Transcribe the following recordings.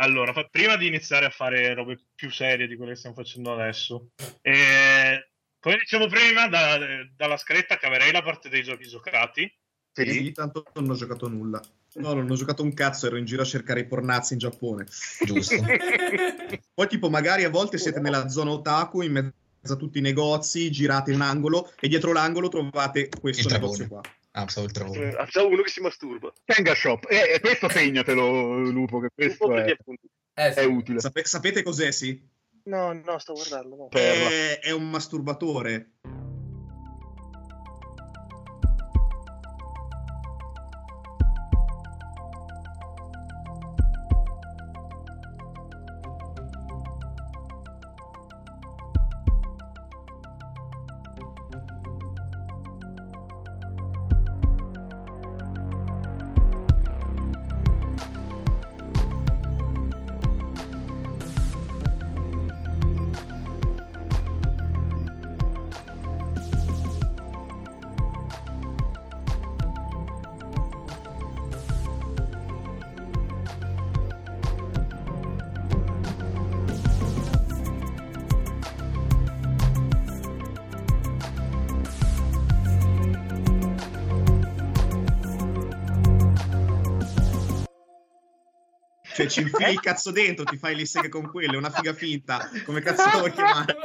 Allora, fa- prima di iniziare a fare robe più serie di quelle che stiamo facendo adesso, eh, come dicevo prima, da- dalla scaletta caverei la parte dei giochi giocati. Sì, tanto non ho giocato nulla. No, non ho giocato un cazzo, ero in giro a cercare i pornazzi in Giappone. Giusto. Poi, tipo, magari a volte siete nella zona otaku, in mezzo a tutti i negozi, girate un angolo e dietro l'angolo trovate questo negozio qua. Ah, pensavo il travone. Ah, C'è uno che si masturba. Tenga Shop. E e questo segnatelo, Lupo, che questo è. Eh, sì. è utile. Sape- sapete cos'è, sì? No, no, sto guardando. no. È, è un masturbatore. Cioè, ci infili il cazzo dentro, ti fai le seghe con quello, è una figa finta. Come cazzo lo vuoi chiamare?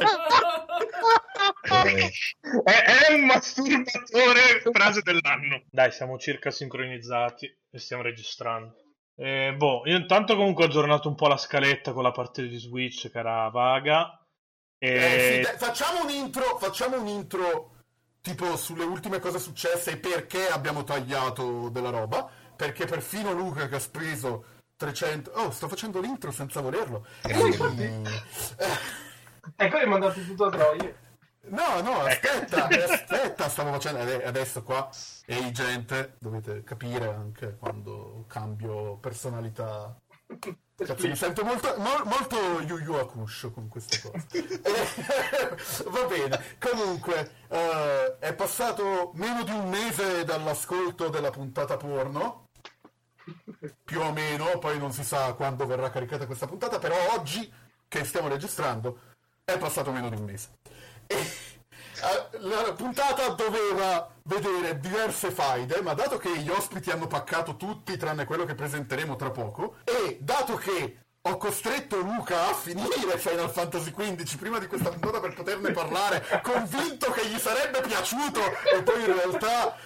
Eh, È, è un masturbatore frase dell'anno. Dai, siamo circa sincronizzati e stiamo registrando. Eh, boh, io intanto comunque ho aggiornato un po' la scaletta con la parte di Switch che era vaga. E... Eh, sì, dai, facciamo un intro, facciamo un intro tipo sulle ultime cose successe e perché abbiamo tagliato della roba. Perché perfino Luca che ha speso 300... Oh, sto facendo l'intro senza volerlo. grande. Mm, Ecco, hai mandato tutto a troia. No, no, aspetta, aspetta, stavo facendo ade- adesso qua. Ehi gente, dovete capire anche quando cambio personalità. Cazzo, mi sento molto, mol- molto Yu Yu Hakusho con queste cose. Eh, Va bene, comunque, eh, è passato meno di un mese dall'ascolto della puntata porno. Più o meno, poi non si sa quando verrà caricata questa puntata, però oggi che stiamo registrando è passato meno di un mese. E, eh, la puntata doveva vedere diverse faide, ma dato che gli ospiti hanno paccato tutti tranne quello che presenteremo tra poco, e dato che ho costretto Luca a finire Final Fantasy XV prima di questa puntata per poterne parlare, convinto che gli sarebbe piaciuto, e poi in realtà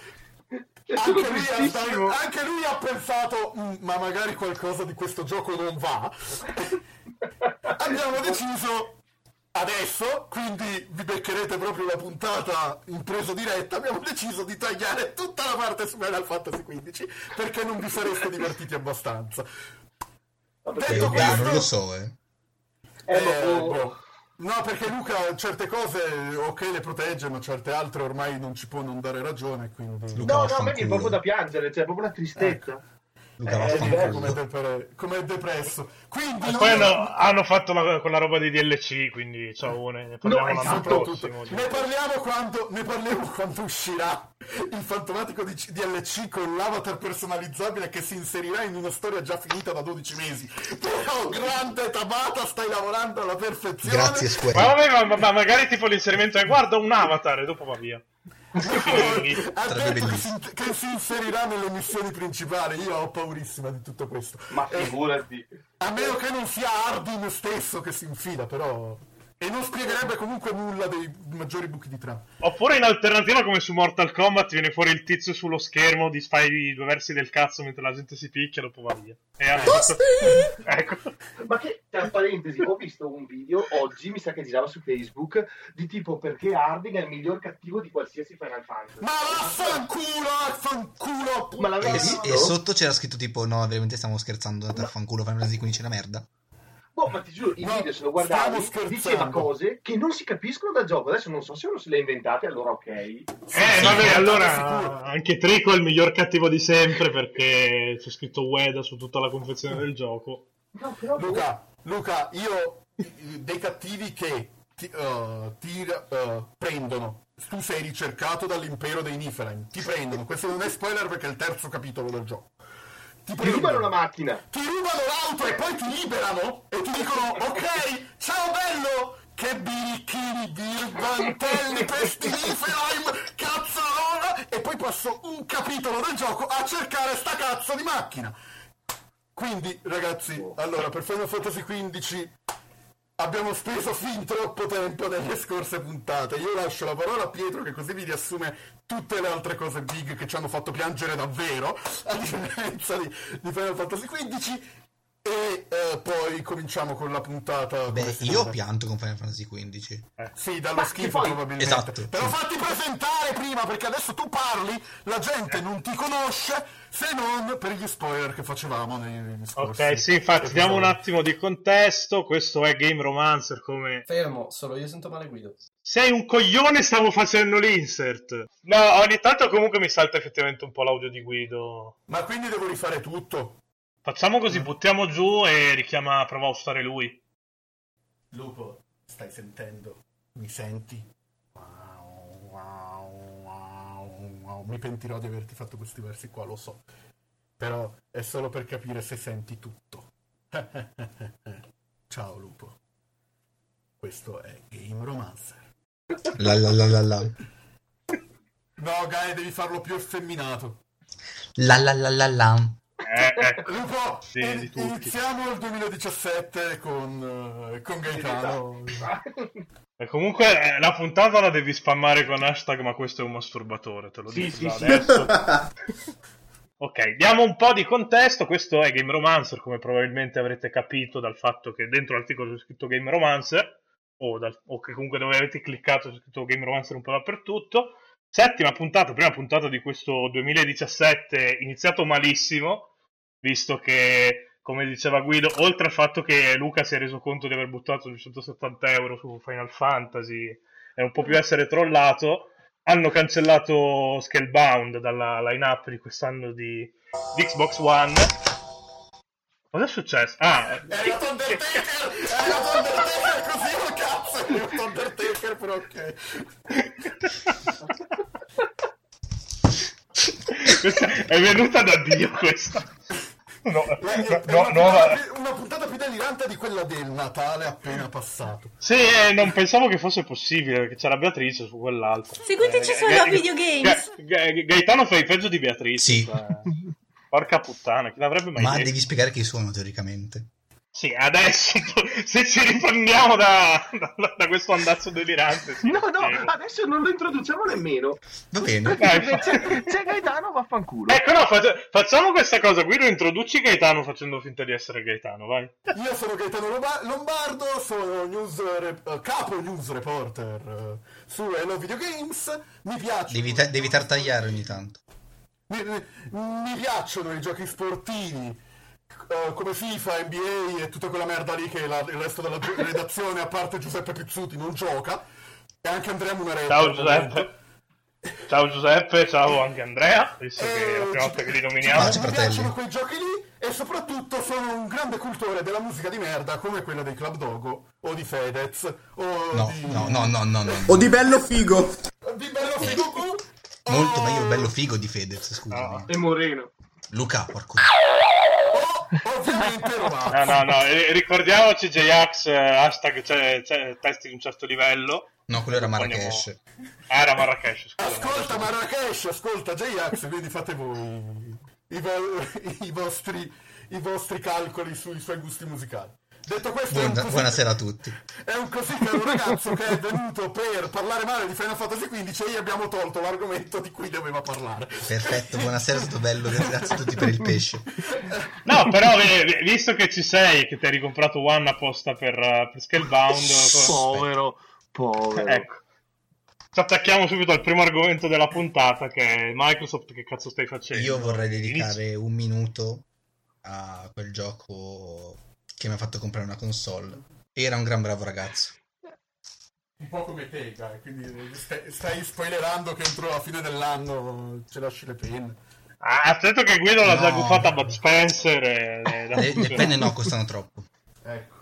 anche lui, ha, anche lui ha pensato, "Mm, ma magari qualcosa di questo gioco non va. Abbiamo deciso adesso, quindi vi beccherete proprio la puntata in preso diretta. Abbiamo deciso di tagliare tutta la parte su Final Fantasy XV perché non vi sareste divertiti abbastanza. Eh, Detto questo, non lo so, eh. Eh, eh, oh, boh. No, perché Luca certe cose ok le protegge, ma certe altre ormai non ci può non dare ragione, quindi... Luca, No, no, a me viene proprio da piangere, cioè proprio una tristezza. Luca, Eh, come, depre- come è depresso. Quindi E poi hanno, hanno fatto la- quella roba di DLC, quindi ciao, ne parliamo No, l'anno esatto, prossimo. Ne parliamo quando, ne parliamo quando uscirà il fantomatico di DLC con l'avatar personalizzabile che si inserirà in una storia già finita da 12 mesi. Però, grande Tabata, stai lavorando alla perfezione. Grazie Square. Ma vabbè, ma- ma magari tipo l'inserimento è guarda un avatar e dopo va via. Detto che si, che si inserirà nelle missioni principali. Io ho paurissima di tutto questo. Ma Eh, figurati. a meno che non sia Hardin stesso che si infila, però. E non spiegherebbe comunque nulla dei maggiori buchi di trama. Oppure in alternativa, come su Mortal Kombat, viene fuori il tizio sullo schermo, di fai i due versi del cazzo mentre la gente si picchia e dopo va via. E fatto- ecco. Ma che, tra parentesi, ho visto un video oggi, mi sa che girava su Facebook, di tipo perché Harding è il miglior cattivo di qualsiasi Final Fantasy. Ma vaffanculo, vaffanculo! Ma l'avevi E, visto? e sotto c'era scritto tipo no, veramente stiamo scherzando, andate a fanculo, Final Fantasy 15 è una merda. Boh, ma ti giuro, i No, video se lo guardavi, diceva cose che non si capiscono dal gioco. Adesso non so se uno se le ha inventate, allora ok. Eh, sì, vabbè, sì, allora anche Trico è il miglior cattivo di sempre perché c'è scritto Ueda su tutta la confezione del gioco. No, però Luca, Luca, io dei cattivi che ti, uh, ti, uh, prendono. Tu sei ricercato dall'impero dei Niflheim. Ti prendono. Questo non è spoiler perché è il terzo capitolo del gioco. Ti Ti rubano la macchina. ti rubano l'auto e poi ti liberano e ti dicono ok, ciao bello, che birichini, birbantelli, pestiliferaim, cazzarola e poi passo un capitolo del gioco a cercare sta cazzo di macchina. Quindi ragazzi, allora per Final Fantasy XV abbiamo speso fin troppo tempo nelle scorse puntate. Io lascio la parola a Pietro che così vi riassume tutte le altre cose big che ci hanno fatto piangere davvero, a differenza di, di Final Fantasy XV. E eh, poi cominciamo con la puntata. Beh, io ho pianto con Final Fantasy XV. Sì, dallo Ma schifo poi- probabilmente. Esatto, Però sì. fatti presentare prima perché adesso tu parli, la gente non ti conosce se non per gli spoiler che facevamo nei, scorsi. Ok, sì, infatti, episodi. diamo un attimo di contesto. Questo è Game Romancer. Come Fermo, solo io sento male Guido. sei un coglione, stavo facendo l'insert. No, ogni tanto comunque mi salta effettivamente un po' l'audio di Guido. Ma quindi devo rifare tutto. Facciamo così, buttiamo giù e richiama, prova a usare lui. Lupo, stai sentendo? Mi senti? Wow, wow, wow, wow. Mi pentirò di averti fatto questi versi qua, lo so. Però è solo per capire se senti tutto. Ciao Lupo. Questo è Game Romancer. La la la la la. No, Gai, devi farlo più effeminato. La la la la la. Eh, ecco. Lupo, Sì, in- di tutti. iniziamo il 2017 con, eh, con Gaetano. E comunque eh, la puntata la devi spammare con hashtag ma questo è un masturbatore, te lo Sì, dico sì, sì. adesso. ok, diamo un po' di contesto, questo è Game Romancer, come probabilmente avrete capito dal fatto che dentro l'articolo c'è scritto Game Romancer, o, dal- o che comunque dove avete cliccato c'è scritto Game Romancer un po' dappertutto. Settima puntata, prima puntata di questo 2017, iniziato malissimo, visto che, come diceva Guido, oltre al fatto che Luca si è reso conto di aver buttato 270 euro su Final Fantasy e un po' più essere trollato, hanno cancellato Scalebound dalla line-up di quest'anno di, di Xbox One. Cosa è successo? Ah, È arrivato Undertaker! È arrivato Undertaker così oh cazzo! È arrivato Undertaker però ok. questa è venuta da Dio questa. No, È- no, è no, una, no, puntata una puntata più delirante di quella del Natale appena passato. Sì, eh, non pensavo che fosse possibile perché c'era Beatrice su quell'altro. Seguiteci Eh, solo Ga- a Videogames. Ga- Ga- Gaetano fai peggio di Beatrice. Sì. cioè. Porca puttana, chi l'avrebbe mai Ma detto? devi spiegare chi sono teoricamente. Sì, adesso se ci riprendiamo da, da- da questo andazzo delirante. sì, No, no, spiego. adesso non lo introduciamo nemmeno. Va bene. Dai, C'è, fa- c'è Gaetano, vaffanculo. Ecco, no, faccia- facciamo questa cosa. Guido, introduci Gaetano facendo finta di essere Gaetano, vai. Io sono Gaetano Lomba- Lombardo, sono news re- eh, capo news reporter eh, su Hello Video Games. Mi piace. Devi, ta- devi tartagliare ogni tanto. Mi, mi- mi piacciono i giochi sportivi eh, come FIFA, NBA e tutta quella merda lì che la- il resto della redazione, a parte Giuseppe Pizzuti, non gioca. E anche Andrea Munarelli. Ciao. Giuseppe. Ciao Giuseppe, ciao anche Andrea, visto che è la Eh, prima volta che li nominiamo. Mi fratelli. piacciono quei giochi lì e soprattutto sono un grande cultore della musica di merda come quella dei Club Dogo o di Fedez o No, di... no, no, no, no, no. O di bello figo. di Bello Figo Q, Molto meglio bello figo di Fedez, scusami. No. E Moreno. Luca, porco. ovviamente Rovazzi. No, no, no, ricordiamoci J-Ax, eh, hashtag c'è, c'è testi di un certo livello. No, quello era Marrakesh. Ah, era Marrakesh, scusa. Ascolta Marrakesh, ascolta J-Ax, quindi fate voi i, vo- i vostri, i vostri calcoli sui suoi gusti musicali. Detto questo, è un Buona- così- buonasera a tutti. È un così caro ragazzo che è venuto per parlare male di Final Fantasy XV e gli abbiamo tolto l'argomento di cui doveva parlare. Perfetto, buonasera, tutto bello. Grazie a tutti per il pesce. No, però eh, vi- visto che ci sei, che ti hai ricomprato One apposta per, eh, per Scalebound, Povero, povero. ecco. Ci attacchiamo subito al primo argomento della puntata che è Microsoft, che cazzo stai facendo? Io vorrei dedicare un minuto a quel gioco che mi ha fatto comprare una console. Era un gran bravo ragazzo. Un po' come te, dai, quindi stai, stai spoilerando che entro la fine dell'anno ci lasci le penne. Ah, aspetta che Guido l'ha già No. guffata a Bud Spencer e, e Le, le penne no, costano troppo. Ecco,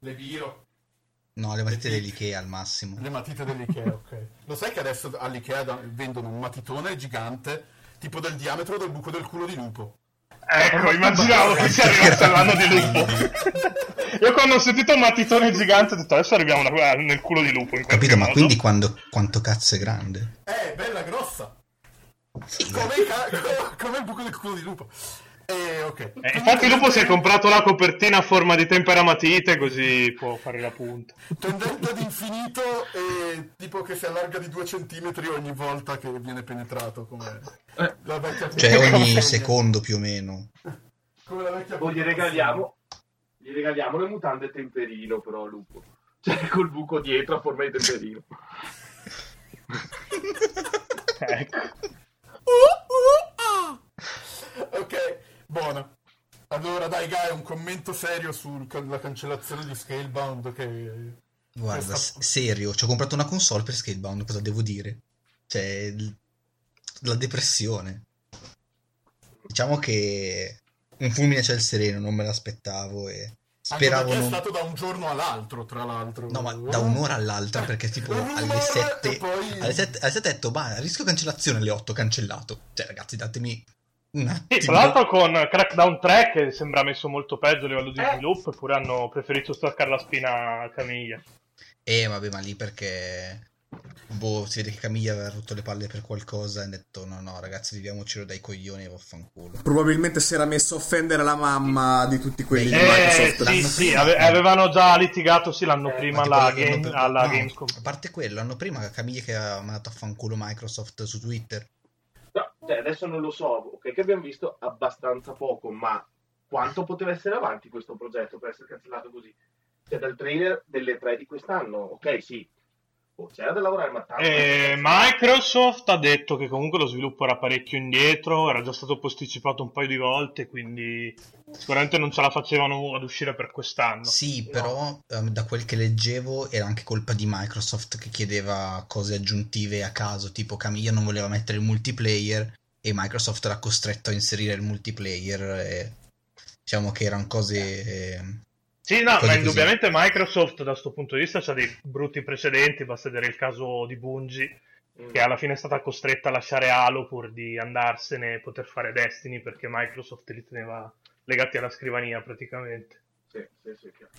le biro, No, le matite dell'Ikea al massimo. le matite dell'Ikea, ok. Lo sai che adesso all'Ikea vendono un matitone gigante, tipo del diametro del buco del culo di lupo. Ecco, immaginavo che si arrivasse all'anno di lupo. Io quando ho sentito un matitone gigante ho detto adesso arriviamo una- nel culo di lupo. Capito, ma modo. quindi quando, quanto cazzo è grande? Eh, bella grossa. Come, i ca- come il buco del culo di lupo. Eh, ok. Eh, infatti Lupo si è comprato la copertina a forma di tempera matite così può fare la punta. Tendente ad infinito e tipo che si allarga di due centimetri ogni volta che viene penetrato come la vecchia Cioè ogni secondo più o meno. come la vecchia Poi gli regaliamo, gli regaliamo le mutande temperino però Lupo. Cioè col buco dietro a forma di temperino. Ecco. ok, buona. Allora dai Guy, un commento serio sulla cancellazione di Scalebound che... Guarda, Questa- s- serio, ci ho comprato una console per Skatebound, cosa devo dire? Cioè, la depressione. Diciamo che un fulmine a ciel sereno, non me l'aspettavo e speravo perché è non... stato da un giorno all'altro, tra l'altro. No, ma da un'ora all'altra, perché tipo alle 7... e poi- Alle 7, alle 7 ho detto, ma rischio cancellazione, alle 8 cancellato. Cioè, ragazzi, datemi Sì, tra l'altro con Crackdown 3 che sembra messo molto peggio a livello di Eh. sviluppo, eppure hanno preferito staccare la spina a Camiglia. Eh, vabbè, ma lì perché... Boh, si vede che Camiglia aveva rotto le palle per qualcosa e ha detto no, no, ragazzi, viviamocelo dai coglioni e vaffanculo. Probabilmente si era messo a offendere la mamma di tutti quelli di Eh, Eh, Microsoft. sì, l'anno sì, prima. ave- avevano già litigato sì, l'anno Eh, prima alla, game- alla no, Gamescom. A parte quello, l'anno prima Camiglia che ha mandato a fanculo Microsoft su Twitter. Cioè, adesso non lo so, ok che abbiamo visto abbastanza poco, ma quanto poteva essere avanti questo progetto per essere cancellato così? Cioè dal trailer delle tre di quest'anno, ok sì, c'era da lavorare ma tanto. Eh, Microsoft ha detto che comunque lo sviluppo era parecchio indietro, era già stato posticipato un paio di volte, quindi sicuramente non ce la facevano ad uscire per quest'anno. Sì, però ehm, da quel che leggevo era anche colpa di Microsoft che chiedeva cose aggiuntive a caso, tipo Camiglia non voleva mettere il multiplayer e Microsoft era costretto a inserire il multiplayer e diciamo che erano cose... eh, Sì, no, ma così. indubbiamente Microsoft da questo punto di vista ha dei brutti precedenti, basta vedere il caso di Bungie, Mm. che alla fine è stata costretta a lasciare Halo pur di andarsene e poter fare Destiny perché Microsoft li teneva legati alla scrivania praticamente. Sì, sì, sì, chiaro.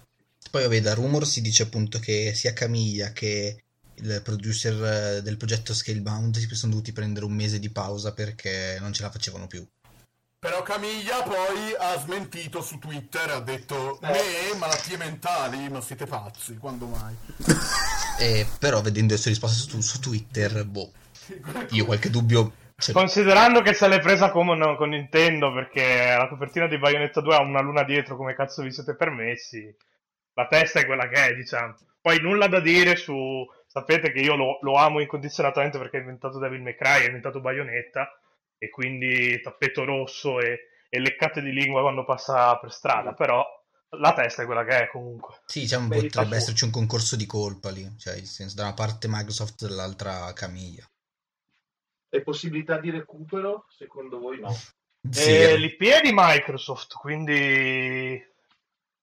Poi vabbè, da rumor si dice appunto che sia Camiglia che il producer eh, del progetto Scalebound si sono dovuti prendere un mese di pausa perché non ce la facevano più. Però Camiglia poi ha smentito su Twitter, ha detto me malattie mentali, ma siete pazzi, quando mai? E, però vedendo le sue risposte su, su Twitter, boh, io qualche dubbio ce l'ho. Considerando che se l'è presa con, con Nintendo perché la copertina di Bayonetta 2 ha una luna dietro, come cazzo vi siete permessi? La testa è quella che è, diciamo. Poi nulla da dire su... Sapete che io lo, lo amo incondizionatamente perché ha inventato Devil May Cry, ha inventato Bayonetta e quindi tappeto rosso e, e leccate di lingua quando passa per strada, però la testa è quella che è comunque. Sì, diciamo Beh, potrebbe fa- esserci un concorso di colpa lì, cioè nel senso da una parte Microsoft dall'altra Camiglia. E possibilità di recupero? Secondo voi no? E Zero. l'IP è di Microsoft, quindi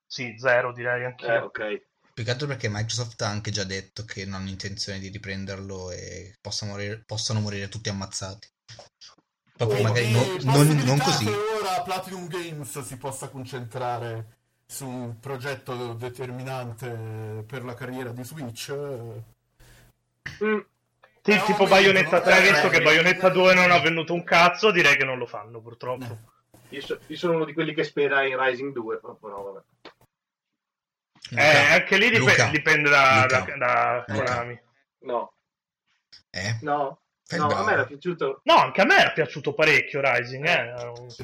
sì, zero direi anch'io. Eh, ok. Più che altro perché Microsoft ha anche già detto che non hanno intenzione di riprenderlo e possano morire, possono morire tutti ammazzati. Proprio magari non, non- non così. che ora Platinum Games si possa concentrare su un progetto determinante per la carriera di Switch. eh, Mm, Sì, No, tipo Bayonetta io- 3, eh, visto che eh, Bayonetta eh, 2 non ha eh. venduto un cazzo, direi che non lo fanno purtroppo. io, so- io sono uno di quelli che spera in Rising 2, però no, vabbè. Luca, Eh, anche lì dip- Luca, dipende da, Luca, da, da. Konami. No, eh? no, no, a me era piaciuto. No, anche a me era piaciuto parecchio Rising, eh.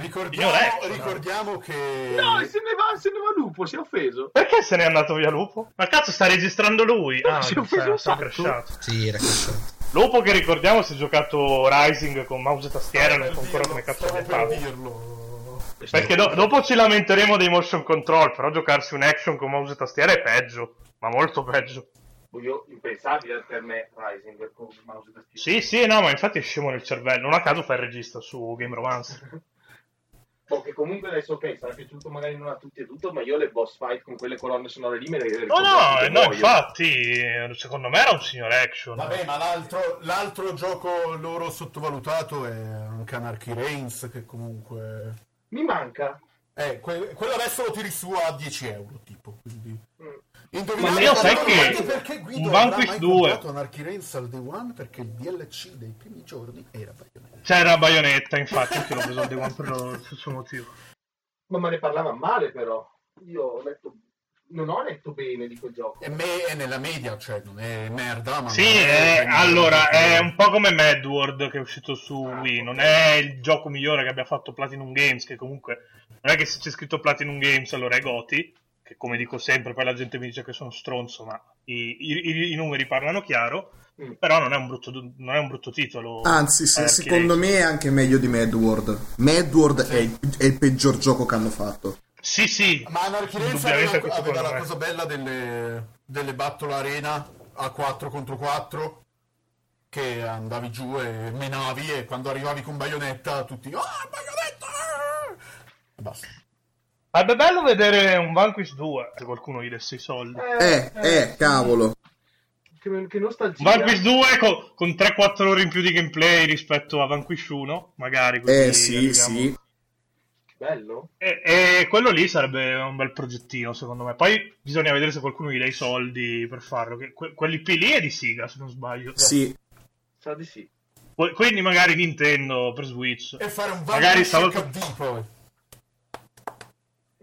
Ricordiamo, ricordiamo che... No, se ne va, se ne va Lupo, si è offeso. Perché se n'è andato via Lupo? Ma cazzo sta registrando lui? No, Ah, si è offeso sacco. crashato. Sì, era crashato. Lupo che ricordiamo si è giocato Rising con mouse e tastiera, non so ancora come cazzo per fatto. dirlo. Perché do- dopo ci lamenteremo dei motion control, però giocarsi un action con mouse e tastiera è peggio, ma molto peggio. Io impensabile per me Rising con mouse e tastiera. Sì, sì, no, ma infatti è scemo nel cervello. Non a caso fa il regista su Game Romance. Oh, che comunque adesso ok, sarà piaciuto magari non a tutti e tutto, ma io le boss fight con quelle colonne sonore lì me le No, ricordo no, tutte eh, no, muoio. infatti, eh, secondo me era un signor action. Vabbè, ma l'altro, l'altro gioco loro sottovalutato è anche Anarchy Reigns, che comunque Mi manca. Eh, que- quello adesso lo tiri su a 10 euro, tipo. Quindi... Mm. Indovinate Ma io sai che un Vanquish mai 2 comprato Anarchy Reigns al Day One perché il DLC dei primi giorni era Bayonetta. c'era Bayonetta, infatti, anche l'ho preso al Day One per lo stesso motivo. Ma me ne parlava male però. Io ho letto... Non ho letto bene di quel gioco. E me è nella media, cioè non è merda, ma Sì, è- è- allora è un po' come Mad World che è uscito su Ah, Wii, non è il gioco migliore che abbia fatto Platinum Games, che comunque non è che se c'è scritto Platinum Games allora è Goti, che come dico sempre poi la gente mi dice che sono stronzo, ma i, i- i numeri parlano chiaro, Mm. però non è un brutto, non è un brutto titolo. Anzi, se- Eh, secondo me è anche meglio di Mad World. Mad World è, il, è il peggior gioco che hanno fatto. Sì, sì, Ma Anarchy Reigns Indubbiamente aveva, aveva la cosa bella delle, delle battle arena a 4 contro 4 che andavi giù e menavi e quando arrivavi con Bayonetta tutti ah Bayonetta e basta sarebbe bello vedere un Vanquish 2, se qualcuno gli desse i soldi. Eh, eh, cavolo. Che, che nostalgia. Vanquish 2 con, con 3-4 ore in più di gameplay rispetto a Vanquish 1, magari. così Eh, sì, arriviamo- sì. Bello. E, e quello lì sarebbe un bel progettino, secondo me. Poi bisogna vedere se qualcuno gli dà i soldi per farlo. Che, que- quell'IP lì è di Siga, se non sbaglio. Sì. Sa di sì. Quindi magari Nintendo per Switch. e fare un Magari Vanquish stavo- HD poi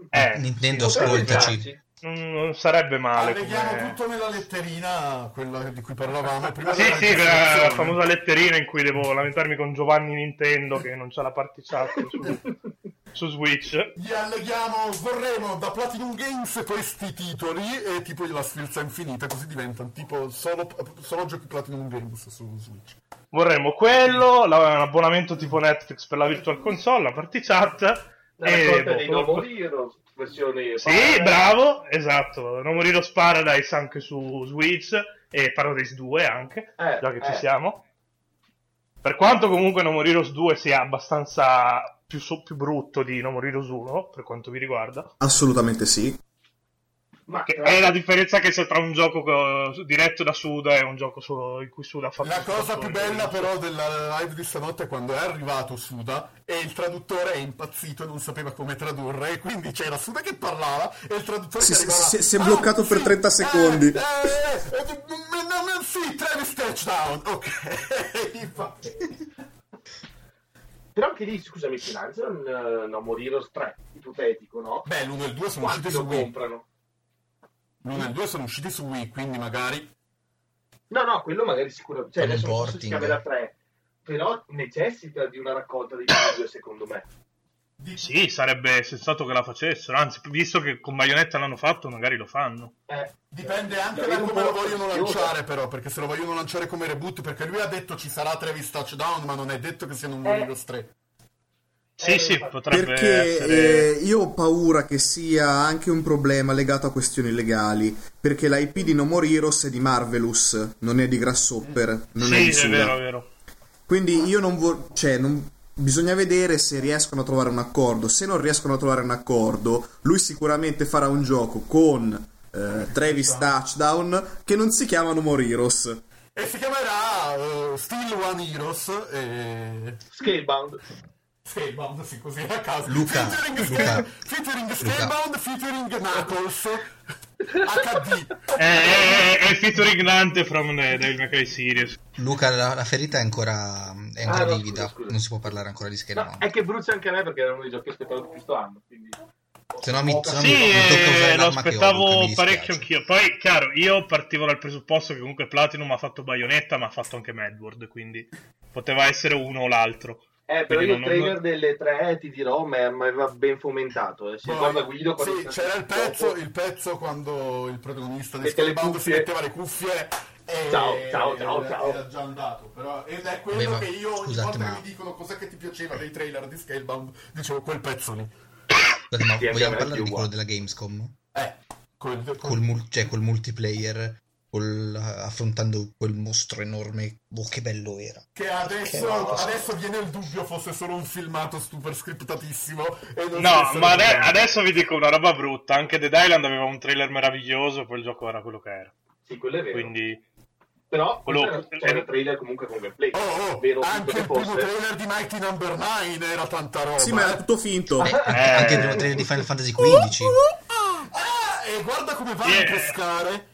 Eh, Nintendo, Potrebbe ascoltaci. non, non sarebbe male. alleghiamo come- tutto nella letterina quella di cui parlavamo prima Sì, sì, quella registrazione. famosa letterina in cui devo lamentarmi con Giovanni Nintendo che non c'ha la party chat su, su Switch. Gli alleghiamo, vorremmo da Platinum Games questi titoli e tipo la sfilza infinita, così diventano tipo solo, solo giochi Platinum Games su Switch. Vorremmo quello, la- l'abbonamento tipo Netflix per la Virtual Console, la party chat. La e raccolta boh, dei quello- No More Heroes, versione... Sì, bravo, esatto. No More Heroes Paradise anche su Switch e Paradise 2 anche, Eh, già che ci eh. siamo. Per quanto comunque No More Heroes 2 sia abbastanza più, so- più brutto di No More Heroes 1, per quanto mi riguarda. Assolutamente sì. Ma Che è la differenza che c'è tra un gioco co- diretto da Suda e un gioco solo in cui Suda fatto La cosa più bella però della live di stanotte è quando è arrivato Suda e il traduttore è impazzito e non sapeva come tradurre e quindi c'era Suda che parlava e il traduttore Si- che si- arrivava si- si è bloccato per 30 secondi." eh, eh, eh, eh, mm, sì, Travis touchdown ok infatti Però anche lì, scusami, finanziano un uh, No More Heroes 3, ipotetico, no? beh l'1 e il 2 sono usciti su comprano? L'1 e il 2 sono usciti su Wii quindi magari No, no, quello magari sicuramente. Cioè, adesso non so se si porting. chiamerà 3, però necessita di una raccolta di video, secondo me. Sì, sarebbe sensato che la facessero. Anzi, visto che con Bayonetta l'hanno fatto, magari lo fanno. Eh, Dipende anche La da come lo vogliono lanciare però, perché se lo vogliono lanciare come reboot, perché lui ha detto ci sarà Travis Touchdown, ma non è detto che siano un Eh. Heroes 3. Sì, Eh, sì, potrebbe Perché essere... eh, io ho paura che sia anche un problema legato a questioni legali. Perché l'IP di No More Heroes è di Marvelous, non è di Grasshopper, non è sì, di è Suda. vero, è vero. Quindi io non voglio. Cioè, non- bisogna vedere se riescono a trovare un accordo. Se non riescono a trovare un accordo, lui sicuramente farà un gioco con eh, Travis Touchdown che non si chiama No More Heroes. E si chiamerà eh, Still One Heroes e... Scalebound. Scalebound, sì, così a caso. Luca, featuring, Luca, featuring Scalebound, featuring Knuckles, HD. È, è, è il featuring Dante from the Devil May Cry Series. Luca, la, la ferita è ancora, è ancora Ah, no, vivida. scusa, scusa. Non si può parlare ancora di No, Scalebound. è che brucia anche a me perché era uno dei giochi aspettati di questo anno. Quindi... Se no mi, se no Sì, mi, mi eh, lo ho, aspettavo mi dispiace. parecchio anch'io. Poi, chiaro, io partivo dal presupposto che comunque Platinum ha fatto Bayonetta, ma ha fatto anche Madward, quindi poteva essere uno o l'altro. Eh, però Quindi io il non- non- trailer delle tre, ti dirò, mi mi aveva ben fomentato. eh. Se Poi, guarda Guido sì, c'era il pezzo, dopo- il pezzo quando il protagonista di Scalebound si metteva le cuffie e Ciao, ciao, ciao, era, ciao. era già andato. Però, ed è quello Beh, ma che io ogni scusate, volta ma- che mi dicono cos'è che ti piaceva dei trailer di Scalebound, dicevo quel pezzo lì. Scusate, ma Sì, vogliamo parlare di quello della Gamescom? Eh, col, col- Col, cioè, col multiplayer, col- affrontando quel mostro enorme. Oh, che bello era. Che adesso, adesso viene il dubbio fosse solo un filmato super scriptatissimo e non No, ma ade- adesso vi dico una roba brutta. Anche Dead Island aveva un trailer meraviglioso, poi il gioco era quello che era. Sì, quello è vero. Quindi Però Quello- c'era il trailer comunque con gameplay. Oh, oh, Vero, anche che il primo fosse. trailer di Mighty Number 9 era tanta roba. Sì, ma era eh. tutto finto. Eh, anche il primo trailer di Final Fantasy XV. Ah, e guarda come va Yeah. a pescare.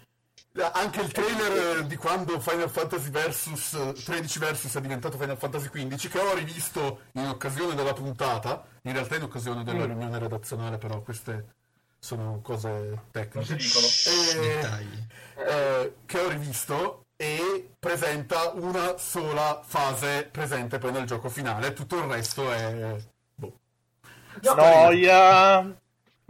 Anche il trailer eh, di quando Final Fantasy Versus eh, 13 Versus è diventato Final Fantasy XV, che ho rivisto in occasione della puntata, in realtà in occasione della Mm. riunione redazionale, però queste sono cose Non tecniche. si dicono. E- Dettagli. eh, che ho rivisto e presenta una sola fase presente poi nel gioco finale, tutto il resto è... Boh. Noia.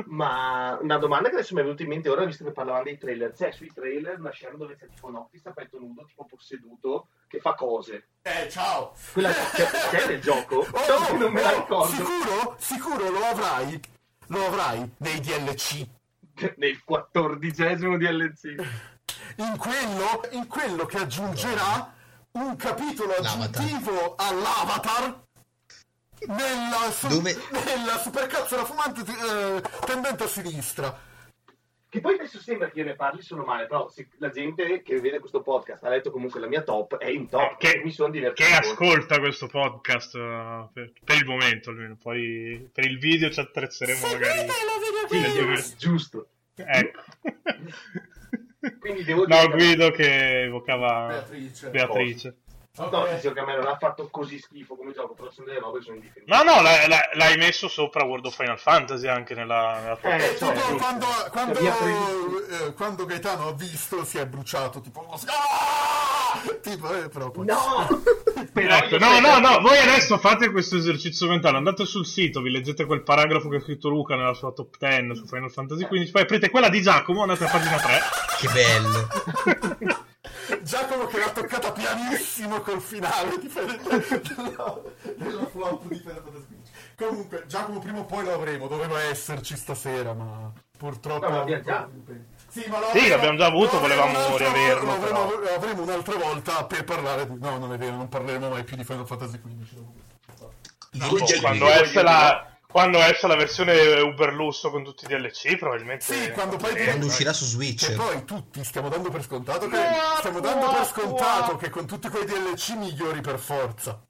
Ma una domanda che adesso mi è venuta in mente ora, visto che parlavamo dei trailer, c'è sui trailer una scena dove c'è tipo un Noctis a petto nudo, tipo posseduto, che fa cose. Eh, ciao! Quella c'è, c'è nel gioco? Oh, No, non me la oh, ricordo. Sicuro? Sicuro lo avrai? Lo avrai nei DLC. Nel quattordicesimo DLC. In quello, in quello che aggiungerà un capitolo L'avatar. aggiuntivo all'avatar nella, su- Dove- nella supercazzola fumante eh, tendente a sinistra. Che poi adesso sembra che io ne parli solo male, però se la gente che vede questo podcast ha letto comunque la mia top, è in top, Che- mi sono divertito. Che ascolta questo podcast eh, per, per il momento almeno. Poi per il video ci attrezzeremo magari. Sì, diverso- giusto. Ecco. Quindi devo No, dire... Guido che evocava Beatrice. Beatrice. No, dicevo che a me non ha fatto così schifo come gioco, però sono delle robe che sono indifferenti. No, no, l'hai, l'hai- messo sopra World of Final Fantasy anche nella, nella tua- Eh, Tipo, cioè, quando, quando, previsto. eh, quando Gaetano ha visto si è bruciato tipo "Ah!" tipo eh, però poi- No! Ecco, no, no, no, voi adesso fate questo esercizio mentale, andate sul sito, vi leggete quel paragrafo che ha scritto Luca nella sua top 10 su Final Fantasy XV, poi aprite quella di Giacomo, andate a pagina 3. Che bello. Giacomo che l'ha toccata pianissimo col finale di Final- della, della flop di Final Fantasy XV. Comunque, Giacomo prima o poi lo avremo, doveva esserci stasera, ma purtroppo... No, l'abbiamo già. Sì, ma Sì, avremo- l'abbiamo già avuto, avremo volevamo riaverlo, avremo, però. avremo un'altra volta per parlare di... No, non è vero, non parleremo mai più di Final Fantasy XV. DLC. Quando esce, la, quando esce la versione Uber Lusso con tutti i DLC, probabilmente... Sì, quando poi- Eh, Quando uscirà su Switch. poi tutti stiamo dando per scontato che... No, Stiamo dando per scontato no. che con tutti quei DLC migliori per forza.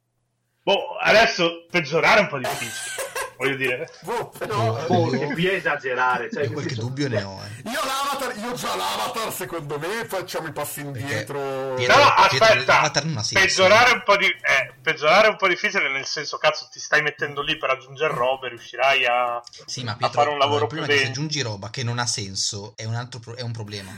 Boh, adesso peggiorare è un po' difficile, voglio dire. Boh, però... Oh, che qui è esagerare. Cioè, Io qualche dubbio ne ho. Eh. Io l'avatar, io già l'avatar, secondo me facciamo i passi indietro. Pietro- No, aspetta, peggiorare un po' di eh, peggiorare è un po' difficile nel senso cazzo ti stai mettendo lì per aggiungere robe, riuscirai a Sì, ma a Pietro, fare un lavoro più che se aggiungi roba che non ha senso è un, altro pro- è un problema.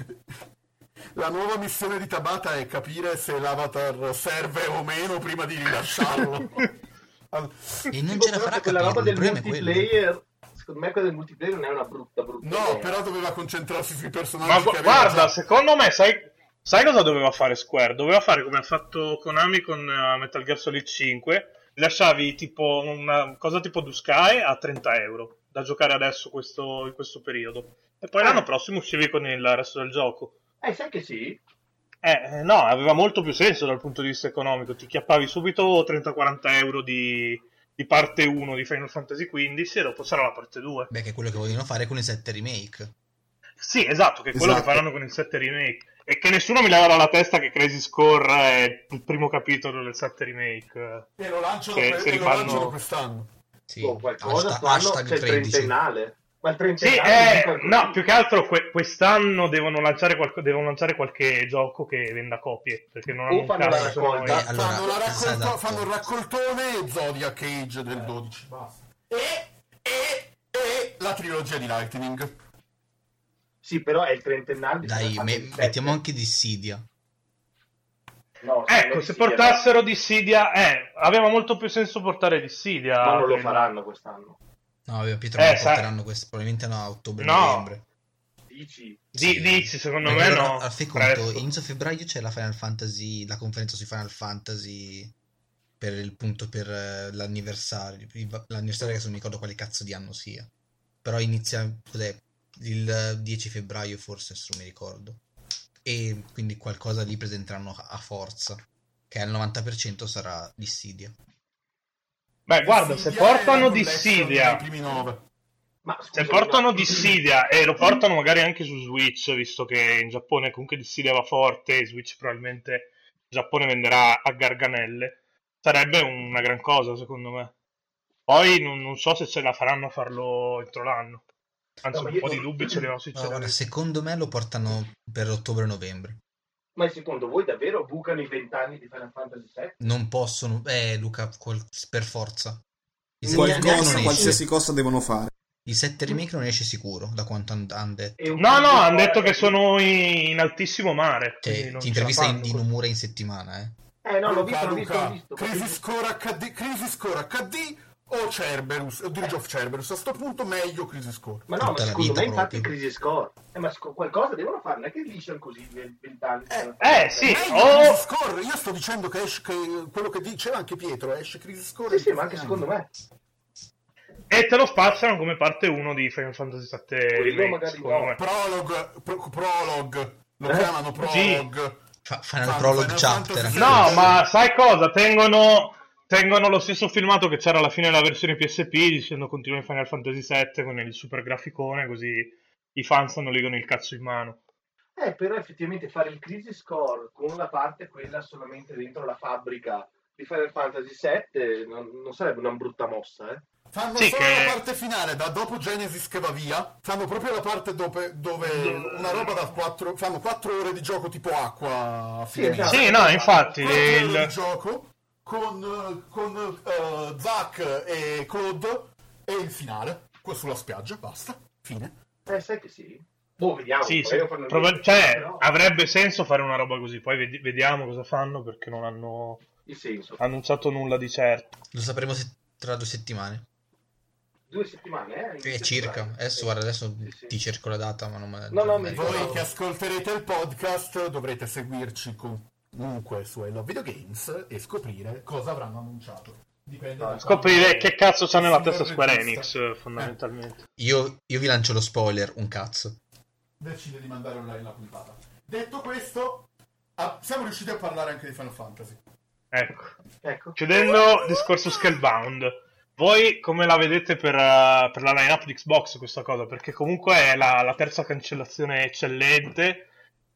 La nuova missione di Tabata è capire se l'avatar serve o meno prima di rilasciarlo. E non ce la farà quella capire, roba del multiplayer, secondo me quella del multiplayer non è una brutta brutta No, idea. però doveva concentrarsi sui personaggi Ma che gu- aveva guarda, già. secondo me sai sai cosa doveva fare Square? Doveva fare come ha fatto Konami con eh, Metal Gear Solid 5, lasciavi tipo una cosa tipo Do Sky a 30 euro da giocare adesso questo, in questo periodo. E poi Ah. l'anno prossimo uscivi con il resto del gioco. Eh, sai che sì? Eh, eh, no, aveva molto più senso dal punto di vista economico. Ti chiappavi subito 30-40 euro di, di parte 1 di Final Fantasy XV e dopo sarà la parte 2. Beh, che è quello che vogliono fare con i 7 remake. Sì, esatto, che è quello Esatto. che faranno con il 7 remake. E che nessuno mi leva dalla testa che Crazy Score è il primo capitolo del 7 remake. E lo lanciano, si e lo rifanno- lanciano quest'anno. Sì, Boh, qualcosa hashtag, fanno, hashtag c'è il 13. trentennale. Ma il Sì, trentennale... eh, dico così. no, più che altro que- quest'anno devono lanciare, qualco- devono lanciare qualche gioco che venda copie. Perché non O hanno un fanno la se raccolta. è- allora, fanno, la raccolta- esatto. fanno il raccoltone e Zodiac Age del 12. Basta. E, e, e la trilogia di Lightning. Sì, però è il trentennale. Dai, me- mettiamo anche Dissidia. No, Ecco, sì, se sì, portassero Dissidia, eh, aveva molto più senso portare Dissidia. Ma non lo faranno quest'anno. No, vabbè, Pietro Eh, lo porteranno questo, probabilmente no, a ottobre, No. novembre. Dici? Di- Sì. dici, secondo Perché me no. a fai conto, inizio febbraio c'è la Final Fantasy, la conferenza su Final Fantasy per il punto per eh, l'anniversario, l'anniversario che non mi ricordo quale cazzo di anno sia. Però inizia, cos'è, il eh, 10 febbraio forse, se non mi ricordo. E quindi qualcosa lì presenteranno a a forza, che al 90% sarà Dissidia. Beh, guarda, se portano Dissidia. Ma Se portano no. Dissidia e lo portano magari anche su Switch, visto che in Giappone comunque Dissidia va forte, e Switch probabilmente in Giappone venderà a garganelle, sarebbe una gran cosa secondo me. Poi non, non so se ce la faranno a farlo entro l'anno. Anzi, No, un po' di dubbi ce li ho sinceramente. secondo me lo portano per ottobre-novembre. Ma secondo voi davvero bucano i vent'anni di Final Fantasy VII? Non possono... Eh, Luca, qual- per forza. Il 7 remake Qualcosa, qualsiasi cosa devono fare. Il 7 remake non esce sicuro, da quanto han- hanno detto. E un No, no, hanno detto che sono in, in altissimo mare. quindi Cioè, non ti intervista in, fanno. di Nomura in settimana, eh. Eh no, l'ho Luca, visto, l'ho visto, Luca, l'ho visto. Crisis Core HD, Crisis Core HD o Cerberus, o Dirge of Cerberus. A sto punto meglio Crisis Core. Ma no, ma Tutta secondo vita me infatti proprio. Crisis Core. Eh, ma sc- qualcosa devono fare, non è che lisciano così vent'anni. Eh, sì, Meglio o... Crisis Core, io sto dicendo che esce che quello che diceva anche Pietro, esce Crisis Core. Sì, sì, ma anche secondo me. E te lo spazzano come parte 1 di Final Fantasy VII Quello Remake, no. Prologue, pro- prologue, lo Eh? chiamano prologue. Fa- Final Prologue Chapter. No, ma sai cosa? Tengono, tengono lo stesso filmato che c'era alla fine della versione PSP dicendo continua in Final Fantasy VII con il super graficone così i fans non legano il cazzo in mano. Eh, però effettivamente fare il Crisis Core con la parte quella solamente dentro la fabbrica di Final Fantasy VII non, non sarebbe una brutta mossa, eh. Fanno Sì, solo che- la parte finale, da dopo Genesis che va via, fanno proprio la parte dove, dove una roba da 4, fanno 4 ore di gioco tipo acqua a Sì, fine esatto. Sì, no, infatti, 4 ore il- di gioco con, con eh, Zack e Claude e il finale, qua sulla spiaggia, basta, fine. Eh, sai che sì. Boh, vediamo. Sì, sì, proba- cioè, però avrebbe senso fare una roba così, poi vedi- vediamo cosa fanno perché non hanno il senso. annunciato nulla di certo. Lo sapremo se- tra due settimane. Due settimane, eh? Eh, circa. Adesso, guarda, adesso Sì, sì. ti cerco la data, ma non me No, no, mi me- Voi che ascolterete il podcast dovrete seguirci comunque su I Love Video Games e scoprire cosa avranno annunciato. Dipende da Scoprire che cazzo c'ha nella testa Square Enix, fondamentalmente. Io, io vi lancio lo spoiler, un cazzo. decide di mandare online la puntata. Detto questo, ah, siamo riusciti a parlare anche di Final Fantasy. Ecco. Ecco. Chiudendo il discorso Scalebound, voi come la vedete per, uh, per la lineup di Xbox questa cosa? Perché comunque è la, la terza cancellazione eccellente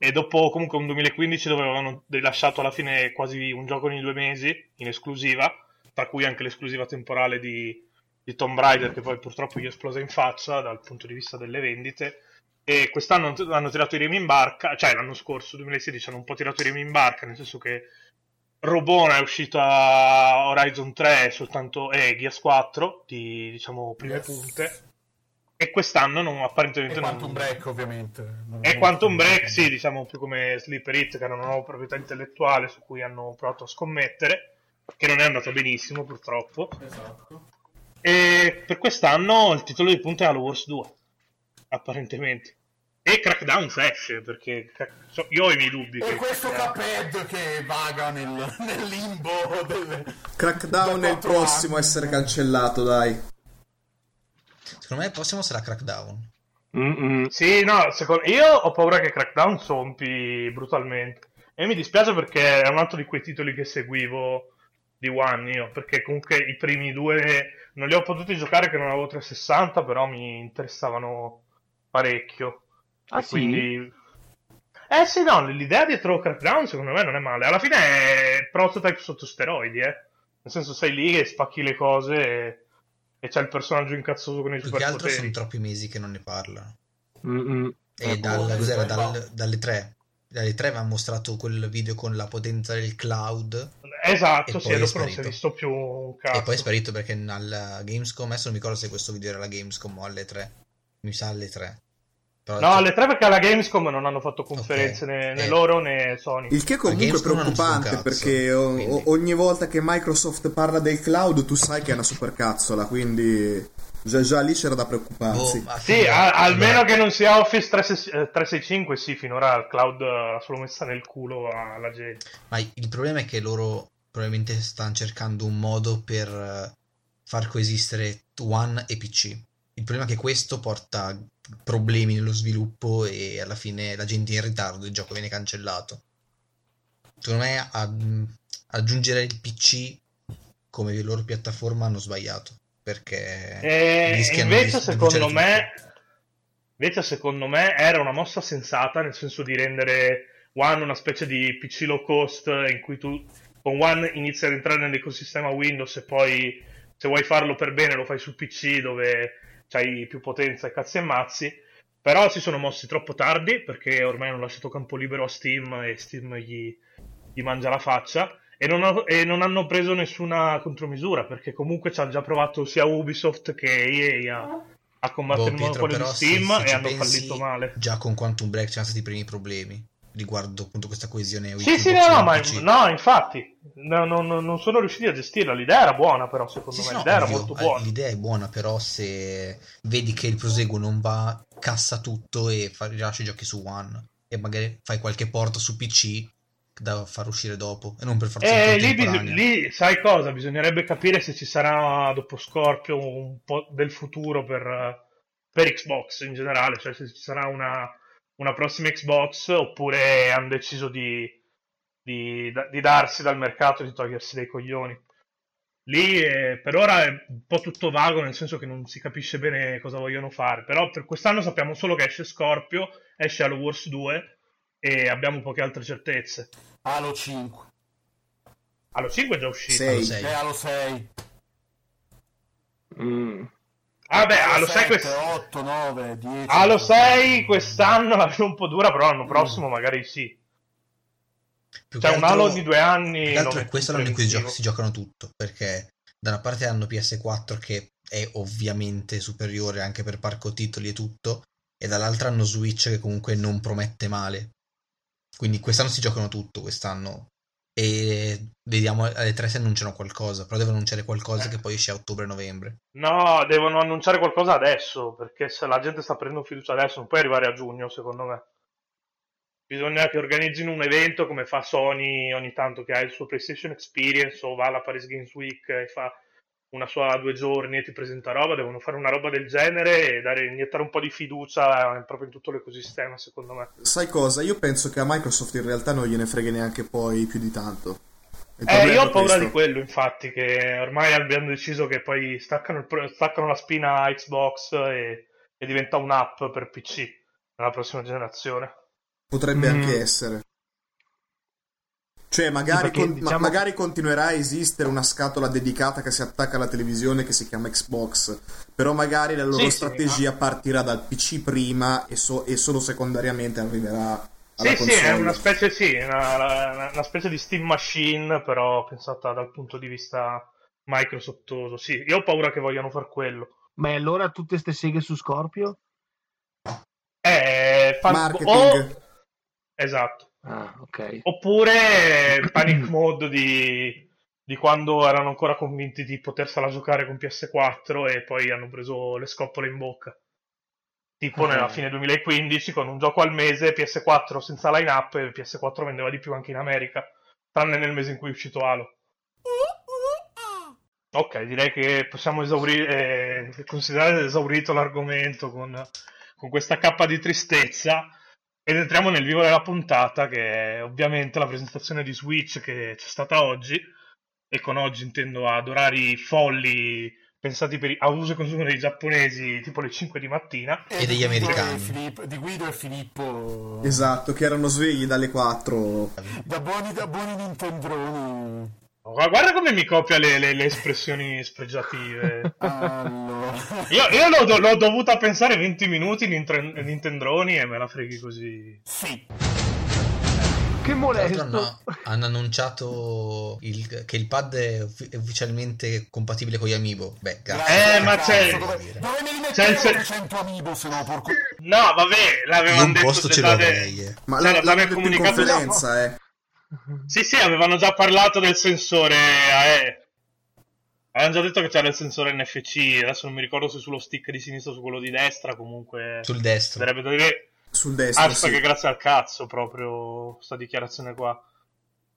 e dopo comunque un 2015 dove avevano rilasciato alla fine quasi un gioco ogni due mesi in esclusiva, tra cui anche l'esclusiva temporale di, di Tomb Raider che poi purtroppo gli è esplosa in faccia dal punto di vista delle vendite. E quest'anno hanno- tirato i remi in barca, cioè l'anno scorso, 2016, hanno un po' tirato i remi in barca, nel senso che Robona è uscita Horizon 3 soltanto e Gears 4 di diciamo prime Yes. punte e quest'anno non, apparentemente E non Quantum Break, ovviamente. Non e è Quantum Break sì diciamo più come Sleeper Hit che era una nuova proprietà intellettuale su cui hanno provato a scommettere che non è andata benissimo purtroppo Esatto. e per quest'anno il titolo di punta è Halo Wars 2 apparentemente e Crackdown esce perché so- io ho i miei dubbi E che- questo Cuphead che vaga nel, nel limbo delle... Crackdown è il prossimo a essere cancellato, dai. Secondo me il prossimo sarà Crackdown. Mm-mm. Sì, no, secondo... io ho paura che Crackdown sompi brutalmente. E mi dispiace perché è un altro di quei titoli che seguivo di One io, perché comunque i primi due non li ho potuti giocare che non avevo 360, però mi interessavano parecchio. Ah, E sì? quindi... Eh sì, no, l'idea dietro Crackdown secondo me non è male. Alla fine è prototype sotto steroidi, eh. Nel senso sei lì e spacchi le cose e, e c'è il personaggio incazzoso con i Più che altro sono superpoteri. troppi mesi che non ne parlano. E Ecco, dal- eh, cos'era? poi Dal- va. dalle tre. Dalle tre avevano mostrato quel video con la potenza del cloud. Esatto, E sì, poi è dopo non si è sparito. visto più un cazzo. E poi è sparito perché alla Gamescom, adesso non mi ricordo se questo video era alla Gamescom o alle 3. Mi sa alle 3. No, alle tre perché alla Gamescom non hanno fatto conferenze Ok. né, né Eh. loro né Sony. Il che comunque è preoccupante perché o- ogni volta che Microsoft parla del cloud tu sai che è una supercazzola, quindi già, già lì c'era da preoccuparsi. boh, Sì, a- almeno che non sia Office 36 eh, 365, sì, finora il cloud eh, l'ha solo messa nel culo alla gente. Ma il problema è che loro probabilmente stanno cercando un modo per eh, far coesistere One e PC. Il problema è che questo porta problemi nello sviluppo e alla fine la gente è in ritardo, il gioco viene cancellato. Secondo me a- aggiungere il PC come loro piattaforma hanno sbagliato. perché E invece, di- secondo me, invece, secondo me, era una mossa sensata, nel senso di rendere One una specie di PC low cost in cui tu con One inizi ad entrare nell'ecosistema Windows e poi, se vuoi farlo per bene, lo fai sul PC dove c'hai più potenza e cazzi e mazzi. Però si sono mossi troppo tardi perché ormai hanno lasciato campo libero a Steam e Steam gli, gli mangia la faccia. E non, ho- e non hanno preso nessuna contromisura perché comunque ci hanno già provato sia Ubisoft che EA a, a combattere Boh, il monopolio di però, se- Steam se e hanno fallito male. Già con Quantum Break c'erano stati i primi problemi riguardo appunto questa coesione Sì, sì, no, no, ma no, infatti, no, no, no, non sono riusciti a gestirla. L'idea era buona, però, secondo Sì, me. L'idea era ovvio, molto eh, buona. L'idea è buona, però se vedi che il proseguo non va, cassa tutto e fa, rilascia i giochi su One e magari fai qualche porto su PC da far uscire dopo e non per forza Eh, lì, bis- lì, sai cosa? Bisognerebbe capire se ci sarà dopo Scorpio un po' del futuro per, per Xbox in generale, cioè se ci sarà una, una prossima Xbox oppure hanno deciso di, di- di darsi dal mercato e di togliersi dei coglioni. Lì eh, per ora è un po' tutto vago, nel senso che non si capisce bene cosa vogliono fare, però per quest'anno sappiamo solo che esce Scorpio, esce Halo Wars 2 e abbiamo poche altre certezze. Halo 5. Halo 5 è già uscito. Sei. Halo 6. E Halo 6. Mm. Ah beh, Halo 6, 7, quest- 8, 9, 10. Halo 6 quest'anno la vedo un po' dura, però l'anno prossimo magari sì. Più C'è che un altro- Halo di due anni. altro è metti questo in l'anno in cui gioca- si giocano tutto, perché da una parte hanno PS4 che è ovviamente superiore anche per parco titoli e tutto, e dall'altra hanno Switch che comunque non promette male. Quindi quest'anno si giocano tutto, quest'anno. E vediamo alle tre se annunciano qualcosa, però devono annunciare qualcosa che poi esce a ottobre-novembre. No, devono annunciare qualcosa adesso, perché se la gente sta prendendo fiducia adesso non puoi arrivare a giugno, secondo me. Bisogna che organizzino un evento come fa Sony ogni tanto che ha il suo PlayStation Experience o va alla Paris Games Week e fa una sua due giorni e ti presenta roba, devono fare una roba del genere e dare, iniettare un po' di fiducia proprio in tutto l'ecosistema, secondo me. Sai cosa? Io penso che a Microsoft in realtà non gliene frega neanche poi più di tanto. Eh, io ho paura questo. di quello, infatti, che ormai abbiamo deciso che poi staccano, pro- staccano la spina a Xbox e, e diventa un'app per PC nella prossima generazione. Potrebbe Mm. anche essere. Cioè, magari, perché, con- ma- diciamo- magari continuerà a esistere una scatola dedicata che si attacca alla televisione che si chiama Xbox. Però magari la loro Sì, sì, strategia partirà dal PC prima e, so- e solo secondariamente arriverà alla Sì, sì, console. è una specie, sì, una, una- una specie di Steam Machine, però pensata dal punto di vista Microsoftoso. Sì, io ho paura che vogliano far quello. Ma e allora tutte ste seghe su Scorpio? Eh, fan- Marketing. o- Esatto. Ah, ok. Oppure Panic Mode di, di quando erano ancora convinti di potersela giocare con PS4 e poi hanno preso le scoppole in bocca. Tipo nella fine 2015 con un gioco al mese, PS4 senza line-up e PS4 vendeva di più anche in America, tranne nel mese in cui è uscito Halo. Ok, direi che possiamo esaurire, eh, considerare esaurito l'argomento con, con questa cappa di tristezza ed entriamo nel vivo della puntata che è ovviamente la presentazione di Switch che c'è stata oggi e con oggi intendo ad orari folli pensati per, a uso e consumo dei giapponesi tipo le 5 di mattina E degli di Guido americani. Filippo- di Guido e Filippo. Esatto, che erano svegli dalle 4. Da buoni, da buoni Nintendroni. Guarda guarda come mi copia le, le- le espressioni spregiative. Allora. Io, io l'ho, do- l'ho dovuta pensare 20 minuti Nintendroni e me la freghi così. Sì. Che molesto. l'altro hanno, annunciato il- che il pad è uffi- è ufficialmente compatibile con gli Amiibo. Beh, grazie. Eh, ma c'è- Dove, c'è dove me li il mettevo se- 300 amiibo se no, porco... No, vabbè, l'avevano un detto posto ce l'avrei. Ma Cioè, la- l'aveva in comunicato dopo. conferenza, eh. Sì, sì, avevano già parlato del sensore AE. Avevano già detto che c'era il sensore NFC. Adesso non mi ricordo se sullo stick di sinistra o su quello di destra. Comunque, Sul destro. sarebbe da dire. Sul destro, Hashtag sì. grazie al cazzo, proprio sta dichiarazione qua.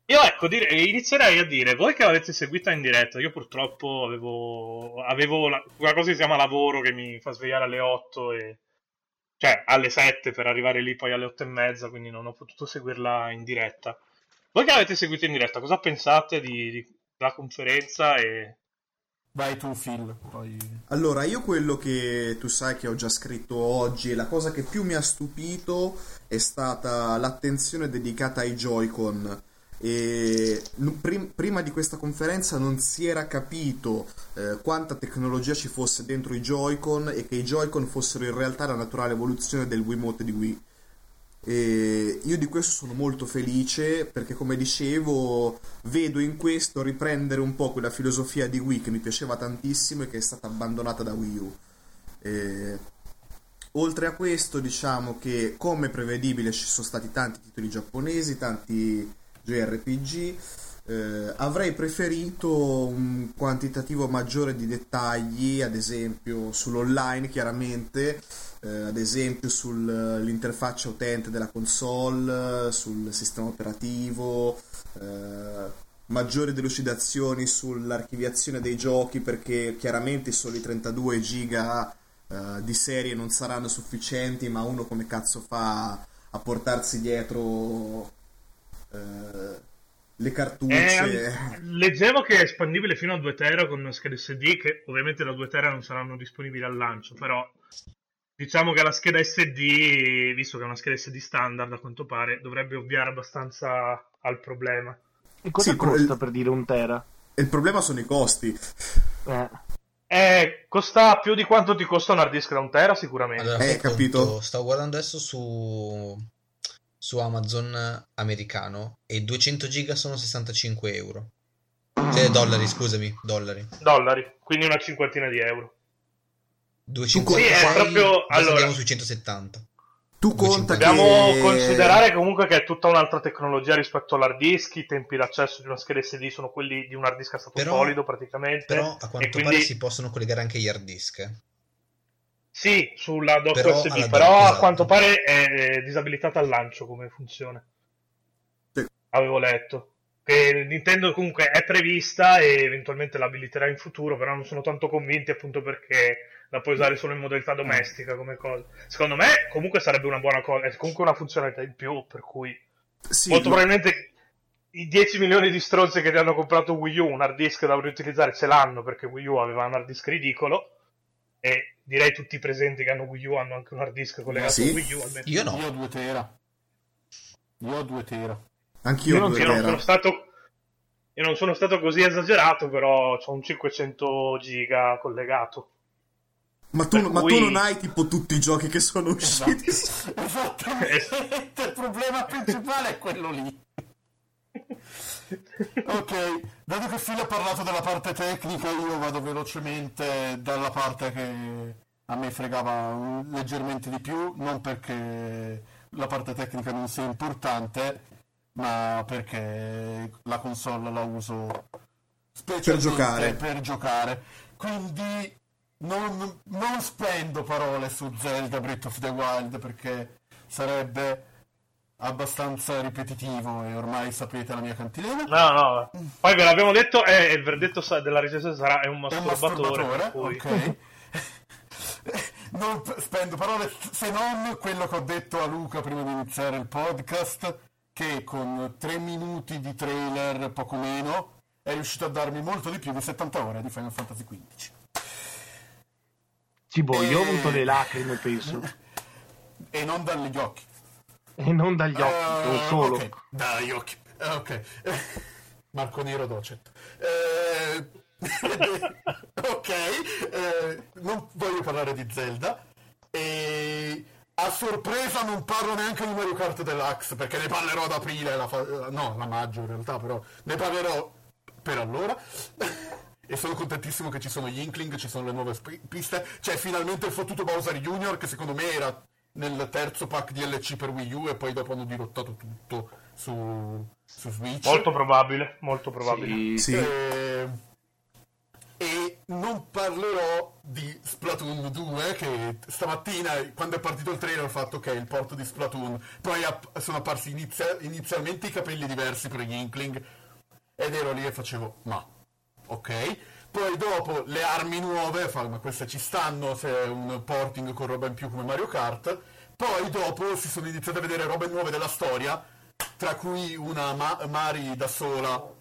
Io ecco, dire- inizierei a dire, voi che l'avete seguita in diretta, io purtroppo avevo, avevo la- una cosa che si chiama lavoro che mi fa svegliare alle 8 e, cioè alle 7 per arrivare lì poi alle 8 e mezza, quindi non ho potuto seguirla in diretta. Voi che l'avete seguita in diretta, cosa pensate di, di- della conferenza e Vai tu, Phil. Poi... Allora, io quello che tu sai che ho già scritto oggi e la cosa che più mi ha stupito è stata l'attenzione dedicata ai Joy-Con. E prima di questa conferenza non si era capito eh, quanta tecnologia ci fosse dentro i Joy-Con e che i Joy-Con fossero in realtà la naturale evoluzione del Wiimote di Wii. E io di questo sono molto felice perché, come dicevo, vedo in questo riprendere un po' quella filosofia di Wii che mi piaceva tantissimo e che è stata abbandonata da Wii U. E... Oltre a questo, diciamo che, come prevedibile, ci sono stati tanti titoli giapponesi, tanti JRPG. Eh, avrei preferito un quantitativo maggiore di dettagli, ad esempio sull'online, chiaramente eh, ad esempio sull'interfaccia utente della console, sul sistema operativo, eh, maggiori delucidazioni sull'archiviazione dei giochi perché chiaramente i soli 32 giga eh, di serie non saranno sufficienti, ma uno come cazzo fa a portarsi dietro eh, le cartucce? Eh, leggevo che è espandibile fino a 2 tera con schede SD che ovviamente da 2 tera non saranno disponibili al lancio, però Diciamo che la scheda SD, visto che è una scheda SD standard a quanto pare, dovrebbe ovviare abbastanza al problema. E cosa Sì, costa il- per dire un tera? Il problema sono i costi. Eh, Eh, costa più di quanto ti costa un hard disk da un tera sicuramente. Allora, Eh, capito. conto, Stavo guardando adesso su, su Amazon americano e 200 giga sono 65 euro. Cioè, dollari, scusami, dollari. Dollari, quindi una cinquantina di euro. 200 Sì, proprio- allora- andiamo sui 170. Tu conta che... Dobbiamo considerare comunque che è tutta un'altra tecnologia rispetto all'hard disk, i tempi d'accesso di una scheda SD sono quelli di un hard disk a stato Però- solido praticamente. Però a e quanto quindi pare si possono collegare anche gli hard disk. eh. sì, sulla dock Però USB, però dock, a esatto. quanto pare è disabilitata al lancio come funzione. Sì. Avevo letto. Che Nintendo comunque è prevista e eventualmente l'abiliterà in futuro, però non sono tanto convinti appunto perché la puoi usare solo in modalità domestica come cosa. Secondo me comunque sarebbe una buona cosa, è comunque una funzionalità in più, per cui Sì, molto lo- probabilmente i 10 milioni di stronzi che ti hanno comprato Wii U un hard disk da riutilizzare ce l'hanno perché Wii U aveva un hard disk ridicolo e direi tutti i presenti che hanno Wii U hanno anche un hard disk collegato Sì. a Wii U almeno. Io no. Io ho 2 tera. Io ho 2 tera. Anch'io Io non due Io non tera. sono stato io non sono stato così esagerato, però ho un 500 giga collegato. Ma tu, per ma tu cui- non hai tipo tutti i giochi che sono usciti. Esattamente, il problema principale è quello lì. ok, dato che Phil ha parlato della parte tecnica, io vado velocemente dalla parte che a me fregava leggermente di più, non perché la parte tecnica non sia importante, ma perché la console la uso specialmente giocare. per giocare. Quindi non, non spendo parole su Zelda Breath of the Wild perché sarebbe abbastanza ripetitivo e ormai sapete la mia cantilena. No, no. Poi ve l'abbiamo detto, eh, il verdetto della recensione sarà è un È un masturbatore. masturbatore, ok. non spendo parole se non quello che ho detto a Luca prima di iniziare il podcast, che con 3 minuti di trailer, poco meno, è riuscito a darmi molto di più di 70 ore di Final Fantasy XV. Cibo, io ho Eh. avuto le lacrime, penso. E non dagli occhi. E non dagli occhi, Eh, non solo. ok, Dagli occhi. Eh, Ok. Marco Nero Docet. Eh, ok, eh, non voglio parlare di Zelda. E a sorpresa non parlo neanche di Mario Kart Deluxe perché ne parlerò ad aprile, la fa- no, a maggio in realtà, però ne parlerò per allora. E sono contentissimo che ci sono gli Inkling, ci sono le nuove sp- piste. C'è finalmente il fottuto Bowser Junior che secondo me era nel terzo pack DLC per Wii U e poi dopo hanno dirottato tutto su, su Switch. Molto probabile, molto probabile. Sì. Eh, e non parlerò di Splatoon 2 che stamattina quando è partito il trailer ho fatto ok il porto di Splatoon poi app- sono apparsi inizia- inizialmente i capelli diversi per gli Inkling ed ero lì e facevo ma ok? Poi dopo le armi nuove ma queste ci stanno se è un porting con roba in più come Mario Kart. Poi dopo si sono iniziate a vedere robe nuove della storia tra cui una Ma- Mari da sola.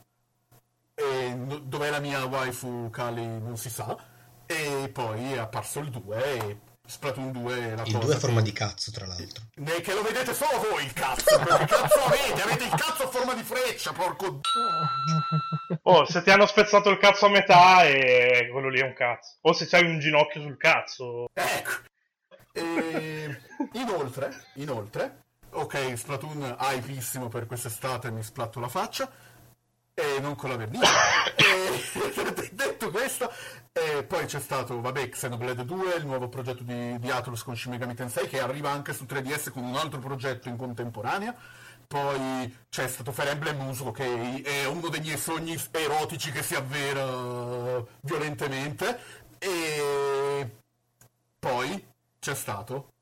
E no- dov'è la mia waifu Kali non si sa. E poi è apparso il 2 e Splatoon 2 è la Il cosa 2 è a forma che... di cazzo, tra l'altro. Ne- che lo vedete solo voi il cazzo! Perché cazzo avete? Avete il cazzo a forma di freccia, porco... Oh, se ti hanno spezzato il cazzo a metà, e quello lì è un cazzo. O se c'hai un ginocchio sul cazzo. Ecco. E... Inoltre, inoltre, ok, Splatoon hypissimo per quest'estate, mi splatto la faccia. E non con la vernice. e... Detto questo, e poi c'è stato, vabbè, Xenoblade 2, il nuovo progetto di, di Atlus con Shin Megami Tensei, che arriva anche su 3DS con un altro progetto in contemporanea. Poi c'è stato Fire Emblem Muso, che è uno dei miei sogni erotici che si avvera violentemente. E poi c'è stato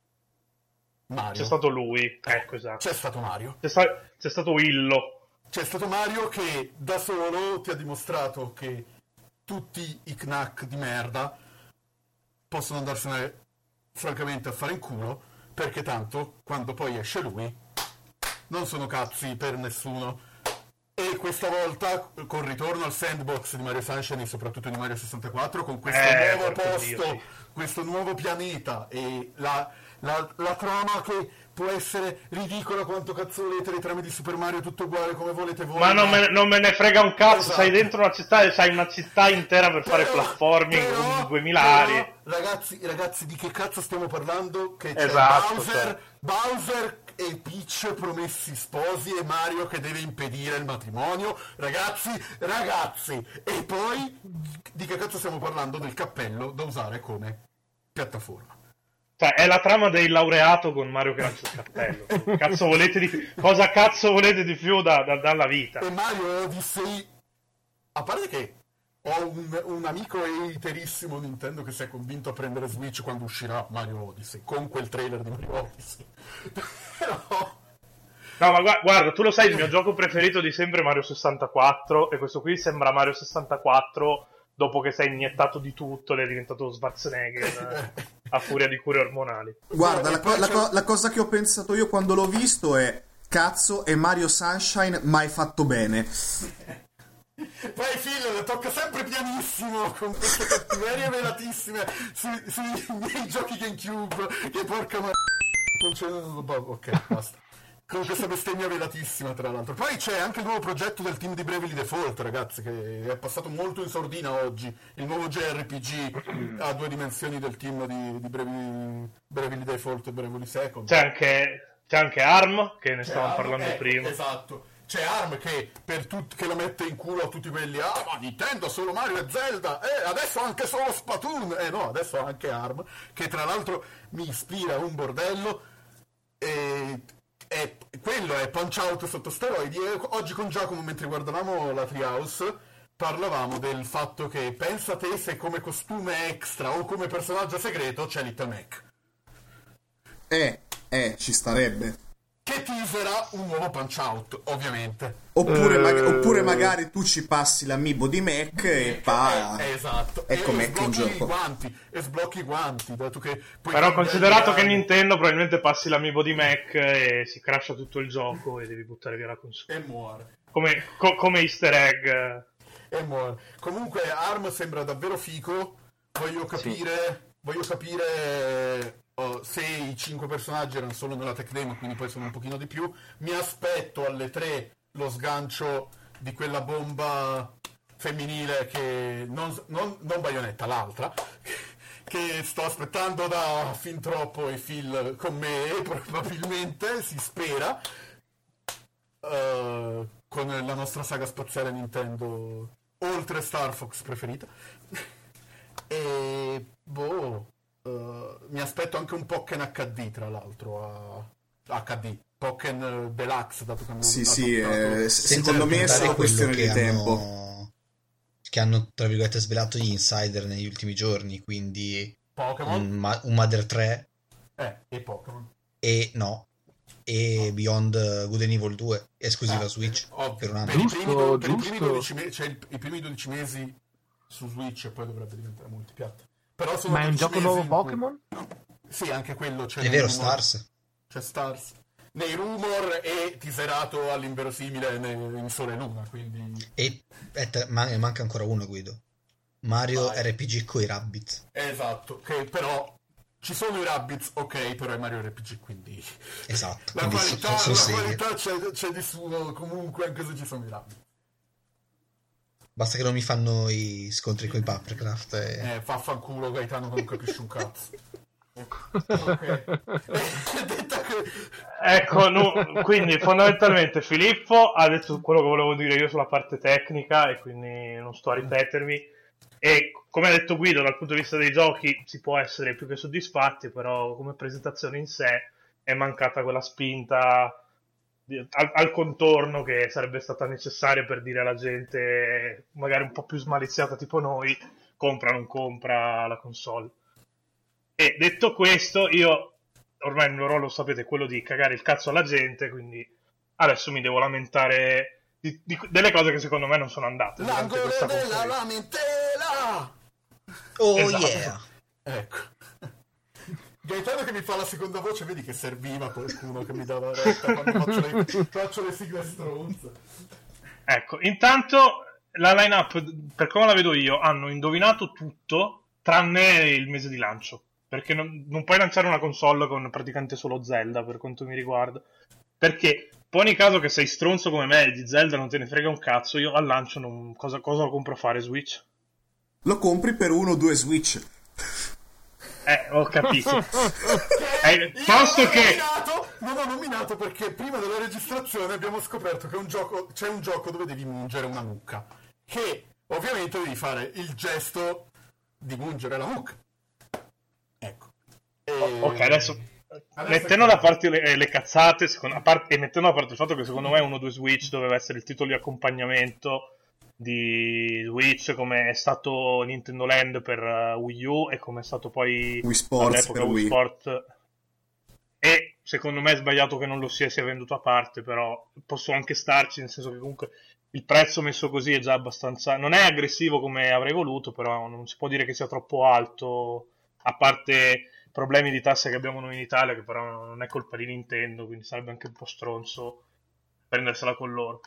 Mario. C'è stato lui. Ecco, esatto. C'è stato Mario. C'è, sta- c'è stato Willo. C'è stato Mario che da solo ti ha dimostrato che tutti i knack di merda possono andarsene francamente a fare in culo perché tanto quando poi esce lui non sono cazzi per nessuno e questa volta col ritorno al sandbox di Mario Sunshine e soprattutto di Mario 64 con questo Eh, nuovo posto Dio, sì. questo nuovo pianeta e la, la- la trama che può essere ridicola quanto cazzo volete le trame di Super Mario tutto uguale come volete voi Ma non me, non me ne frega un cazzo. Esatto. Sei dentro una città e c'hai una città intera per fare Però- platforming però- con 2000 però. Ragazzi, ragazzi, di che cazzo stiamo parlando? Che c'è Esatto, Bowser, cioè. Bowser e Peach promessi sposi e Mario che deve impedire il matrimonio. Ragazzi, ragazzi! E poi di che cazzo stiamo parlando? Del cappello da usare come piattaforma. Cioè, è la trama del laureato con Mario che lancia il cappello. Cazzo volete di più? Cosa cazzo volete di più da- da- dalla vita? E Mario Odyssey, a parte che ho un, un amico haterissimo Nintendo che si è convinto a prendere Switch quando uscirà Mario Odyssey, con quel trailer di Mario Odyssey. Però... No, ma gua- guarda, tu lo sai, il mio gioco preferito di sempre è Mario 64 e questo qui sembra Mario 64 dopo che sei iniettato di tutto ed è diventato Schwarzenegger a furia di cure ormonali. Guarda, la, co- la co- la cosa che ho pensato io quando l'ho visto è cazzo è Mario Sunshine mai fatto bene. Poi Phil tocca sempre pianissimo con queste cattiverie velatissime sui, sui miei giochi GameCube che porca ma... Non c'è... Ok, basta. Con questa bestemmia velatissima, tra l'altro. Poi c'è anche il nuovo progetto del team di Bravely Default, ragazzi, che è passato molto in sordina oggi. Il nuovo JRPG a due dimensioni del team di, di Bravely, Bravely Default e Bravely Second. C'è anche, c'è anche ARM, che ne C'è stavamo Arm, parlando ecco, prima. Esatto. C'è ARM che, per tut- che lo mette in culo a tutti quelli. Ah, ma Nintendo solo Mario e Zelda. Eh, adesso anche solo Splatoon. Eh no, adesso anche ARM. Che tra l'altro mi ispira un bordello. E, e quello è Punch Out sotto steroidi. E oggi con Giacomo, mentre guardavamo la Treehouse, parlavamo del fatto che pensa te se come costume extra o come personaggio segreto c'è Little Mac. Eh, eh, ci starebbe. Che teaserà un nuovo Punch Out, ovviamente. Oppure, Eh. maga- oppure magari tu ci passi l'amiibo di Mac e pa... Eh, esatto. Ecco e Mac in sblocchi i gioco. guanti, e sblocchi i guanti, dato che puoi Però considerato che. Nintendo probabilmente passi l'amiibo di Mac e si crasha tutto il gioco e devi buttare via la console. E muore. Come, co- come easter egg. eh. E muore. Comunque ARM sembra davvero fico. Voglio capire... Voglio capire... oh, se i cinque personaggi erano solo nella tech demo, quindi poi sono un pochino di più. Mi aspetto alle tre lo sgancio di quella bomba femminile che... Non, non, non Bayonetta, l'altra. Che sto aspettando da fin troppo e Phil con me, probabilmente, si spera. eh, con la nostra saga spaziale Nintendo oltre Star Fox preferita e boh eh, mi aspetto anche un Pokken HD tra l'altro a HD Pokken eh, Deluxe dato che hanno Sì, sì, eh, secondo me è solo quello questione che di hanno- tempo. Che hanno, tra virgolette, svelato gli insider negli ultimi giorni, quindi Pokémon un, ma- un Mother 3 eh, e Pokémon e no, e Beyond Good and Evil 2, esclusiva Ah, Switch, ovvio. per un anno. per, i primi, do- per i primi giusto. 12 mesi cioè il- i primi 12 mesi su Switch e poi dovrebbe diventare multipiatta però sono Ma è un 12 gioco nuovo Pokémon? sì anche quello c'è È vero, numero- Stars. c'è Stars nei rumor e tiserato all'inverosimile in Sole e Luna, quindi... E aspetta, ma- manca ancora uno, Guido. Mario Vai. RPG con i Rabbids. Esatto, che però ci sono i Rabbids, ok, però è Mario RPG, quindi... Esatto, La quindi qualità, la qualità c'è, c'è di suo comunque, anche se ci sono i Rabbids. Basta che non mi fanno i scontri con i Papercraft. E... Eh, vaffanculo Gaetano non capisce un cazzo. Che... Ecco, no, quindi fondamentalmente Filippo ha detto quello che volevo dire io sulla parte tecnica e quindi non sto a ripetermi. E come ha detto Guido, dal punto di vista dei giochi si può essere più che soddisfatti, però come presentazione in sé è mancata quella spinta al, al contorno che sarebbe stata necessaria per dire alla gente, magari un po' più smaliziata tipo noi, compra o non compra la console. E detto questo, io ormai il mio ruolo, sapete, è quello di cagare il cazzo alla gente, quindi adesso mi devo lamentare di- di- delle cose che secondo me non sono andate. L'angolo della lamentela! Oh Esatto. yeah! Ecco. Gaetano che mi fa la seconda voce, vedi che serviva qualcuno che mi dava retta quando faccio le, faccio le sigle stronze. Ecco, intanto la line-up, per come la vedo io, hanno indovinato tutto tranne il mese di lancio. Perché non, non puoi lanciare una console con praticamente solo Zelda, per quanto mi riguarda. Perché, poni caso che sei stronzo come me e di Zelda non te ne frega un cazzo, io al lancio non, cosa, cosa compro a fare? Switch? Lo compri per uno o due Switch. Eh, ho capito. Eh, posto che... nominato, non ho nominato perché prima della registrazione abbiamo scoperto che un gioco, c'è un gioco dove devi mungere una mucca. Che ovviamente devi fare il gesto di mungere la mucca. Ecco. E- Ok, adesso mettendo da parte le, le cazzate secondo- a parte- e mettendo da parte il fatto che secondo me uno o due Switch doveva essere il titolo di accompagnamento di Switch come è stato Nintendo Land per uh, Wii U e come è stato poi Wii Sports all'epoca per Wii Wii. Sport e secondo me è sbagliato che non lo sia sia venduto a parte però posso anche starci nel senso che comunque il prezzo messo così è già abbastanza non è aggressivo come avrei voluto però non si può dire che sia troppo alto a parte problemi di tasse che abbiamo noi in Italia, che però non è colpa di Nintendo, quindi sarebbe anche un po' stronzo prendersela con loro.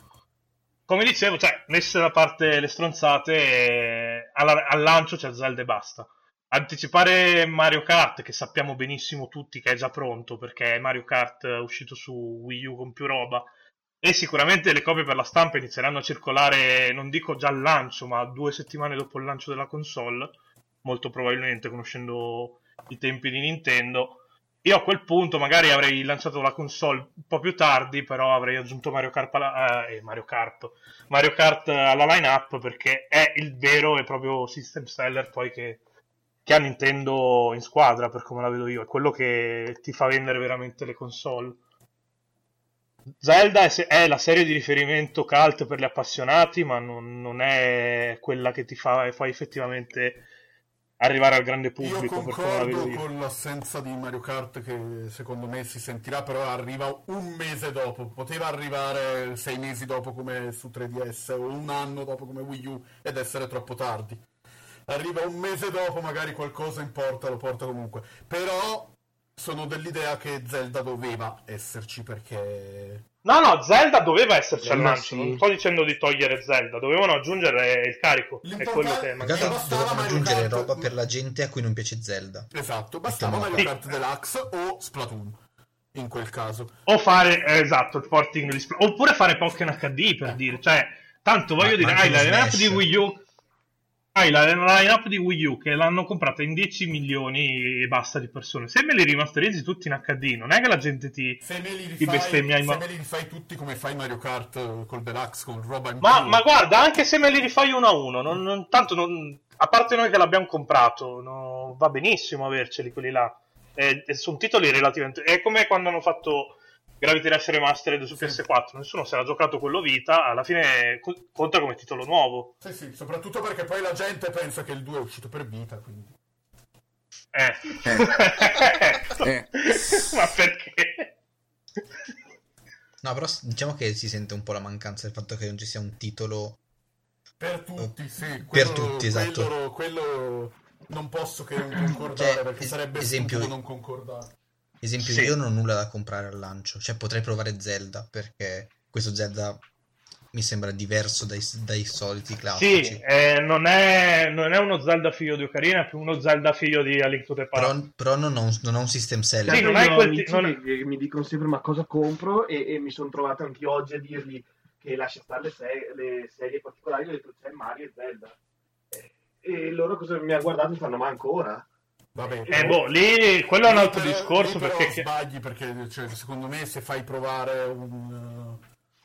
Come dicevo, cioè, messe da parte le stronzate, eh, alla- al lancio c'è Zelda e basta. Anticipare Mario Kart, che sappiamo benissimo tutti che è già pronto, perché è Mario Kart uscito su Wii U con più roba, e sicuramente le copie per la stampa inizieranno a circolare, non dico già al lancio, ma due settimane dopo il lancio della console, molto probabilmente conoscendo i tempi di Nintendo. Io a quel punto magari avrei lanciato la console un po' più tardi, però avrei aggiunto Mario Kart alla, eh, Mario Kart, Mario Kart alla line-up perché è il vero e proprio system seller poi che, che ha Nintendo in squadra, per come la vedo io, è quello che ti fa vendere veramente le console. Zelda è la serie di riferimento cult per gli appassionati, ma non, non è quella che ti fa, fa effettivamente arrivare al grande Io pubblico, vedo concordo io. con l'assenza di Mario Kart che secondo me si sentirà, però arriva un mese dopo. Poteva arrivare sei mesi dopo come su 3DS o un anno dopo come Wii U ed essere troppo tardi. Arriva un mese dopo, magari qualcosa importa, lo porta comunque. Però sono dell'idea che Zelda doveva esserci perché... No, no, Zelda doveva esserci al lancio, sì. non sto dicendo di togliere Zelda, dovevano aggiungere il carico, è quello che Magari mancato. dovevano aggiungere Kart- roba per la gente a cui non piace Zelda. Esatto, bastava Mario Sì. Kart Deluxe o Splatoon in quel caso. O fare, eh, esatto, il porting di Spl- oppure fare Pokémon HD per dire, cioè, tanto voglio Ma- dire, ma hai la line-up di Wii U, hai la line-up di Wii U che l'hanno comprata in 10 milioni e basta di persone, se me li rimasterizzi tutti in HD, non è che la gente ti... Se me li Ti bestemmia rifai, in se me li rifai tutti come fai Mario Kart eh, col Deluxe, con roba in Ma, ma guarda, anche se me li rifai uno a uno, non, non- tanto non- a parte noi che l'abbiamo comprato, no, va benissimo averceli quelli là. E, e sono titoli relativamente. È come quando hanno fatto Gravity Rush Remastered su PS4, nessuno si era giocato quello Vita, alla fine co- conta come titolo nuovo. Sì, sì, soprattutto perché poi la gente pensa che il 2 è uscito per vita, quindi... Eh. Eh. Ma perché? No, però diciamo che si sente un po' la mancanza del fatto che non ci sia un titolo. Per tutti, sì. Per quello- tutti, esatto. Quello, quello non posso che non concordare, Cioè, perché es- sarebbe esempio- non concordare. Esempio, Sì. io non ho nulla da comprare al lancio. Cioè, potrei provare Zelda perché questo Zelda mi sembra diverso dai, dai soliti classici. Sì, eh, non, è, non è uno Zelda figlio di Ocarina, è più uno Zelda figlio di A Link to the Past. Però, però non, ho un, non ho un system seller. Sì, Cazzo, non hai quel amici non- che, mi dicono sempre ma cosa compro e, e mi sono trovato anche oggi a dirgli che lascia stare le, se- le serie particolari, ho detto c'è Mario e Zelda. E, loro cosa mi hanno guardato e fanno ma ancora? Vabbè, Eh, boh, lì quello è un altro Lì però- discorso perché... sbagli perché cioè, secondo me se fai provare un,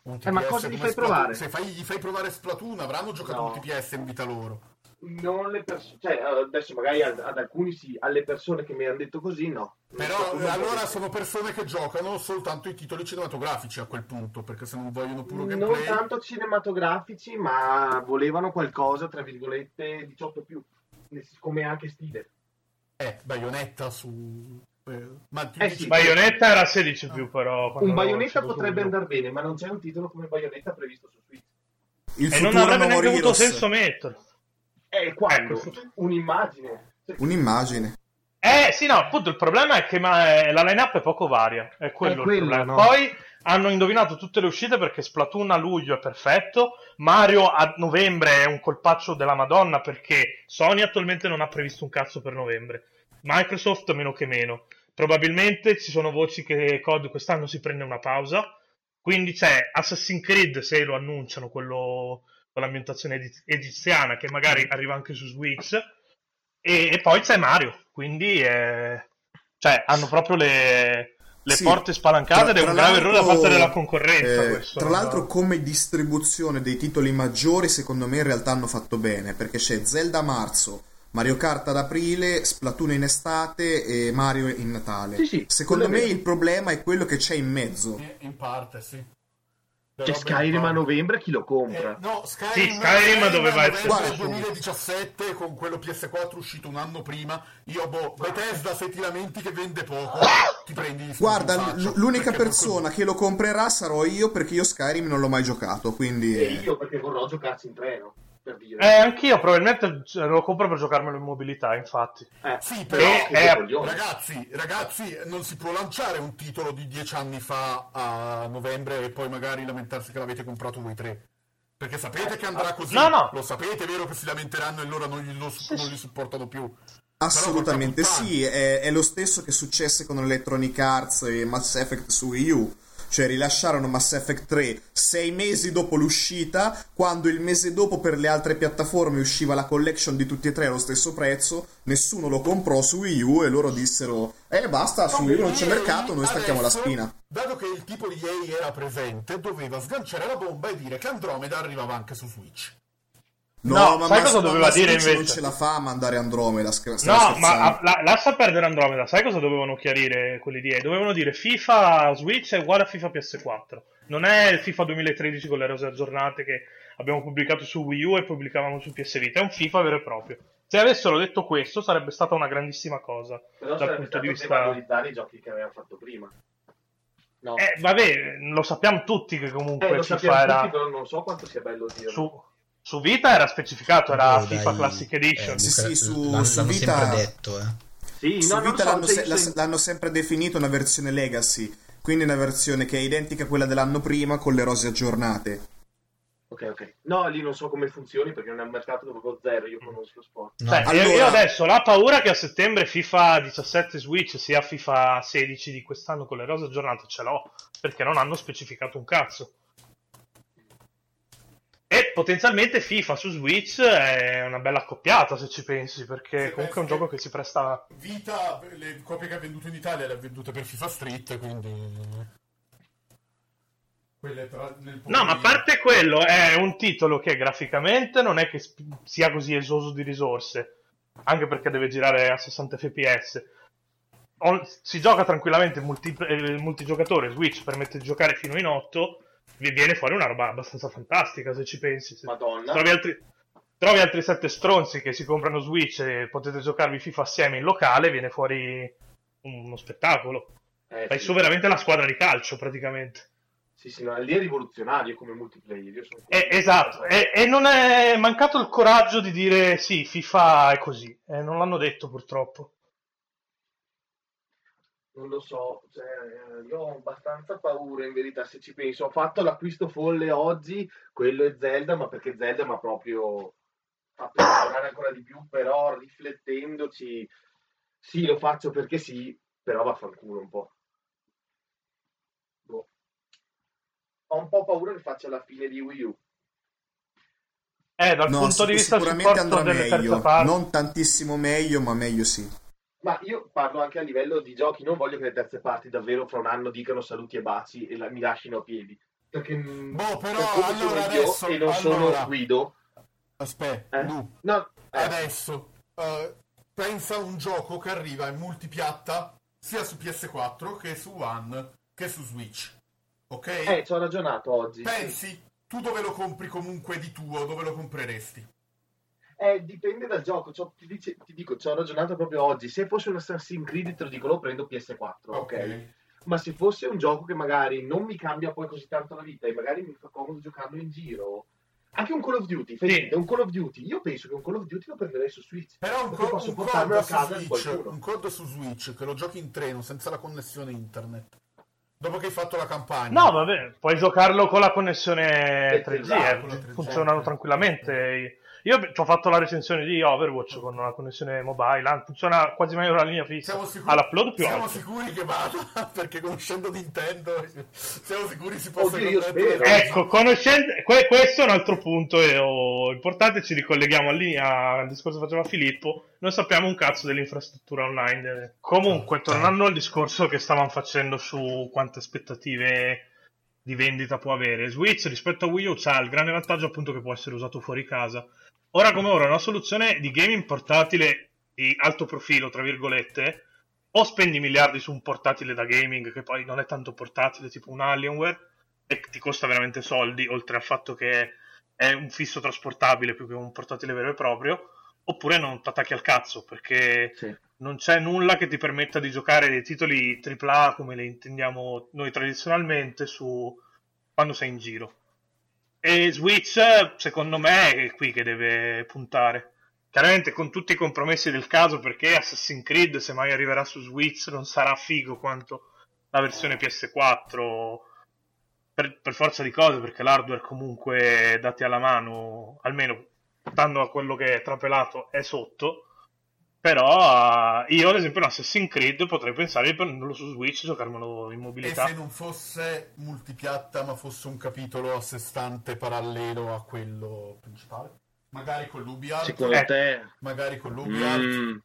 un TPS Eh, ma cosa gli fai Splatoon- provare? se fai- gli fai provare Splatoon avranno giocato No. un TPS in vita loro Non le persone, cioè adesso magari ad, ad alcuni sì, alle persone che mi hanno detto così no. Non però come- allora sono persone che giocano soltanto i titoli cinematografici a quel punto perché se non vogliono puro non gameplay tanto cinematografici, ma volevano qualcosa, tra virgolette, 18 più, come anche stile. Eh Bayonetta su eh, ma Eh sì, Bayonetta era 16 più però. quando Un Bayonetta potrebbe andare bene, ma non c'è un titolo come Bayonetta previsto su Switch. Il E non avrebbe neanche avuto senso metterlo. Eh, quando? Ecco. Un'immagine. Un'immagine. Eh sì, no, appunto il problema è che ma, eh, la line-up è poco varia, è quello, È quello, il problema. no? Poi hanno indovinato tutte le uscite perché Splatoon a luglio è perfetto, Mario a novembre è un colpaccio della Madonna perché Sony attualmente non ha previsto un cazzo per novembre, Microsoft meno che meno. Probabilmente ci sono voci che COD quest'anno si prende una pausa, quindi c'è Assassin's Creed se lo annunciano, quello con l'ambientazione egiziana che magari arriva anche su Switch, e, e poi c'è Mario, quindi eh, cioè, hanno proprio le, le Sì. porte spalancate ed è Tra- un tra grave errore da parte della concorrenza. eh, questo, tra no? l'altro, come distribuzione dei titoli maggiori, secondo me in realtà hanno fatto bene perché c'è Zelda a marzo, Mario Kart ad aprile, Splatoon in estate e Mario in Natale. Sì, sì, secondo me il problema è quello che c'è in mezzo. in parte sì C'è Però, Skyrim a no. novembre, chi lo compra? Eh, no, Skyrim, Sì, Skyrim doveva a essere novembre su- 2017 con quello PS4 uscito un anno prima. Io, boh, Bethesda, se ti lamenti che vende poco, ti prendi il Guarda, l- l'unica persona che lo comprerà sarò io perché io Skyrim non l'ho mai giocato, quindi... E io perché vorrò giocarci in treno, per dire. Eh, anch'io probabilmente lo compro per giocarmelo in mobilità, infatti. Eh, Sì, però Eh, eh. Ragazzi, ragazzi, non si può lanciare un titolo di dieci anni fa a novembre e poi magari lamentarsi che l'avete comprato voi tre. Perché sapete che andrà così. No, no. Lo sapete, è vero che si lamenteranno e loro non, gli- lo- non li supportano più. Assolutamente sì, è, è lo stesso che successe con Electronic Arts e Mass Effect su Wii U. Cioè rilasciarono Mass Effect 3 sei mesi dopo l'uscita, quando il mese dopo per le altre piattaforme usciva la collection di tutti e tre allo stesso prezzo, nessuno lo comprò su Wii U e loro dissero eh basta, su Wii U non c'è mercato, noi stacchiamo la spina. Dato che il tipo di EA era presente, doveva sganciare la bomba e dire che Andromeda arrivava anche su Switch. No, ma, sai ma- cosa doveva ma dire Switch non invece? ce la fa a mandare Andromeda, stiamo No, ma la- lascia perdere Andromeda. Sai cosa dovevano chiarire quelli di EA? Dovevano dire FIFA Switch è uguale a FIFA PS4. Non è il FIFA 2013 con le rose aggiornate che abbiamo pubblicato su Wii U e pubblicavamo su PS Vita. È un FIFA vero e proprio. Se avessero detto questo sarebbe stata una grandissima cosa Però dal sarebbe punto di vista... valorizzare i giochi che avevamo fatto prima. No. Eh, vabbè, lo sappiamo tutti che Eh, comunque lo FIFA era... tutti, però non so quanto sia bello dirlo. Su, su Vita era specificato, era Oh, FIFA dai, Classic Edition. eh, Sì, sì, su- l'hanno, su l'hanno Vita- sempre detto, eh. Sì, Su no, Vita so, l'hanno, se- la- l'hanno sempre definito una versione Legacy, quindi una versione che è identica a quella dell'anno prima con le rose aggiornate. Ok, ok. No, lì non so come funzioni perché non è un mercato dove ho zero, io conosco sport. No, Cioè, io- allora- io adesso ho la paura che a settembre FIFA 17 Switch sia FIFA 16 di quest'anno con le rose aggiornate, ce l'ho, perché non hanno specificato un cazzo. E potenzialmente FIFA su Switch è una bella accoppiata se ci pensi, perché Sì, comunque è un gioco che si presta... Vita, le copie che ha venduto in Italia le ha vendute per FIFA Street, quindi... Quelle tra- No, ma a parte quello, è un titolo che graficamente non è che sia così esoso di risorse, anche perché deve girare a 60 fps. On- si gioca tranquillamente il, multi- il multigiocatore, Switch permette di giocare fino in 8, vi viene fuori una roba abbastanza fantastica se ci pensi. Se Madonna. trovi altri, trovi altri 7 stronzi che si comprano Switch e potete giocarvi FIFA assieme in locale, viene fuori uno spettacolo. Eh, Fai sì. su veramente la squadra di calcio praticamente. Sì, sì, no, lì è rivoluzionario come multiplayer. Io sono Eh, esatto, e, e non è mancato il coraggio di dire sì, FIFA è così, Eh, non l'hanno detto purtroppo. Non lo so, cioè, eh, io ho abbastanza paura in verità se ci penso. Ho fatto l'acquisto folle oggi, quello è Zelda, ma perché Zelda mi ha proprio fatto lavorare ancora di più, però riflettendoci, sì, lo faccio perché sì, però vaffanculo un po'. Boh. Ho un po' paura che faccia la fine di Wii U. Eh, dal No, punto sì, di vista sicuramente andrà meglio. Non tantissimo meglio, ma meglio sì. Ma io parlo anche a livello di giochi, non voglio che le terze parti davvero fra un anno dicano saluti e baci e la- mi lasciino a piedi. Perché Boh, però, per allora, sono adesso- e non sono allora- Guido. Aspetta, Eh? No, eh, adesso eh, pensa a un gioco che arriva in multipiatta sia su PS4 che su One che su Switch. Ok? eh, ci ho ragionato oggi. Pensi, tu dove lo compri comunque di tuo, dove lo compreresti? Eh, dipende dal gioco. C'ho- ti, dice- ti dico, ci ho ragionato proprio oggi. Se fosse un Assassin's Creed, te lo dico, lo prendo PS4, ok? Ma se fosse un gioco che magari non mi cambia poi così tanto la vita e magari mi fa comodo giocarlo in giro, anche un Call of Duty, fai Sì. un Call of Duty, io penso che un Call of Duty lo prenderei su Switch. Però un, co- posso un portarmelo COD a su casa Switch, un COD su Switch che lo giochi in treno senza la connessione internet. Dopo che hai fatto la campagna. No, vabbè, puoi giocarlo con la connessione Eh, 3G, esatto, eh, con la 3G. funzionano tranquillamente. Io ci ho fatto la recensione di Overwatch con una connessione mobile, funziona quasi meglio la linea fissa. Siamo sicuri, Ha l'upload più siamo alto. sicuri che vada, perché conoscendo Nintendo siamo sicuri si possa Oddio, io connettere. spero. Ecco, conoscendo... que- questo è un altro punto eh, oh, importante, ci ricolleghiamo lì al discorso che faceva Filippo, non sappiamo un cazzo dell'infrastruttura online. eh. Comunque, tornando al discorso che stavamo facendo su quante aspettative di vendita può avere, Switch rispetto a Wii U ha il grande vantaggio appunto che può essere usato fuori casa. Ora come ora, una soluzione di gaming portatile di alto profilo, tra virgolette, o spendi miliardi su un portatile da gaming che poi non è tanto portatile, tipo un Alienware, e ti costa veramente soldi, oltre al fatto che è un fisso trasportabile più che un portatile vero e proprio, oppure non ti attacchi al cazzo, perché Sì. non c'è nulla che ti permetta di giocare dei titoli AAA come li intendiamo noi tradizionalmente su quando sei in giro. E Switch, secondo me, è qui che deve puntare. Chiaramente con tutti i compromessi del caso, perché Assassin's Creed, se mai arriverà su Switch, non sarà figo quanto la versione PS4 per, per forza di cose, perché l'hardware comunque dati alla mano, almeno dando a quello che è trapelato, è sotto. Però eh, io, ad esempio, in Assassin's Creed potrei pensare di prenderlo su Switch e giocarmelo in E mobilità. se non fosse multipiatta, ma fosse un capitolo a sé stante parallelo a quello principale? Magari con l'UbiArt, Secondo Eh. te? magari con l'UbiArt. Mm.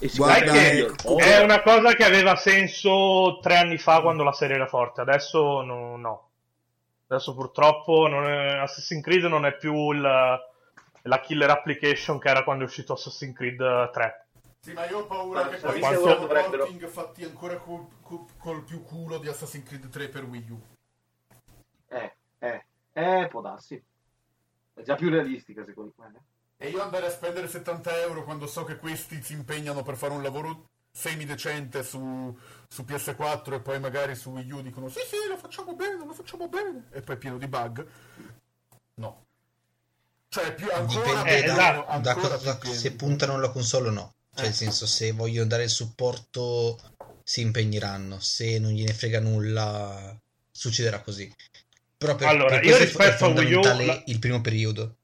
E Guarda, sicuramente eh. È una cosa che aveva senso tre anni fa quando la serie era forte, adesso no. no. Adesso purtroppo non è- Assassin's Creed non è più il- la killer application che era quando è uscito Assassin's Creed 3. Sì, ma io ho paura Ma che poi siano dovrebbero- porting fatti ancora col, col- col più culo di Assassin's Creed 3 per Wii U. Eh, eh, eh, può darsi. È già più realistica, secondo me. eh. E io andare a spendere 70 euro quando so che questi si impegnano per fare un lavoro semidecente su, su PS4 e poi magari su Wii U dicono sì sì lo facciamo bene, lo facciamo bene e poi è pieno di bug. No. Cioè più ancora Dipende Eh, esatto. da ancora più pieno. se puntano alla console o no. Cioè, Eh. nel senso, se vogliono dare il supporto, si impegneranno. Se non gliene frega nulla, succederà così. Però per, Allora, per io rispetto a Wii U, la- il primo periodo.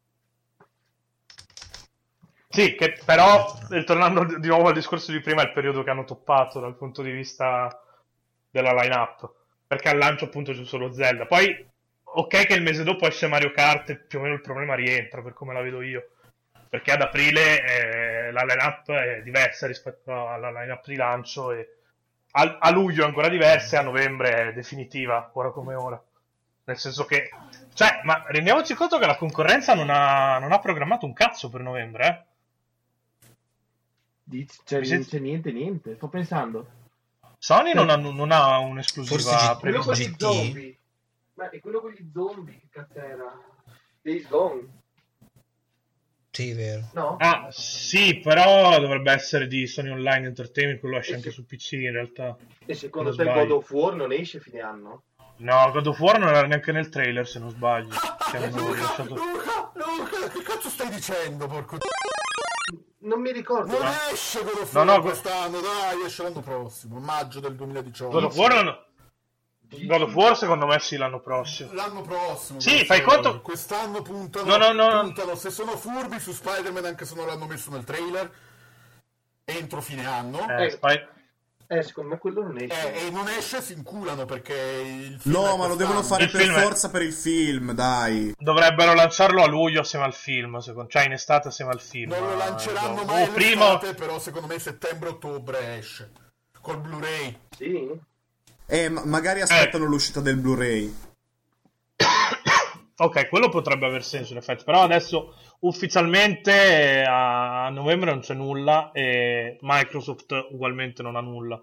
Sì, che però, tornando di nuovo al discorso di prima, è il periodo che hanno toppato dal punto di vista della line-up. Perché al lancio appunto c'è solo Zelda. Poi, ok che il mese dopo esce Mario Kart e più o meno il problema rientra, per come la vedo io. Perché ad aprile eh, la line-up è diversa rispetto alla line-up di lancio e a, a luglio è ancora diversa e a novembre è definitiva, ora come ora. Nel senso che... Cioè, ma rendiamoci conto che la concorrenza non ha, non ha programmato un cazzo per novembre, eh? Dici- Cioè, non senti- c'è niente, niente. Sto pensando. Sony non ha, non ha un'esclusiva prevista. Zombie. Ma è quello con gli zombie, che cazzo era? Days Gone, Sì, vero. no? Ah, sì, però dovrebbe essere di Sony Online Entertainment, quello esce Eh anche sì. su PC in realtà. E secondo te sbaglio. God of War non esce fine anno? No, God of War non era neanche nel trailer, se non sbaglio. Che hanno Luca, rilasciato- Luca, Luca, che cazzo stai dicendo, porco? No, non mi ricordo. Non ma- esce God of No, War no, quest'anno, dai, esce l'anno prossimo, maggio del 2018. God of War, non- God of War secondo me sì l'anno prossimo. L'anno prossimo. Sì, fai War. conto- Quest'anno puntano, No, no, no. puntano, se sono furbi su Spider-Man, anche se non l'hanno messo nel trailer, entro fine anno. Eh, Eh, Spy- Eh, secondo me quello non esce. Eh, e non esce, si inculano perché il film No, ma lo devono fare Il per è- forza per il film, dai. Dovrebbero lanciarlo a luglio assieme al film, secondo... cioè in estate assieme al film. Non lo eh, lanceranno o mai prima prima... però secondo me settembre-ottobre esce. Col Blu-ray. Sì? Eh, ma- magari aspettano l'uscita del Blu-ray. Ok, quello potrebbe aver senso in effetti, però adesso ufficialmente eh, a novembre non c'è nulla e Microsoft ugualmente non ha nulla.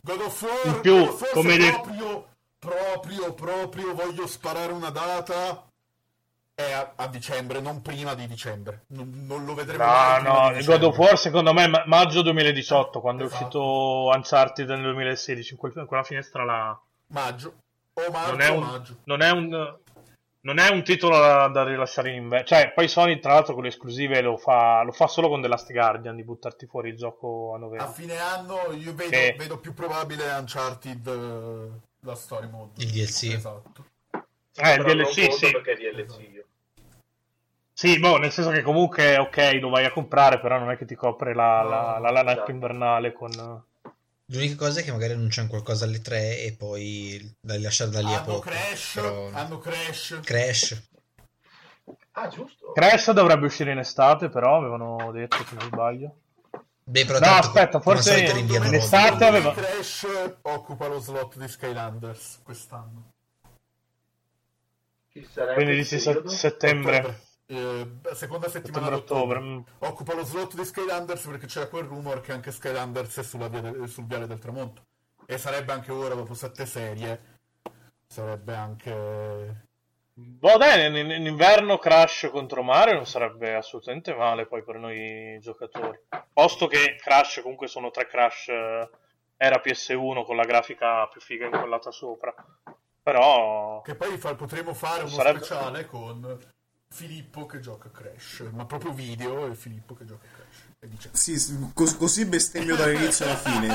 God of War, In più, God of War, come se de- proprio, proprio, proprio voglio sparare una data è a, a dicembre, non prima di dicembre. Non, non lo vedremo No, no, di God of War secondo me è ma- maggio 2018, quando Esatto. è uscito Uncharted nel 2016, in quel- in quella finestra là. Maggio. O marzo Non è o un, maggio. non è un, non è un titolo da, da rilasciare in inverno. Cioè, poi Sony tra l'altro con le esclusive lo fa, lo fa solo con The Last Guardian di buttarti fuori il gioco a A novembre. fine anno io vedo, Che- vedo più probabile Uncharted eh, la story mode. Il DLC. Esatto. Eh, il Però DLC sì. Perché è DLC io. Sì, boh, nel senso che comunque ok, lo vai a comprare, però non è che ti copre la, la, la lana esatto. invernale con... L'unica cosa è che magari annunciano qualcosa alle 3 e poi da lasciare da lì a Hanno poco. Crash, Però- hanno Crash. Crash. Ah, giusto. Crash dovrebbe uscire in estate, però avevano detto se non sbaglio. Beh, però No, tanto, aspetta, forse in estate aveva- Crash occupa lo slot di Skylanders quest'anno. Chi sarebbe Quindi dici settembre, Eh, seconda settimana d'ottobre. Occupa lo slot di Skylanders perché c'era quel rumor che anche Skylanders è del- sul viale del tramonto. E sarebbe anche ora, dopo sette serie, sarebbe anche... Boh, dai, in, in inverno Crash contro Mario non sarebbe assolutamente male poi per noi giocatori. Posto che Crash comunque sono tre Crash eh, era PS1 con la grafica più figa incollata sopra. Però Che poi fa- potremo fare uno Sarebbe- speciale con Filippo che gioca a Crash. Ma proprio video e Filippo che gioca a Crash. E dice... Sì, cos- così bestemmio dall'inizio alla fine.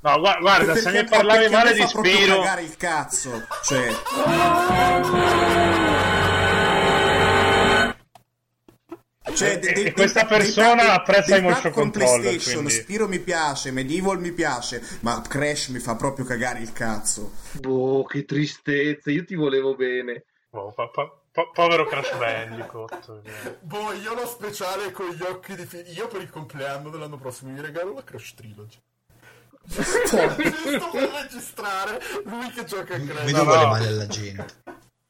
No, gua- guarda, se Perché- mi parlavi perché male mi di fa proprio Spiro, cagare il cazzo. Cioè, cioè, E- e questa persona apprezza i motion con controller, PlayStation, quindi- Spiro mi piace, Medieval mi piace, ma Crash mi fa proprio cagare il cazzo. Boh, che tristezza, io ti volevo bene. Oh, po- po- po- povero Crash Bandicoot. Boh, io lo speciale con gli occhi di Filippo. Io per il compleanno dell'anno prossimo mi regalo la Crash Trilogy. Giusto per registrare lui che gioca a Crash. Vedo No, no. male alla gente.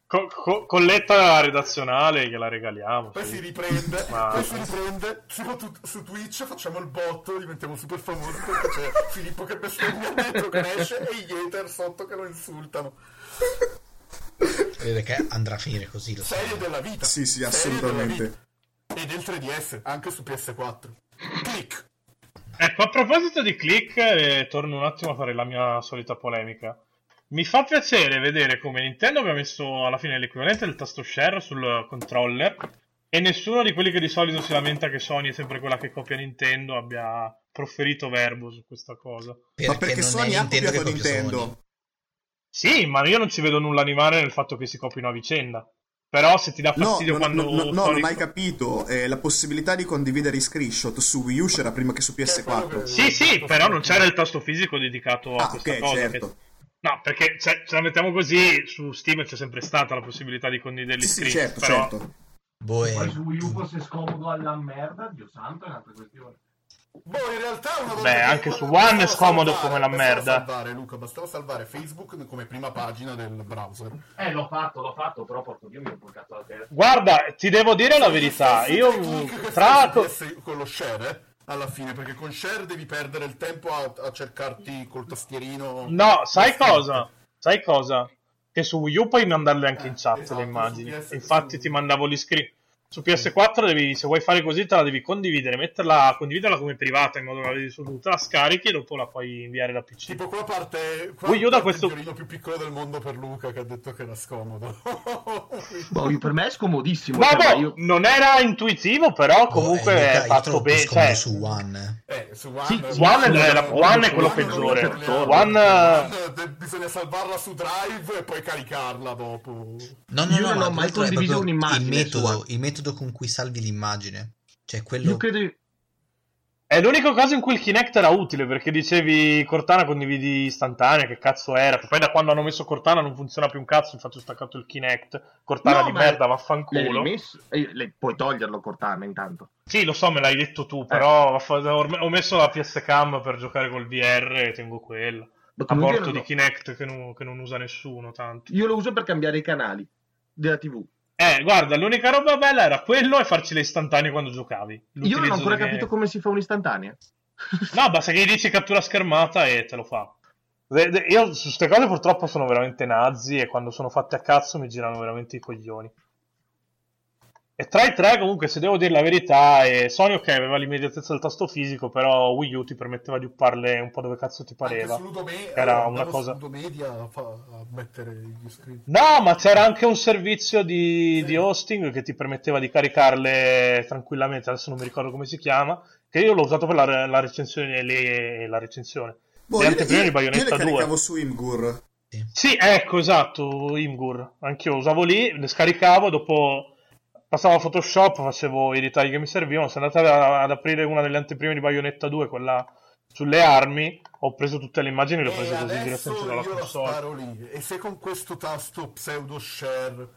Co- co- colletta redazionale che la regaliamo. Poi sì. si riprende, Ma- poi si riprende su, tu- su Twitch facciamo il botto, diventiamo super famosi perché c'è Filippo che bestemmia dentro Crash e gli hater sotto che lo insultano. Vedete che andrà a finire così. Lo. Serie della vita. Sì, sì, assolutamente. E del 3DS, anche su PS4. Click. Ecco, a proposito di click, eh, torno un attimo a fare la mia solita polemica. Mi fa piacere vedere come Nintendo abbia messo alla fine l'equivalente del tasto share sul controller e nessuno di quelli che di solito si lamenta che Sony è sempre quella che copia Nintendo abbia proferito verbo su questa cosa. ma perché non Sony è ha copiato copia Nintendo. Sì, ma io non ci vedo nulla di male nel fatto che si copino a vicenda. Però se ti dà fastidio no, quando no, no, no, non hai capito. Eh, la possibilità di condividere i screenshot su Wii U c'era prima che su PS4. Sì, sì, però non c'era il tasto fisico dedicato a Ah, questa ok, cosa. certo. che- No, perché cioè, ce la mettiamo così, su Steam c'è sempre stata la possibilità di condividere gli Sì, sì, screen, certo, però... certo. Boh, è- Poi su Wii U fosse scomodo alla merda, Dio santo, è un'altra questione. Boh, in realtà una volta Beh, che- anche su bastava One è scomodo salvare- come la bastava merda. Salvare, Luca, bastava salvare Facebook come prima pagina del browser. Eh, l'ho fatto, l'ho fatto, però porco Dio mi ho portato la testa. Guarda, ti devo dire la verità, io tra... PS con lo share eh, alla fine, perché con share devi perdere il tempo a, a cercarti col tastierino. No, sai cosa? Sai cosa? Che su Wii U puoi mandarle anche in chat esatto, le immagini. Infatti ti mandavo gli screen. Su PS4 devi, se vuoi fare così te la devi condividere, metterla, condividerla come privata in modo che la vedi su tutte, la scarichi e dopo la puoi inviare da PC. Tipo qua parte, qua Wii U da parte questo- il violino più piccolo del mondo per Luca che ha detto che era scomodo. Boh, per me è scomodissimo. No, cioè, ma io- non era intuitivo, però comunque Oh, eh, Luca, è io fatto bene. Cioè, su One. Eh, su One, Sì, eh, sì, One è- la- One è quello One peggiore. non parliamo. One, One, eh, bisogna salvarla su Drive e poi caricarla dopo. No, no, Io no, non ho mai è condiviso un'immagine il su metodo, One. Metodo con cui salvi l'immagine. Cioè, quello... Io credo È l'unico caso in cui il Kinect era utile perché dicevi Cortana condividi istantanea, che cazzo era? Poi da quando hanno messo Cortana non funziona più un cazzo, infatti ho staccato il Kinect. Cortana No, di merda, vaffanculo. rimesso? Eh, le- puoi toglierlo Cortana intanto. Sì, lo so, me l'hai detto Eh. tu, però vaffa- ho ho messo la PS Cam per giocare col VR e tengo quella. A non di Kinect che non, che non usa nessuno tanto. Io lo uso per cambiare i canali della TV. Eh, guarda, l'unica roba bella era quello e farci le istantanee quando giocavi. Io non ho ancora che- capito come si fa un'istantanea. No, basta che gli dici cattura schermata e te lo fa. Io su queste cose purtroppo sono veramente nazi e quando sono fatte a cazzo mi girano veramente i coglioni. E tra i tre, comunque, se devo dire la verità, eh, Sony ok aveva l'immediatezza del tasto fisico, però Wii U ti permetteva di upparle un po' dove cazzo ti pareva. Ludome- Era allora, una cosa... su Ludomedia a, fa- a mettere gli screen. No, ma c'era anche un servizio di, di hosting che ti permetteva di caricarle tranquillamente, adesso non mi ricordo come si chiama, che io l'ho usato per la, la recensione, le- la recensione. Boh, le io, anteprime io- di io le Bayonetta 2. caricavo su Imgur. Sì, ecco, esatto, Imgur. Anch'io usavo lì, le scaricavo, dopo passavo a Photoshop, facevo i ritagli che mi servivano. Sono andato a- ad aprire una delle anteprime di Bayonetta 2, quella sulle armi. Ho preso tutte le immagini e le ho prese così direttamente dalla io la console. E se con questo tasto pseudo share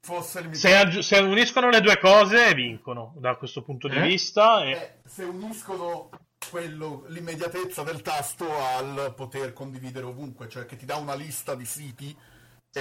fosse limitato... Se, aggi- se uniscono le due cose, vincono da questo punto di Eh? vista. E... Eh, se uniscono quello, l'immediatezza del tasto al poter condividere ovunque, cioè che ti dà una lista di siti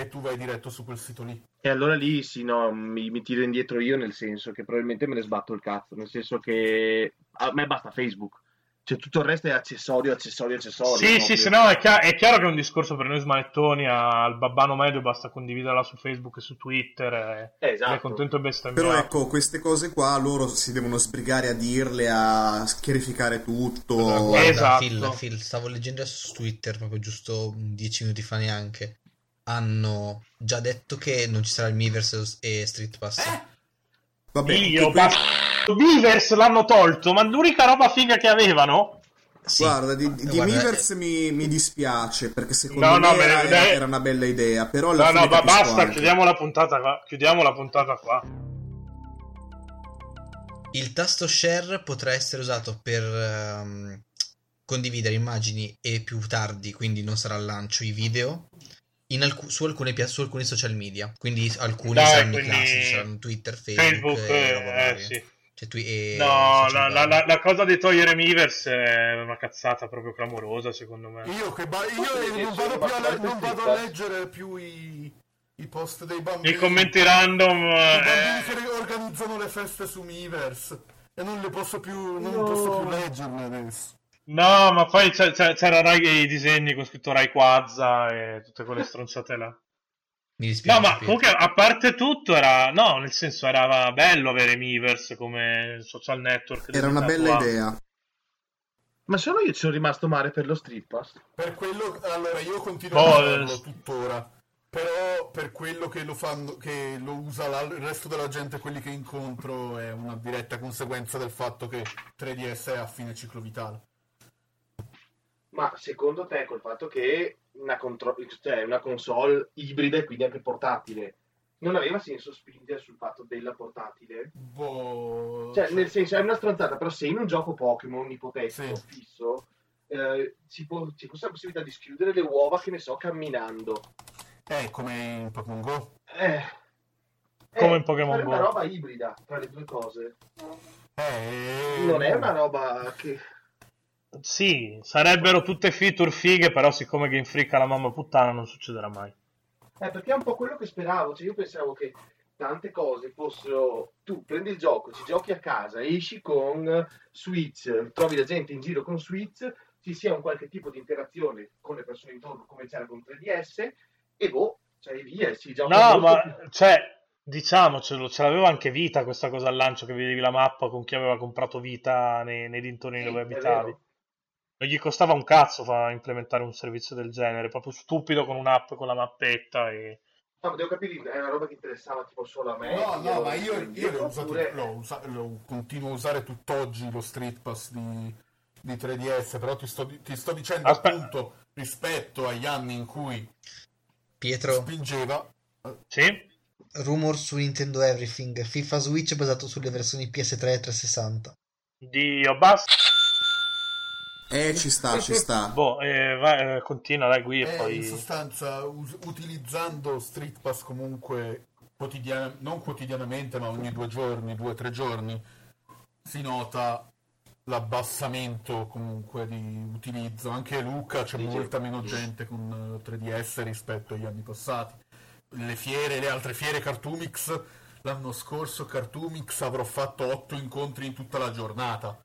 e tu vai diretto su quel sito lì. E allora lì sì, no, mi, mi tiro indietro io nel senso che probabilmente me ne sbatto il cazzo, nel senso che a me basta Facebook. Cioè tutto il resto è accessorio, accessorio, accessorio. Sì, proprio. sì, se no è, chia- è chiaro che è un discorso per noi smanettoni al babbano medio basta condividerla su Facebook e su Twitter e Eh, esatto. è contento e bestemmiato. Però ecco, queste cose qua loro si devono sbrigare a dirle, a chiarificare tutto. Guarda, Esatto. Phil, Phil, stavo leggendo su Twitter proprio giusto dieci minuti fa neanche. Hanno già detto che non ci sarà il Miiverse e Street Pass. Vabbè, Io, basta. Beavers l'hanno tolto, ma l'unica roba figa che avevano. Sì. Guarda, di, di Guarda, Miiverse mi, mi dispiace perché secondo No, no, me era, beh, era- beh. era una bella idea. Però No, no, capisco basta, anche. chiudiamo la puntata qua. Chiudiamo la puntata qua. Il tasto share potrà essere usato per ehm, condividere immagini e più tardi, quindi non sarà al lancio, i video in alcu- su, alcune pia- su alcuni social media. Quindi alcuni Dai, saranno quindi classici, saranno Twitter, Facebook, Facebook, e roba eh, varia. sì. Cioè, twi- e No, social la, la- la- la cosa di togliere Miiverse è una cazzata proprio clamorosa, secondo me. Io, che ba- io non, vado più a le- non vado a stretta. leggere più i, i post dei bambini. I commenti random. I bambini eh, che organizzano le feste su Miiverse e non le posso più, non No. posso più leggerle adesso. No, ma poi c'è- c'era Rai- i disegni con scritto Rayquaza e tutte quelle stronzate là. Mi dispiace. No, ma comunque a parte tutto era. No, nel senso era bello avere Miiverse come social network. Era una bella a- idea. Ma solo io ci sono rimasto male per lo Street Pass. Per quello, allora io continuo Boh, a farlo eh, tuttora. Però per quello che lo fanno, che lo usa la- il resto della gente, quelli che incontro, è una diretta conseguenza del fatto che 3DS è a fine ciclo vitale. Ma secondo te, col fatto che una, contro- cioè una console ibrida e quindi anche portatile, non aveva senso spingere sul fatto della portatile? Boh, Cioè, nel senso, è una stronzata, però se in un gioco Pokémon ipotetico Sì. fisso eh, si può, ci fosse la possibilità di schiudere le uova, che ne so, camminando. è come in Pokémon Go. Eh, Come eh, in Pokémon Go. una roba ibrida tra le due cose. Eh, Non è una roba che... Sì, sarebbero tutte feature fighe, però siccome Game Freak ha la mamma puttana non succederà mai. Eh, perché è un po' quello che speravo. Cioè, io pensavo che tante cose fossero. Tu prendi il gioco, ci giochi a casa, esci con Switch, trovi la gente in giro con Switch, ci sia un qualche tipo di interazione con le persone intorno, come c'era con 3DS, e boh, cioè via, si gioca No, molto più- ma cioè, Diciamocelo, ce l'aveva anche Vita questa cosa al lancio che vedevi la mappa con chi aveva comprato Vita nei, nei dintorni Sì, dove abitavi. vero. Non gli costava un cazzo fa implementare un servizio del genere, proprio stupido con un'app con la mappetta e... No, ma devo capire, è una roba che interessava tipo solo a me. No, no, ma io, io l'ho usato, oppure- l'ho usa- lo continuo a usare tutt'oggi lo Street Pass di, di 3DS, però ti sto, ti sto dicendo Aspetta. appunto rispetto agli anni in cui Pietro, spingeva, Sì? rumor su Nintendo Everything. FIFA Switch basato sulle versioni PS3 e 360. Dio, basta. Eh, ci sta, ci sta. Boh, eh, vai, eh, continua, dai, qui e eh, in poi... sostanza us- utilizzando Street Pass comunque quotidiana- non quotidianamente ma ogni due giorni, due o tre giorni, si nota l'abbassamento comunque di utilizzo. Anche Luca c'è Dici- molta meno gente con eh, 3DS rispetto agli anni passati. Le fiere, le altre fiere Cartoomix, l'anno scorso Cartoomix avrò fatto otto incontri in tutta la giornata.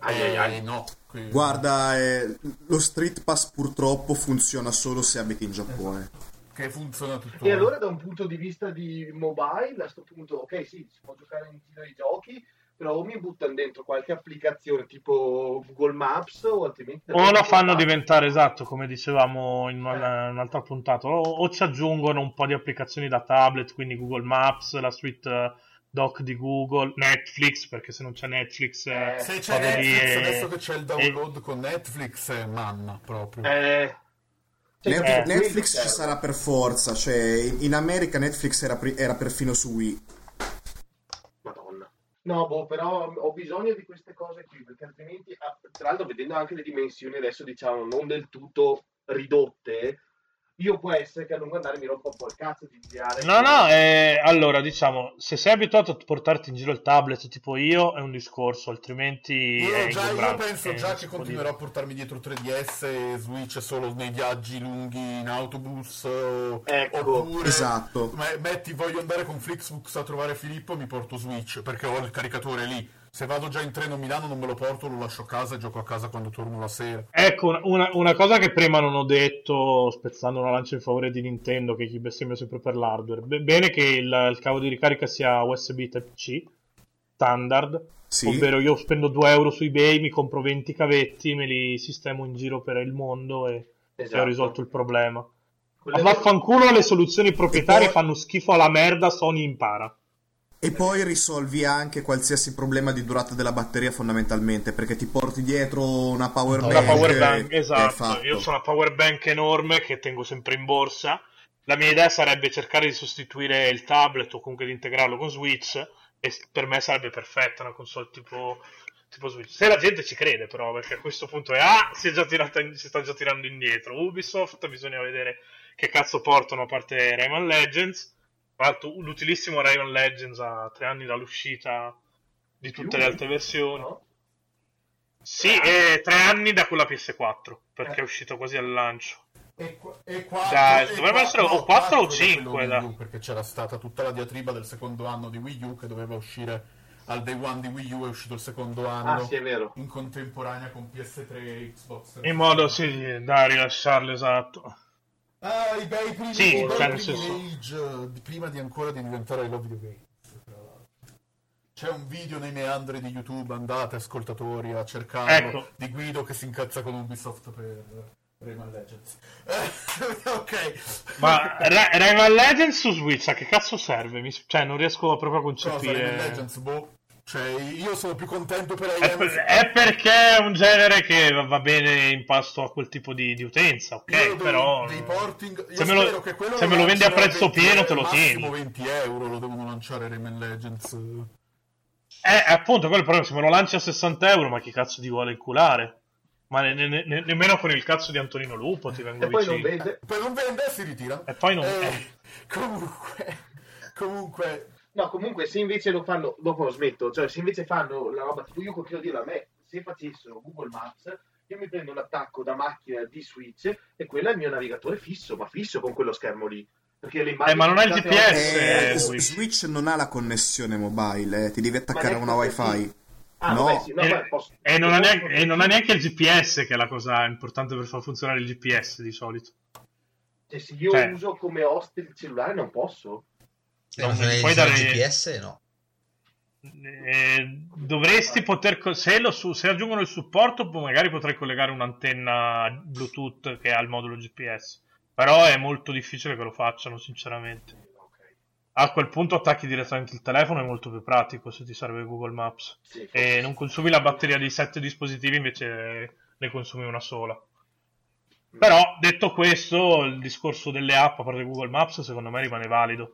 Ai, ai, ai. Eh, no, qui- Guarda, eh, lo Street Pass purtroppo funziona solo se abiti in Giappone. che funziona tutto. E allora da un punto di vista di mobile, a questo punto, ok, sì, si può giocare in giro ai giochi, però o mi buttano dentro qualche applicazione tipo Google Maps o altrimenti... O lo fanno diventare esatto, come dicevamo in una- un'altra puntata, o, o ci aggiungono un po' di applicazioni da tablet, quindi Google Maps, la suite eh, doc di Google, Netflix, perché se non c'è Netflix... eh, Eh, Se c'è Netflix, e- adesso che c'è il download con Netflix, è manna proprio. Eh, cioè, Net- eh, Netflix quello ci serve. sarà per forza, cioè in America Netflix era, pri- era perfino su Wii. Madonna. No, boh, però ho bisogno di queste cose qui, perché altrimenti, ah, tra l'altro vedendo anche le dimensioni adesso, diciamo, non del tutto ridotte, io può essere che a lungo andare mi rompa un po' il cazzo di girare. No, no, eh, allora diciamo, se sei abituato a portarti in giro il tablet tipo io è un discorso, altrimenti Io, già, io penso è già che continuerò a portarmi dietro 3DS e Switch solo nei viaggi lunghi in autobus o- Ecco. oppure Esatto. me- metti voglio andare con Flixbooks a trovare Filippo mi porto Switch perché ho il caricatore lì se vado già in treno a Milano non me lo porto lo lascio a casa e gioco a casa quando torno la sera Ecco, una- una, cosa che prima non ho detto, spezzando una lancia in favore di Nintendo, che chi bestemmia sempre per l'hardware. Be- bene che il, il cavo di ricarica sia USB Type-C, standard, Sì. ovvero io spendo 2 euro su eBay, mi compro 20 cavetti, me li sistemo in giro per il mondo e, e Esatto. ho risolto il problema. Quelle- Vaffanculo le soluzioni proprietarie poi- fanno schifo alla merda, Sony impara. E poi risolvi anche qualsiasi problema di durata della batteria fondamentalmente, perché ti porti dietro una power Una bank. power e- bank, esatto. Io ho una power bank enorme che tengo sempre in borsa. La mia idea sarebbe cercare di sostituire il tablet o comunque di integrarlo con Switch. E per me sarebbe perfetta una console tipo, tipo Switch. Se la gente ci crede, però, perché a questo punto è ah, si, è già tirata in- si sta già tirando indietro. Ubisoft, bisogna vedere che cazzo portano a parte Rayman Legends. Tra l'altro, l'utilissimo Rayman Legends a tre anni dall'uscita di tutte le altre versioni. No? Sì, e tre anni da quella PS4, perché è uscito quasi al lancio. e, qua- e quattro- Dai, e dovrebbe qua- essere o no, quattro o quattro da cinque, quello dai. Wii U, perché c'era stata tutta la diatriba del secondo anno di Wii U che doveva uscire al day one di Wii U è uscito il secondo anno Ah, sì, è vero. in contemporanea con PS3 e Xbox In modo sì, da rilasciarlo esatto. Ah, i bei primi, Sì, i bei primi senso- age, prima di ancora di diventare Love Video Games. C'è un video nei meandri di YouTube, andate ascoltatori a cercarlo, Ecco. di Guido che si incazza con Ubisoft per Rayman Legends. Eh, ok. Ma Ra- Rayman Legends su Switch a che cazzo serve? Mi- cioè, non riesco proprio a Cosa, Rayman concepire. Legends, boh. Cioè, io sono più contento per È, per- è perché è un genere che va- bene in pasto a quel tipo di, di utenza, ok? Io però. dei porting, io se me lo- se me lo vendi a prezzo 20 pieno, te lo massimo tieni. 20 euro lo devono lanciare Rayman Legends. Eh, appunto, quello è il problema. Se me lo lanci a 60 euro, ma chi cazzo ti vuole inculare? Ma ne- ne- ne- nemmeno con il cazzo di Antonino Lupo ti vengo E poi non vicino. vede. Poi non vende e si ritira. E poi non. Eh, eh. comunque, comunque, No, comunque, se invece lo fanno, dopo lo smetto, cioè se invece fanno la roba, tipo io continuo a dirlo a me, se facessero Google Maps, io mi prendo l'attacco da macchina di Switch e quello è il mio navigatore fisso, ma fisso con quello schermo lì. Perché le immagini Eh, ma non ha il GPS, a- Eh, Switch. Non ha la connessione mobile, eh, ti devi attaccare a una wifi. Ah, No. vabbè, sì, no, e, beh, posso- e non ha posso- neanche, e non ha neanche il GPS, che è la cosa importante per far funzionare il GPS di solito. Cioè, se io cioè- uso come host il cellulare non posso. Non puoi dare... GPS no. Eh, dovresti poter se, lo se aggiungono il supporto magari potrei collegare un'antenna Bluetooth che ha il modulo GPS però è molto difficile che lo facciano sinceramente. A quel punto attacchi direttamente il telefono è molto più pratico se ti serve Google Maps. Sì, e non consumi la batteria di sette dispositivi invece ne consumi una sola. Però detto questo il discorso delle app a parte Google Maps secondo me rimane valido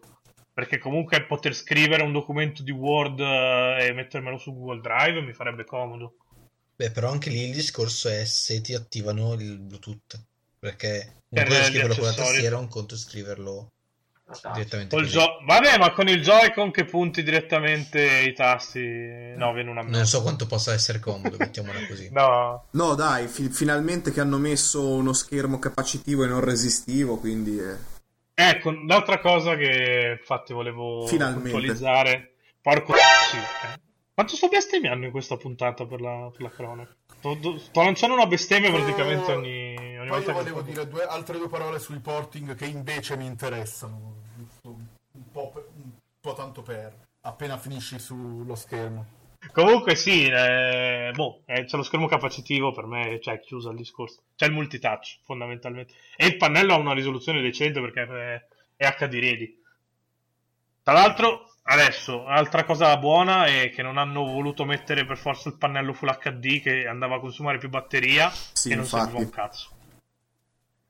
perché comunque poter scrivere un documento di Word eh, e mettermelo su Google Drive mi farebbe comodo. Beh, però anche lì il discorso è se ti attivano il Bluetooth. Perché un Per conto è scriverlo con la tastiera, un conto è scriverlo direttamente Col così. gio- Vabbè, ma con il Joy-Con che punti direttamente i tasti, no, viene una merda. Non so quanto possa essere comodo, mettiamola così. No, No, dai, fi- finalmente che hanno messo uno schermo capacitivo e non resistivo, quindi... eh. Ecco, l'altra cosa che infatti volevo Finalmente. puntualizzare. Porco sì, eh. Quanto sto bestemmiando in questa puntata per la, per la cronaca? Sto, sto lanciando una bestemmia praticamente ogni, ogni Poi volta io che volevo dire due- altre due parole sui porting che invece mi interessano. Un po', per- un po' tanto per. Appena finisci sullo schermo. Comunque sì, eh, boh, eh, c'è lo schermo capacitivo, per me cioè, è chiuso il discorso. C'è il multitouch, fondamentalmente. E il pannello ha una risoluzione decente perché è, è HD ready. Tra l'altro, adesso, altra cosa buona è che non hanno voluto mettere per forza il pannello Full HD che andava a consumare più batteria Sì, e non infatti. serviva un cazzo.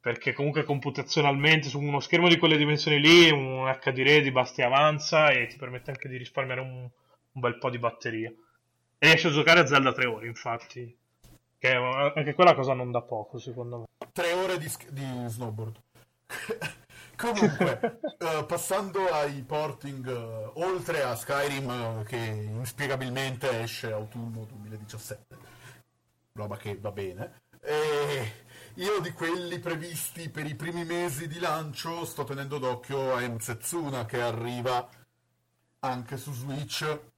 Perché comunque computazionalmente su uno schermo di quelle dimensioni lì, un HD ready basti e avanza e ti permette anche di risparmiare un, un bel po' di batteria. E riesci a giocare a Zelda 3 ore, infatti. Che è una- anche quella cosa non da poco, secondo me. Tre ore di, di snowboard. Comunque, eh, passando ai porting, eh, oltre a Skyrim eh, che inspiegabilmente esce autunno 2017, roba che va bene, io di quelli previsti per i primi mesi di lancio sto tenendo d'occhio a Setsuna che arriva anche su Switch,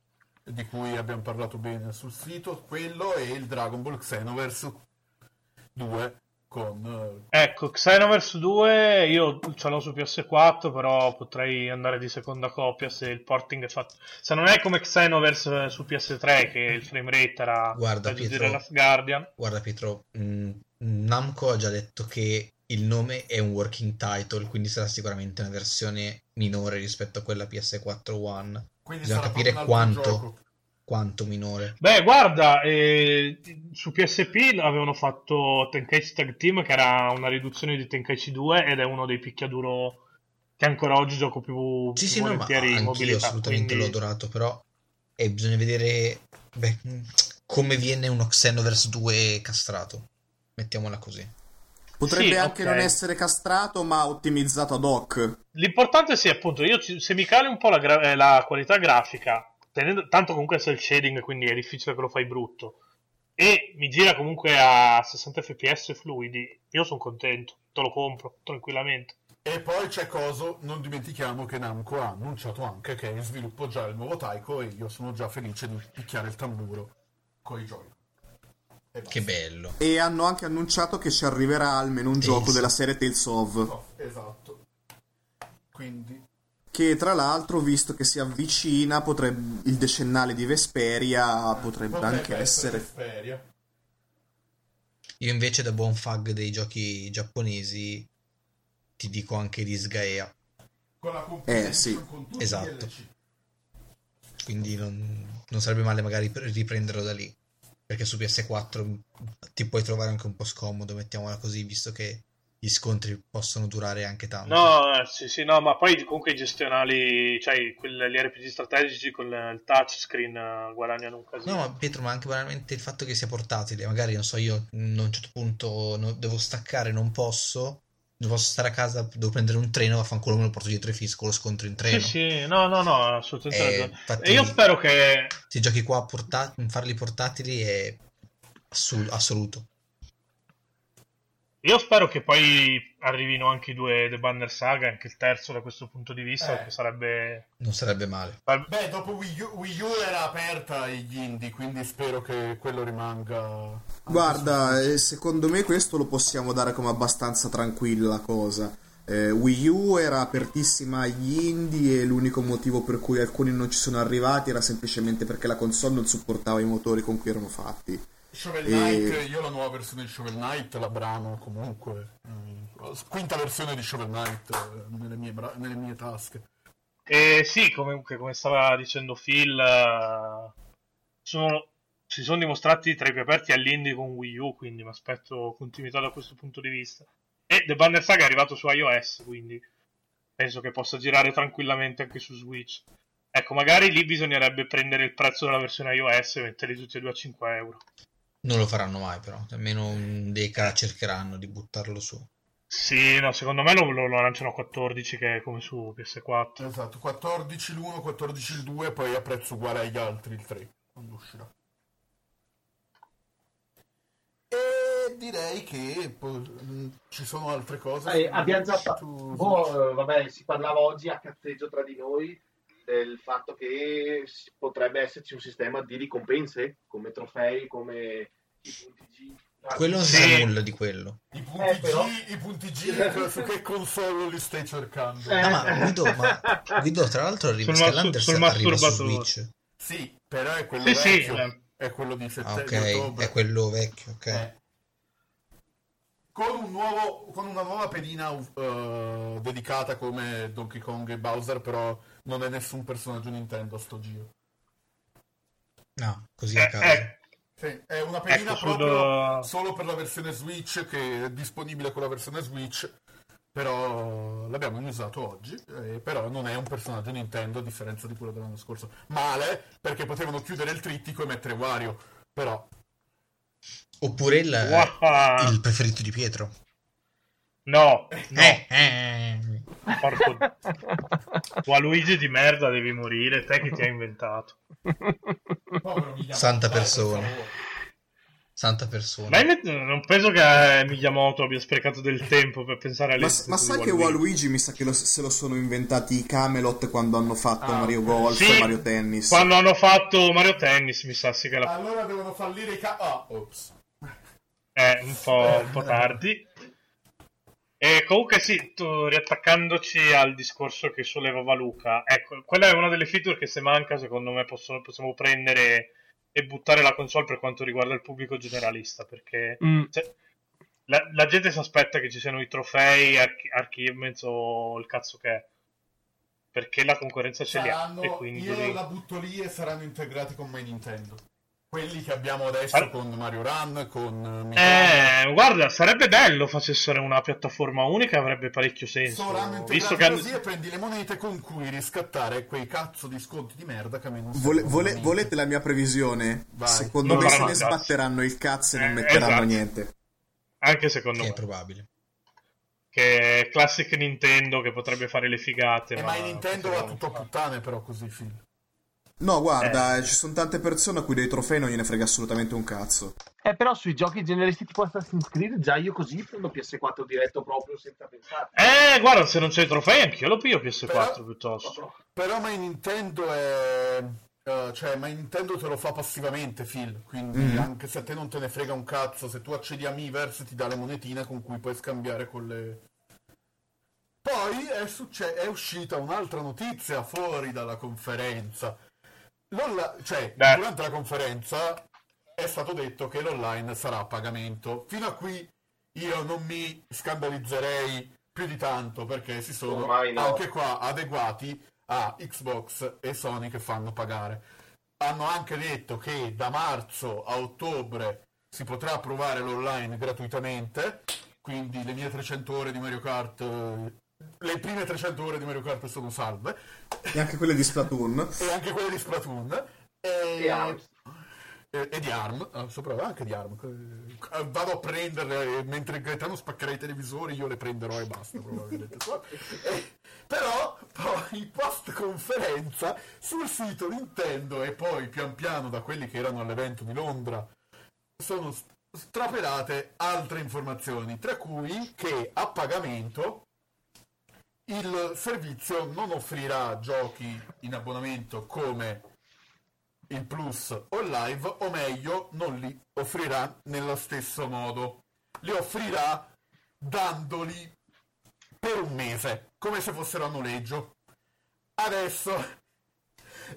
di cui abbiamo parlato bene sul sito, quello e il Dragon Ball Xenoverse 2 con eh, Ecco, Xenoverse 2 io ce l'ho su PS4, però potrei andare di seconda copia se il porting è fatto. Se non è come Xenoverse su PS3, che il frame rate era Guarda, da Pietro. Last Guardian. Guarda Pietro, mh, Namco ha già detto che il nome è un working title, quindi sarà sicuramente una versione minore rispetto a quella PS4 One. Quindi Bisogna capire quanto, quanto minore. Beh, guarda, eh, su PSP avevano fatto Tenkaichi Tag Team, che era una riduzione di Tenkaichi 2 ed è uno dei picchiaduro che ancora oggi gioco più, Sì, più sì, no, volentieri in anch'io mobilità. assolutamente quindi- l'ho adorato, però eh, bisogna vedere beh, come viene uno Xenoverse 2 castrato. Mettiamola così. Potrebbe Sì, anche ok. non essere castrato, ma ottimizzato ad hoc. L'importante sì, appunto, io ci- se mi cali un po' la, gra- eh, la qualità grafica, tenendo- tanto comunque c'è il shading, quindi è difficile che lo fai brutto, e mi gira comunque a 60 fps fluidi, io sono contento, te lo compro tranquillamente. E poi c'è coso, non dimentichiamo che Namco ha annunciato anche che è in sviluppo già il nuovo Taiko e io sono già felice di picchiare il tamburo con i giochi. E. Che bello. E hanno anche annunciato che ci arriverà almeno un Tales. gioco della serie Tales of. Oh, esatto. Quindi Che tra l'altro, visto che si avvicina, potrebbe, il decennale di Vesperia potrebbe, anche essere. Vesperia. Io invece da buon fag dei giochi giapponesi ti dico anche di Sgaea, Con la competition Eh, sì. con tutti Esatto. quindi non, non sarebbe male magari riprenderlo da lì. Perché su PS4 ti puoi trovare anche un po' scomodo, mettiamola così, visto che gli scontri possono durare anche tanto. No, sì, sì, no, ma poi comunque i gestionali, cioè quelli, gli RPG strategici con il touchscreen eh, guadagnano un casino. No, ma Pietro, ma anche banalmente il fatto che sia portatile, magari non so, io a un certo punto devo staccare, non posso, non posso stare a casa, devo prendere un treno, vaffanculo me lo porto dietro i fisco, lo scontro in Sì, treno. sì, no, no, no, assolutamente Eh, ragione. infatti- E io spero che Se giochi qua a porta- farli portatili è assu- assoluto. Io spero che poi arrivino anche i due The Banner Saga, anche il terzo da questo punto di vista, Eh. sarebbe... Non sarebbe male. Beh, dopo Wii U, Wii U era aperta agli indie, quindi spero che quello rimanga. Guarda, eh, secondo me questo lo possiamo dare come abbastanza tranquilla la cosa. eh, Wii U era apertissima agli indie e l'unico motivo per cui alcuni non ci sono arrivati era semplicemente perché la console non supportava i motori con cui erano fatti. Shovel E- Knight, io la nuova versione di Shovel Knight la brano comunque. Mm, Quinta versione di Shovel Knight eh, nelle mie, bra- nelle mie tasche. E sì, comunque, come stava dicendo Phil, eh, sono- si sono dimostrati tra i più aperti all'indie con Wii U, quindi mi aspetto continuità da questo punto di vista. E The Banner Saga è arrivato su iOS, quindi penso che possa girare tranquillamente anche su Switch. Ecco, magari lì bisognerebbe prendere il prezzo della versione iOS e metterli tutti e due a 5 euro. Non lo faranno mai, però. Almeno un Deca cercheranno di buttarlo su. Sì, no, secondo me lo, lo- lo lanciano a 14, che è come su PS4. Esatto, 14 l'1, 14 il 2, poi a prezzo uguale agli altri il 3, quando uscirà. E direi che po- ci sono altre cose. Eh, abbiamo già fa- Tu- boh, eh, vabbè, si parlava oggi a cazzeggio tra di noi del fatto che potrebbe esserci un sistema di ricompense come trofei, come. Quello non si Sì. sa nulla di quello. I punti, Eh, però- G, i punti G su che console li stai cercando? Eh. No, ma Guido, ma Guido, tra l'altro arriva Sul Skylanders sul arriva su. Switch. Sì, però è quello Sì, sì, vecchio. eh. È quello di Ah, settembre, ok, ottobre. è quello vecchio, ok. Eh. Con, un nuovo, con una nuova pedina uh, dedicata come Donkey Kong e Bowser, però non è nessun personaggio Nintendo a sto giro. No, così a Eh, caso. eh, Sì, è una pedina Ecco, sul- proprio solo per la versione Switch, che è disponibile con la versione Switch, però l'abbiamo usato oggi, eh, però non è un personaggio Nintendo a differenza di quello dell'anno scorso. Male, perché potevano chiudere il trittico e mettere Wario, però... Oppure il, Wow. il preferito di Pietro. No, no, Eh, eh. Porco... Tu a Luigi di merda devi morire, te che ti hai inventato. Santa persona. Santa persona. Ma in- non penso che eh, Miyamoto abbia sprecato del tempo per pensare alle Ma, ma sai che Waluigi mi sa che lo- se lo sono inventati i Camelot quando hanno fatto Ah, Mario. Golf Sì. e Mario Tennis? Quando hanno fatto Mario Tennis, mi sa sì che la... Allora devono fallire i ca... Ah, ops. è un po', un po' tardi. E comunque sì, tu, riattaccandoci al discorso che sollevava Luca, ecco, quella è una delle feature che se manca, secondo me possono- possiamo prendere e buttare la console per quanto riguarda il pubblico generalista, perché Mm. cioè, la, la gente si aspetta che ci siano i trofei, archi- achievements o il cazzo che è, perché la concorrenza ce li ha e quindi... io la butto lì e saranno integrati con My Nintendo. Quelli che abbiamo adesso Allora- con Mario Run, con eh. Eh, guarda, sarebbe bello facessero una piattaforma unica, avrebbe parecchio senso. Integrati Visto che così e prendi le monete con cui riscattare quei cazzo di sconti di merda che a me non Vole- servono vole- volete la mia previsione? Vai. Secondo Non me se ne cazzo. sbatteranno il cazzo e non Eh, metteranno esatto. niente. Anche secondo Che è me. probabile. Che è classic Nintendo che potrebbe fare le figate. E ma My Nintendo va tutto a puttane però così, Phil. No, guarda, ci sono tante persone a cui dei trofei non gliene frega assolutamente un cazzo. Eh, però sui giochi generalisti tipo Assassin's Creed, già io così Prendo PS4 diretto proprio senza pensare. Eh, guarda, se non c'è i trofei, anch'io lo piglio PS4 Però- piuttosto. Però My Nintendo è... eh, cioè, My Nintendo te lo fa passivamente, Phil. Quindi Mhm. anche se a te non te ne frega un cazzo, se tu accedi a Miiverse ti dà le monetine con cui puoi scambiare con le... Poi è, succe- è uscita un'altra notizia fuori dalla conferenza. L'onla- cioè, Beh. durante la conferenza è stato detto che l'online sarà a pagamento. Fino a qui io non mi scandalizzerei più di tanto perché si sono no. anche qua adeguati a Xbox e Sony che fanno pagare. Hanno anche detto che da marzo a ottobre si potrà provare l'online gratuitamente, quindi le mie 300 ore di Mario Kart, eh, le prime 300 ore di Mario Kart sono salve, E anche quelle di Splatoon. e anche quelle di Splatoon. E, E Arms. e- e di ARM, ah, sopra anche di ARM. Eh, Vado a prenderle e mentre Gaetano spaccherà i televisori, io le prenderò e basta, probabilmente. Eh, Però poi post conferenza sul sito Nintendo e poi pian piano da quelli che erano all'evento di Londra sono st- strapelate altre informazioni, tra cui che a pagamento il servizio non offrirà giochi in abbonamento come il Plus o Live, o meglio, non li offrirà nello stesso modo. Li offrirà dandoli per un mese, come se fossero a noleggio. Adesso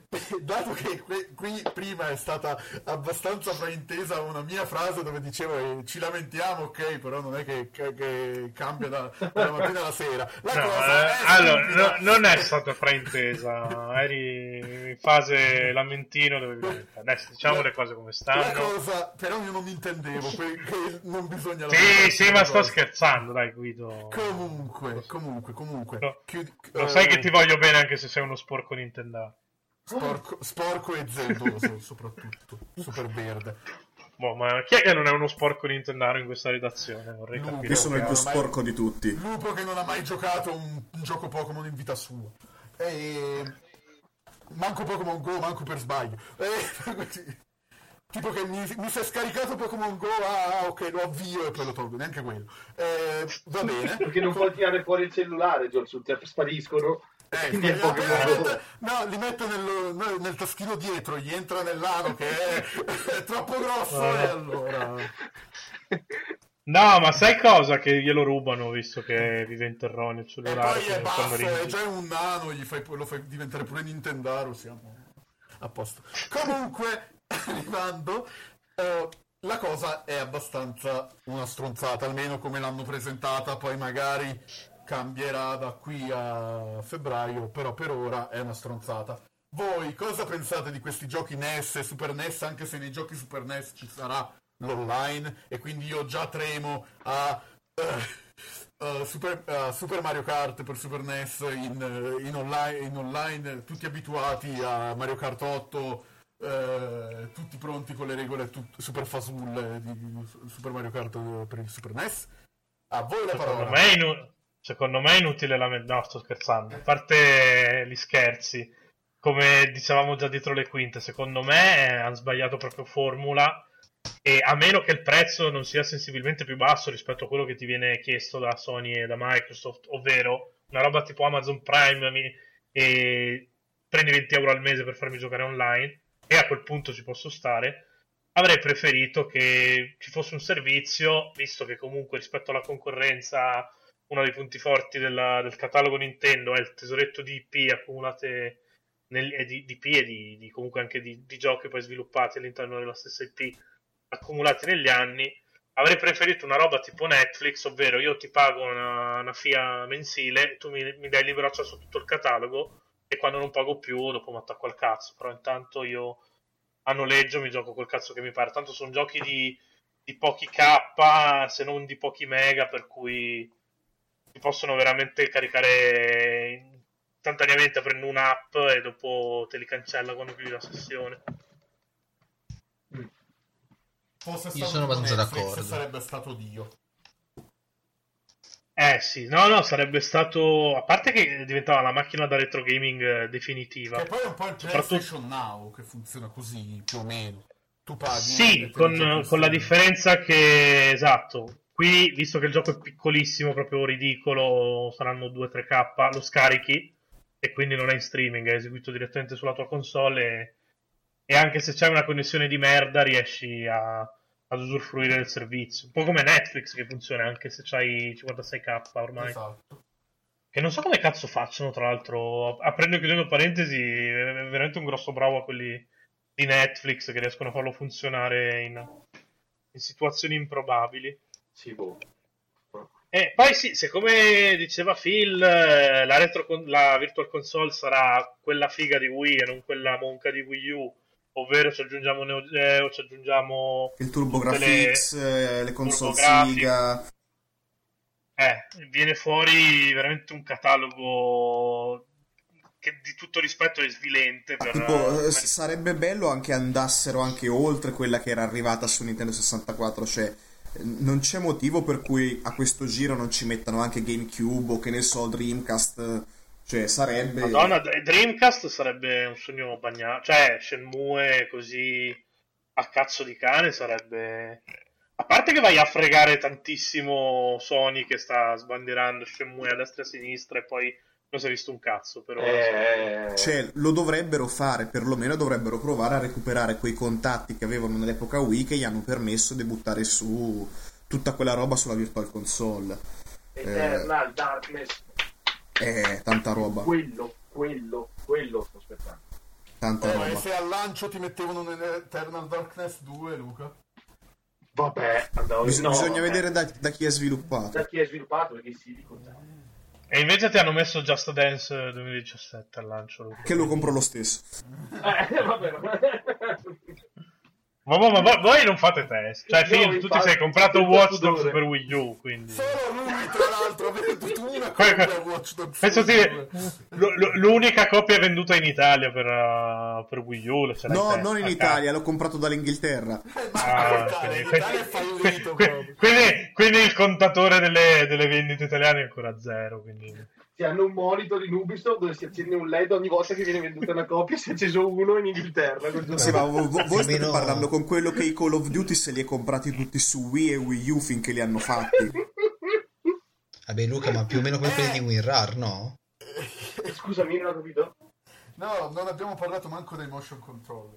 dato che que- qui prima è stata abbastanza fraintesa una mia frase dove dicevo eh, ci lamentiamo, ok, però non è che, che- che cambia da- dalla mattina alla sera. La No, cosa eh, allora, no- non è stata fraintesa, eri in fase lamentino dove adesso diciamo le cose come La stanno. cosa, però io non intendevo che non bisogna Sì, sì, ma sto scherzando, dai Guido. Comunque, comunque, comunque. No, Chiudi- Lo eh, sai che ti voglio bene anche se sei uno sporco Nintendo. Sporco, sporco e zeldoso, soprattutto. Super verde. Boh, ma chi è che non è uno sporco Nintendaro in questa redazione? Vorrei Lupo. capire. Io sono il più sporco di tutti. Lupo che non ha mai giocato un, un gioco Pokémon in vita sua. E... Manco Pokémon Go, manco per sbaglio. E... Tipo che mi, mi si è scaricato Pokémon Go, ah, ok, lo avvio e poi lo tolgo, neanche quello. Eh, va bene. Perché non puoi tirare fuori il cellulare, Giorgio, spariscono. Eh, Quindi eh, eh, Go. mette- no, li mette nel, nel- taschino dietro, gli entra nell'ano che è, è troppo grosso e allora... No, ma sai cosa? Che glielo rubano visto che vive in terroni il E cellulare. poi è basso, è già un nano, gli fai, lo fai diventare pure Nintendaro, siamo a posto. Comunque, arrivando, eh, la cosa è abbastanza una stronzata, almeno come l'hanno presentata, poi magari cambierà da qui a febbraio, però per ora è una stronzata. Voi cosa pensate di questi giochi NES e Super NES, anche se nei giochi Super NES ci sarà l'online? E quindi io già tremo a eh, eh, Super, eh, Super Mario Kart per Super NES in, in online, in online, tutti abituati a Mario Kart 8 eh, tutti pronti con le regole tut- super fasulle di Super Mario Kart per il Super NES a voi la Secondo parola. me, è inu- secondo me è inutile lamentare. No, sto scherzando. A parte gli scherzi, come dicevamo già dietro le quinte, secondo me eh, hanno sbagliato proprio formula. E a meno che il prezzo non sia sensibilmente più basso rispetto a quello che ti viene chiesto da Sony e da Microsoft, ovvero una roba tipo Amazon Prime e prendi 20 euro al mese per farmi giocare online, e a quel punto ci posso stare. Avrei preferito che ci fosse un servizio, visto che comunque rispetto alla concorrenza uno dei punti forti della- del catalogo Nintendo è il tesoretto di IP accumulate nel, e di, di IP e di, di- comunque anche di, di giochi poi sviluppati all'interno della stessa IP accumulati negli anni. Avrei preferito una roba tipo Netflix, ovvero io ti pago una, una FIA mensile, tu mi, mi dai libero accesso a tutto il catalogo e quando non pago più dopo mi attacco al cazzo. Però intanto io a noleggio mi gioco col cazzo che mi pare. Tanto sono giochi di, di pochi K, se non di pochi mega, per cui si possono veramente caricare istantaneamente. Prendo un'app e dopo te li cancella quando chiudi la sessione. fosse Io sono abbastanza d'accordo. sarebbe stato Dio Eh sì, no, no, sarebbe stato. A parte che diventava la macchina da retro gaming eh, definitiva. che poi è un po' il Soprattutto- PlayStation Now che funziona così più o meno tu paghi Sì, e con, con la differenza che, esatto, qui, visto che il gioco è piccolissimo, proprio ridicolo, saranno 2-3k, lo scarichi e quindi non è in streaming, è eseguito direttamente sulla tua console e, e anche se c'è una connessione di merda riesci a, ad usufruire del servizio. Un po' come Netflix che funziona anche se c'hai 56k ormai. esatto Che non so come cazzo facciano, tra l'altro, aprendo e chiudendo parentesi, è veramente un grosso bravo a quelli di Netflix che riescono a farlo funzionare in, in situazioni improbabili. Sì, boh. E poi sì, siccome diceva Phil, eh, la, retro con- la Virtual Console sarà quella figa di Wii e non quella monca di Wii U, ovvero ci aggiungiamo Neo Geo, ci aggiungiamo Il tutte TurboGrafx, eh, le console. Siga. Eh, viene fuori veramente un catalogo che di tutto rispetto è svilente. Per, Tipo, eh, per- sarebbe bello anche andassero anche oltre quella che era arrivata su Nintendo 64, cioè eh, non c'è motivo per cui a questo giro non ci mettano anche GameCube o che ne so, Dreamcast, cioè sarebbe... Madonna, Dreamcast sarebbe un sogno bagnato. Cioè, Shenmue così a cazzo di cane sarebbe. A parte che vai a fregare tantissimo Sony che sta sbandierando Shenmue a destra e a sinistra e poi non si è visto un cazzo. Però Eh, Cioè, lo dovrebbero fare, perlomeno dovrebbero provare a recuperare quei contatti che avevano nell'epoca Wii che gli hanno permesso di buttare su tutta quella roba sulla Virtual Console. Eternal Darkness, Eh, tanta roba. quello, quello, quello sto aspettando. Tanta Eh, roba. se al lancio ti mettevano un Eternal Darkness 2, Luca? Vabbè, andavo Bis- no, bisogna vabbè. vedere da, da chi è sviluppato. da chi è sviluppato perché si dico già. E invece ti hanno messo Just Dance 2017 al lancio. Luca. Che lo compro lo stesso. Eh, vabbè, vabbè. Ma, ma, ma- voi non fate test. Cioè, No, Phil, tu ti sei comprato Watch Dogs per Wii U, quindi... Solo lui, tra l'altro, ha venduto una copia Watch Dogs Penso 2. sia l- l- l'unica copia venduta in Italia per, uh, per Wii U. No, non in Italia, l'ho comprato dall'Inghilterra. Ah, è fallito Que- proprio. quindi, quindi il contatore delle, delle vendite italiane è ancora zero. Quindi... Ti hanno un monitor in Ubisoft dove si accende un LED ogni volta che viene venduta una copia. Si è acceso uno in Inghilterra. Sì, ma vo- vo- voi state parlando con quello che i Call of Duty se li ha comprati tutti su Wii e Wii U finché li hanno fatti. Vabbè, Luca, ma più o meno come quelli di WinRAR, no? Eh, Scusami, non ho capito. No, non abbiamo parlato manco dei motion control.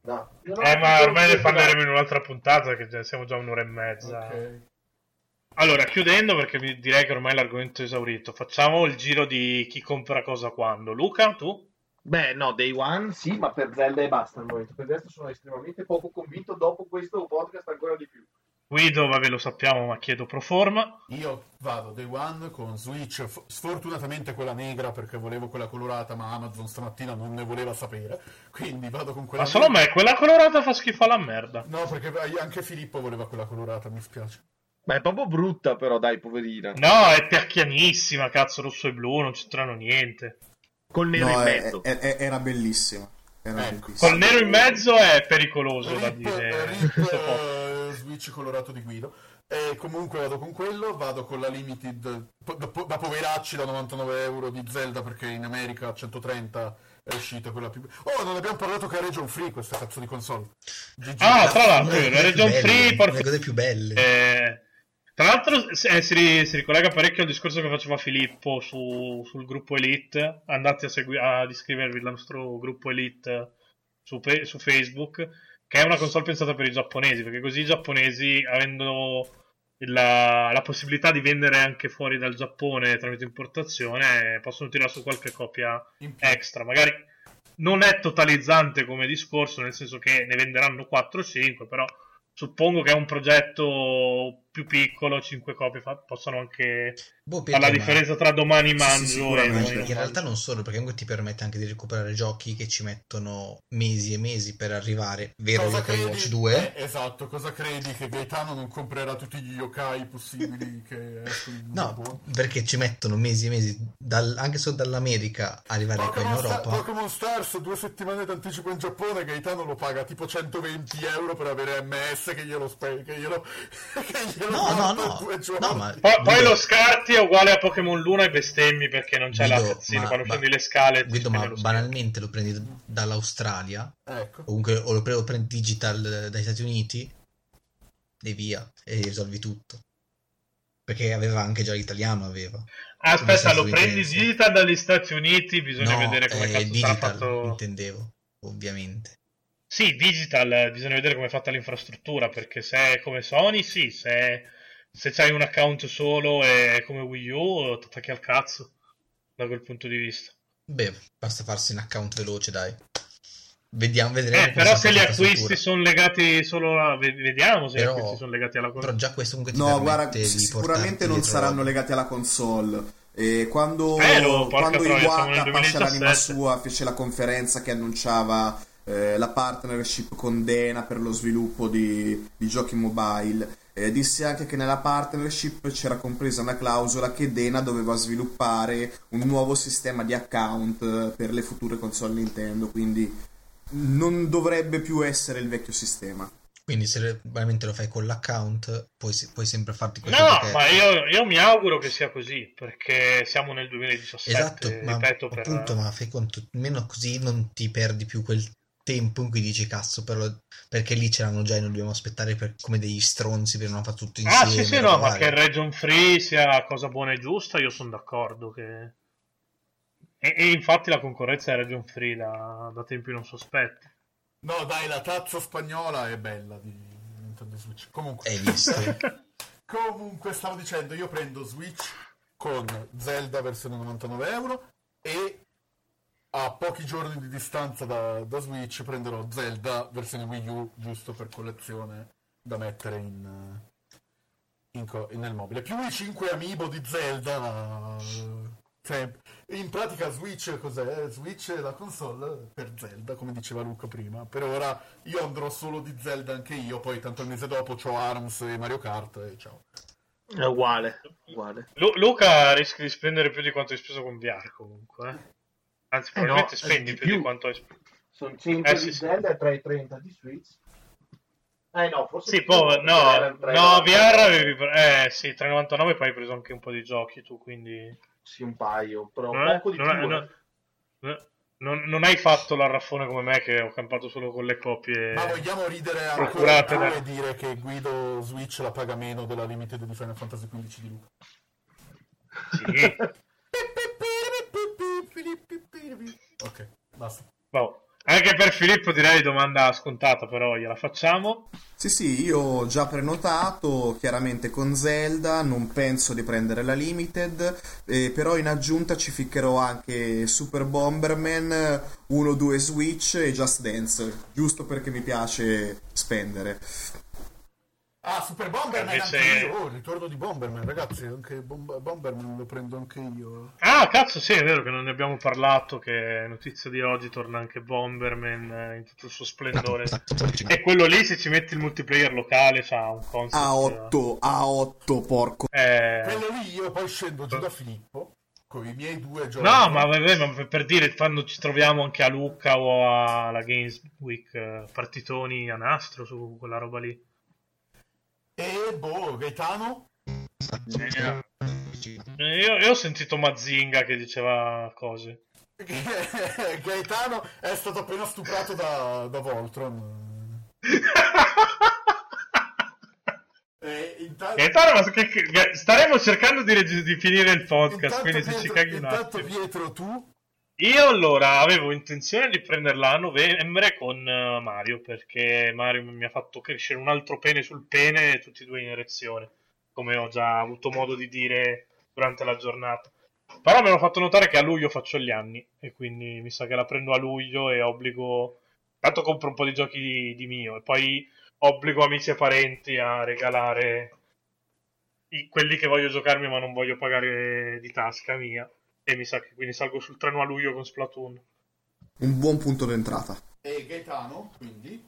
No. Eh, ma ormai ne parleremo in un'altra puntata, che siamo già un'ora e mezza. Ok. Allora, chiudendo, perché vi- direi che ormai l'argomento è esaurito, facciamo il giro di chi compra cosa quando. Luca, tu? Beh, no, Day One sì, ma per Zelda e basta al momento. Per adesso sono estremamente poco convinto. Dopo questo podcast, ancora di più. Guido, vabbè, lo sappiamo, ma chiedo pro forma. Io vado Day One con Switch, f- sfortunatamente quella negra perché volevo quella colorata, ma Amazon stamattina non ne voleva sapere, quindi vado con quella Ma solo a me, quella colorata fa schifo alla merda. No, perché anche Filippo voleva quella colorata, mi spiace. Ma è proprio brutta, però, dai, poverina. No, è piacchianissima, cazzo, rosso e blu, non c'entrano niente. Col nero No, in è- mezzo. è- è- era bellissima. Era Ecco. bellissima. Col nero in mezzo è pericoloso da Rip, dire. rip, questo po'. eh, Switch colorato di Guido. E comunque vado con quello, vado con la limited po- da, po- da poveracci da 99 euro di Zelda perché in America a 130 è uscita quella più... Oh, non abbiamo parlato che è region free questa cazzo di console. GG. Ah, tra l'altro, la cose Region Free, una porca- delle cose più belle. Eh, tra l'altro si, eh, si ri- si ricollega parecchio al discorso che faceva Filippo su- sul gruppo Elite. Andate a, segui- ad iscrivervi al nostro gruppo Elite su, pe- su Facebook, che è una console pensata per i giapponesi, perché così i giapponesi, avendo la, la possibilità di vendere anche fuori dal Giappone tramite importazione, possono tirare su qualche copia extra. Magari non è totalizzante come discorso, nel senso che ne venderanno 4 o 5, però suppongo che è un progetto più piccolo, 5 copie fa- possano anche Boh, fare la differenza tra domani mangio sì, e poi In realtà non solo, perché comunque ti permette anche di recuperare giochi che ci mettono mesi e mesi per arrivare. Vero Cosa Yokai credi? Watch 2? Eh, esatto, cosa credi che Gaetano non comprerà tutti gli yokai possibili che No, perché ci mettono mesi e mesi, dal- anche solo dall'America, arrivare qua in Europa. Pokémon Stars due settimane d'anticipo in Giappone Gaetano lo paga tipo 120 euro per avere MS che glielo spe- che glielo, che glielo No, no, no, no, ma Poi, poi lo scarti è uguale a Pokémon Luna e bestemmi perché non c'è la Guido, cazzina ma- quando ma- scendi le scale. Guido, ma lo banalmente lo prendi dall'Australia, Ecco. comunque o lo prendi, lo prendi digital dagli Stati Uniti e via, e risolvi tutto. Perché aveva anche già l'italiano, aveva. Aspetta, lo prendi digital dagli Stati Uniti, bisogna No, vedere come eh, cazzo digital, fatto. intendevo, ovviamente. Sì, digital, eh, bisogna vedere come è fatta l'infrastruttura, perché se è come Sony, sì, se, se c'hai un account solo e come Wii U, ti attacchi al cazzo, da quel punto di vista. Beh, basta farsi un account veloce, dai. Vediamo, vedremo. Eh, però se gli acquisti sono legati solo a... ve- Vediamo se Però- gli acquisti sono legati alla Però console. già questo comunque ti No, guarda, sicuramente non dietro saranno legati alla console. E quando, Spero, porca quando Iwata fece l'anima 2017. sua, fece la conferenza che annunciava eh, la partnership con Dena per lo sviluppo di, di giochi mobile. Eh, disse anche che nella partnership c'era compresa una clausola che Dena doveva sviluppare un nuovo sistema di account eh, per le future console Nintendo, quindi non dovrebbe più essere il vecchio sistema. Quindi se veramente lo fai con l'account, puoi, puoi sempre farti questo No, perché- ma io, io mi auguro che sia così, perché siamo nel 2017, Esatto, ma ripeto, per... appunto, ma fai conto, almeno così non ti perdi più quel tempo in cui dici cazzo, però, perché lì c'erano già e non dobbiamo aspettare per- come degli stronzi per non fare tutto insieme. Ah, sì, sì, no, ma che il region free sia cosa buona e giusta, io sono d'accordo. Che... E, e infatti la concorrenza è region free da, da tempi non sospetti. No, dai, la tazza spagnola è bella di Nintendo Switch. Comunque, Hai visto? comunque stavo dicendo, io prendo Switch con Zelda versione 99 euro e a pochi giorni di distanza da, da Switch prenderò Zelda versione Wii U giusto per collezione da mettere in, eh, in co- nel mobile. Più i 5 amiibo di Zelda. eh, cioè, in pratica Switch cos'è? Switch è la console per Zelda, come diceva Luca prima. Per ora io andrò solo di Zelda anche io, poi tanto il mese dopo ho ARMS e Mario Kart e ciao. È uguale, uguale. Lu- Luca rischia di spendere più di quanto hai speso con VR comunque. Anzi, Eh no, probabilmente eh, spendi di più di più. quanto hai speso. Sono 5 Eh, di sì, sì. Zelda e 3,30 di Switch. Eh no, forse Sì, più, poi perché no, no, 3,99. VR avevi pre- eh sì, 3,99 poi hai preso anche un po' di giochi tu, quindi Sì, un paio, però non, è- poco di non più. è- eh. non- non- non- non hai fatto l'arraffone come me che ho campato solo con le copie Ma vogliamo ridere ancora di più da- e dire che Guido Switch la paga meno della limited di Final Fantasy XV di Luca? Sì. Ok, basta. Boh. Anche per Filippo direi domanda scontata, però gliela facciamo. Sì, sì, io ho già prenotato, chiaramente con Zelda, non penso di prendere la Limited, eh, però in aggiunta ci ficcherò anche Super Bomberman, 1-2 Switch e Just Dance, giusto perché mi piace spendere. Ah, Super Bomberman Invece- anche io. Oh, il ritorno di Bomberman, ragazzi, anche Bom- Bomberman lo prendo anche io. Ah, cazzo, sì, è vero che non ne abbiamo parlato, che notizia di oggi torna anche Bomberman eh, in tutto il suo splendore. E quello lì, se ci metti il multiplayer locale, c'ha un concept... A8, A8, porco. Eh... Quello lì io poi scendo giù da Filippo con i miei due giochi. No, ma, ma per dire, quando ci troviamo anche a Lucca o alla Games Week, eh, partitoni a nastro su quella roba lì. E boh, Gaetano? Eh, Io, io ho sentito Mazinga che diceva cose. Gaetano è stato appena stuprato da, da Voltron. Intanto, Gaetano, che- che- staremo cercando di, di finire il podcast, intanto quindi se ci caghi un intanto attimo. Pietro tu Io allora avevo intenzione di prenderla a novembre con eh, Mario perché Mario mi ha fatto crescere un altro pene sul pene, tutti e due in erezione, come ho già avuto modo di dire durante la giornata. Però mi hanno fatto notare che a luglio faccio gli anni e quindi mi sa che la prendo a luglio e obbligo. Tanto compro un po' di giochi di, di mio e poi obbligo amici e parenti a regalare i- quelli che voglio giocarmi ma non voglio pagare di tasca mia. E mi sa che quindi salgo sul treno a luglio con Splatoon. Un buon punto d'entrata. e Gaetano, quindi.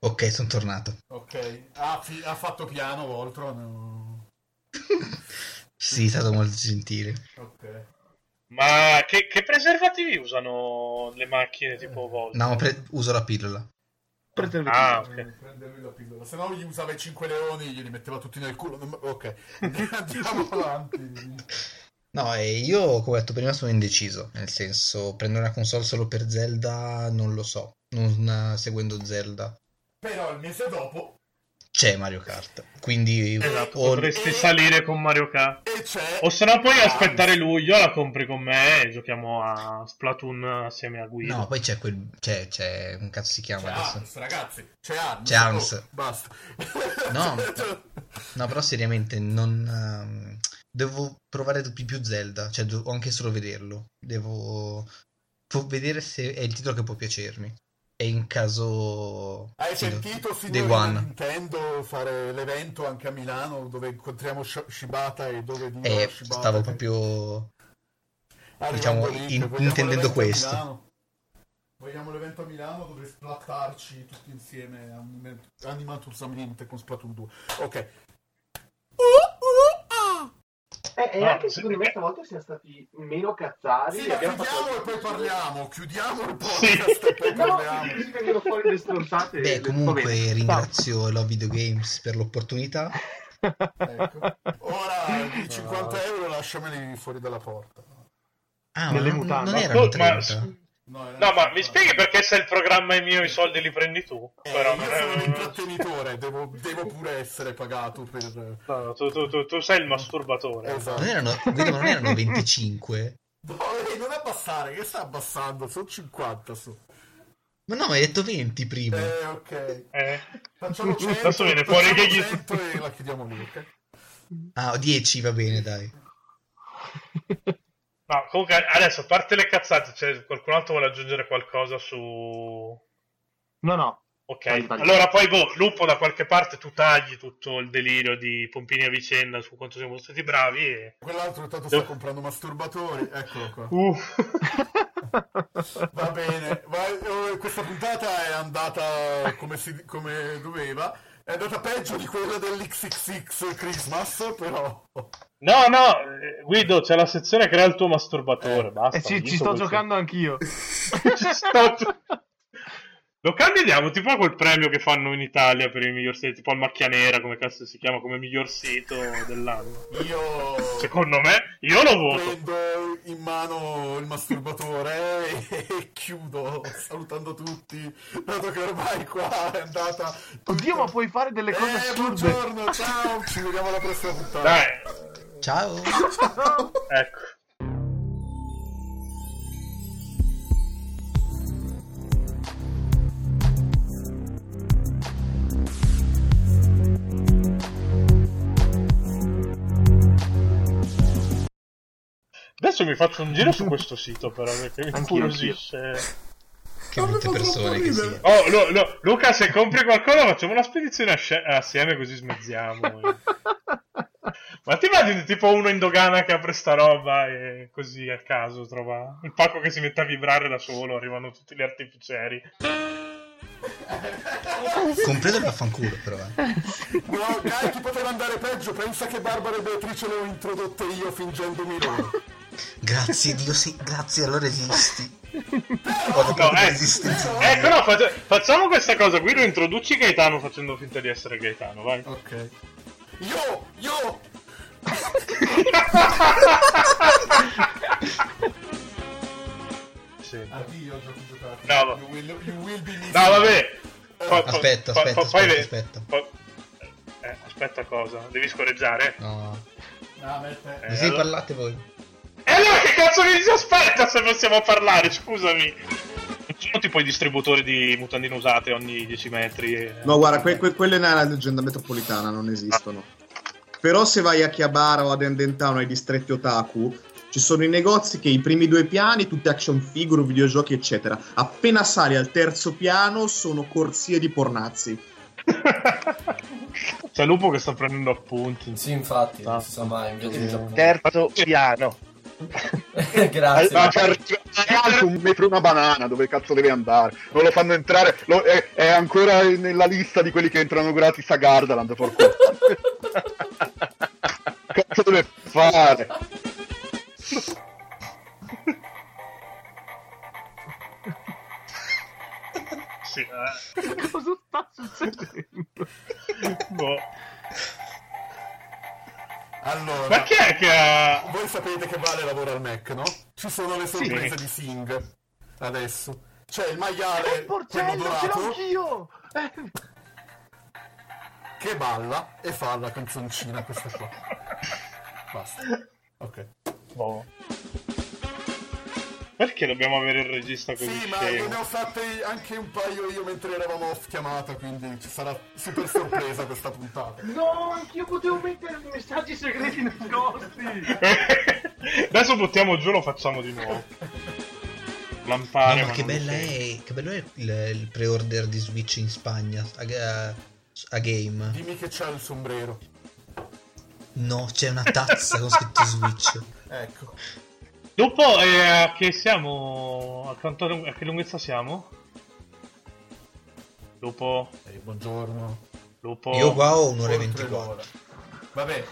Ok, sono tornato. Ok, ha, fi- ha fatto piano Voltron. Sì, è stato molto gentile. Ok. Ma che, che preservativi usano le macchine tipo Volt? No, pre- uso la pillola. Ah, ok. Prende lui la pillola. Se no gli usava i 5 leoni, glieli metteva tutti nel culo. Ok, andiamo avanti. No, e io, come ho detto prima, sono indeciso. Nel senso, prendere una console solo per Zelda, non lo so. Non eh, seguendo Zelda. Però il mese dopo C'è Mario Kart. Quindi Esatto, o- potresti salire con Mario Kart. e c'è O se no puoi aspettare luglio, la compri con me e giochiamo a Splatoon assieme a Guido. No, poi c'è quel. C'è, c'è. Come cazzo si C'è chiama adesso? Arms, ragazzi. C'è Arms. C'è Arms. Oh, basta. No, no, però seriamente non. Devo provare di più Zelda. Cioè, devo anche solo vederlo. Devo. Vedere se è il titolo che può piacermi. E in caso. Hai sentito One. Nintendo fare l'evento anche a Milano dove incontriamo Sh- Shibata e dove dicono E Shibata stavo proprio. Diciamo, lì, in- intendendo questo. Vogliamo l'evento a Milano dove splattarci tutti insieme animatosamente con Splatoon 2. Ok. Eh, e No, anche se- secondo me stavolta siamo stati meno cazzari. Sì, chiudiamo fatto- e poi parliamo. Chiudiamo il Sì. podcast e poi parliamo. vengono fuori le stronzate. Beh, comunque ringrazio Love Video Games per l'opportunità. Ecco. Ora i 50 euro lasciameli fuori dalla porta. Ah, ma Nelle non, mutande. non Ma erano tu- ma- 30. No, No, ma mi spieghi perché se il programma è mio i soldi li prendi tu? Eh, Però io sono è- l'intrattenitore, devo, devo pure essere pagato per... No, tu, tu- tu- tu sei il masturbatore. Esatto. Non erano, ma non erano 25? No, ehi, non abbassare, che sta abbassando? Sono 50 su. Ma no, hai detto 20 prima. Eh, ok. Eh. Facciamo 100, Adesso viene fuori facciamo che gli- 100 e la chiudiamo lì, ok? Ah, 10 va bene, dai. No, comunque adesso, a parte le cazzate, c'è qualcun altro vuole aggiungere qualcosa su... No, no. Ok, allora poi boh, Lupo da qualche parte tu tagli tutto il delirio di Pompini a vicenda su quanto siamo stati bravi e... Quell'altro intanto sta comprando masturbatori, eccolo qua. Uh. Va bene, va- oh, questa puntata è andata come, si- come doveva. È andata peggio di quella dell'XXX Christmas, però. No, no, eh, Guido, c'è la sezione crea il tuo masturbatore, basta. Eh, ci, ci sto questo. giocando anch'io. Ci sto gio- Lo candidiamo tipo a quel premio che fanno in Italia per il miglior sito, tipo al Macchia Nera, come cazzo si chiama, come miglior sito dell'anno. Io Secondo me, io lo voto. prendo in mano il masturbatore e, chiudo salutando tutti, dato che ormai qua è andata. Oddio, ma puoi fare delle cose Eh, assurde. buongiorno, ciao, ci vediamo alla prossima puntata. Dai, Ciao. ecco. Adesso mi faccio un giro su questo sito però perché mi incuriosisce. Che brutte persone che siano. Oh, Lu- Lu- Luca, se compri qualcosa facciamo una spedizione asce- assieme così smezziamo. Ma ti immagini tipo uno in dogana che apre sta roba e così a caso trova il pacco che si mette a vibrare da solo, arrivano tutti gli artificieri. Compreso il vaffanculo, però. eh. No, dai, chi poteva andare peggio? Pensa che Barbara e Beatrice le ho introdotte io fingendomi loro. Grazie Dio, sì, grazie, allora esisti. No, eh, ecco, no, faccia- facciamo questa cosa. Guido, introduci Gaetano facendo finta di essere Gaetano, vai. Ok. Io, io, Sì. Addio, giochi giocati. No, va- you, will, you will be. No, vabbè. Fa- fa- Aspetta, fa- aspetta, fa- aspetta, aspetta. fa- Eh, aspetta cosa? Devi scorreggiare? No. No, mette- Eh, Così allora- parlate voi. E allora che cazzo mi dici aspetta se possiamo parlare, scusami. Non sono tipo i distributori di mutandine usate ogni 10 metri. e- No, guarda, que- que- quelle nella leggenda metropolitana non esistono. Però se vai a Chiabara o ad Endentano ai distretti otaku, ci sono i negozi che i primi due piani, tutte action figure, videogiochi, eccetera. Appena sali al terzo piano sono corsie di pornazzi. C'è Lupo che sta prendendo appunti. Sì, infatti, Ah. non si sa mai. Terzo piano. Grazie. Ma c'è un metro una banana, dove cazzo deve andare? Non lo fanno entrare, lo- è, è ancora nella lista di quelli che entrano gratis a Gardaland, porco. cazzo deve fare? Sì, eh. Cosa sta succedendo? Boh. Allora, Ma chi è che ha... voi sapete che Vale lavora al Mac, no? Ci sono le sorprese Sì. di Sing. Adesso. C'è il maiale, quello Porcello, ce l'ho dorato, anch'io! Eh, che balla e fa la canzoncina questa qua. Basta. Ok. Boh. Perché dobbiamo avere il regista così Sì, ma io scemo? ne ho fatte anche un paio io mentre eravamo off chiamata, quindi ci sarà super sorpresa questa puntata. No, anch'io potevo mettere i messaggi segreti nascosti! Adesso buttiamo giù lo facciamo di nuovo. No, Lampare, ma che bella sì. è. Che bello è il, il pre-order di Switch in Spagna. A, a- a game. Dimmi che c'ha il sombrero. No, c'è una tazza con scritto Switch. Ecco. Dopo eh, a che siamo? A, quanto, a che lunghezza siamo? Lupo, Ehi, buongiorno. lupo. Io qua ho un'ora e Oltre 24. l'ora. Vabbè,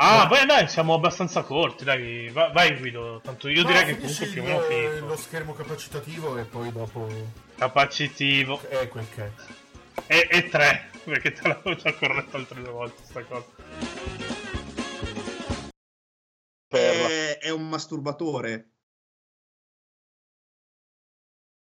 Ah, beh, dai, siamo abbastanza corti, dai. Va- vai, Guido. Tanto io No, direi che comunque più o meno finito. lo schermo capacitativo e poi dopo Capacitivo. è quel che è. E, e tre, perché te l'avevo già corretto altre due volte sta cosa. È, è un masturbatore.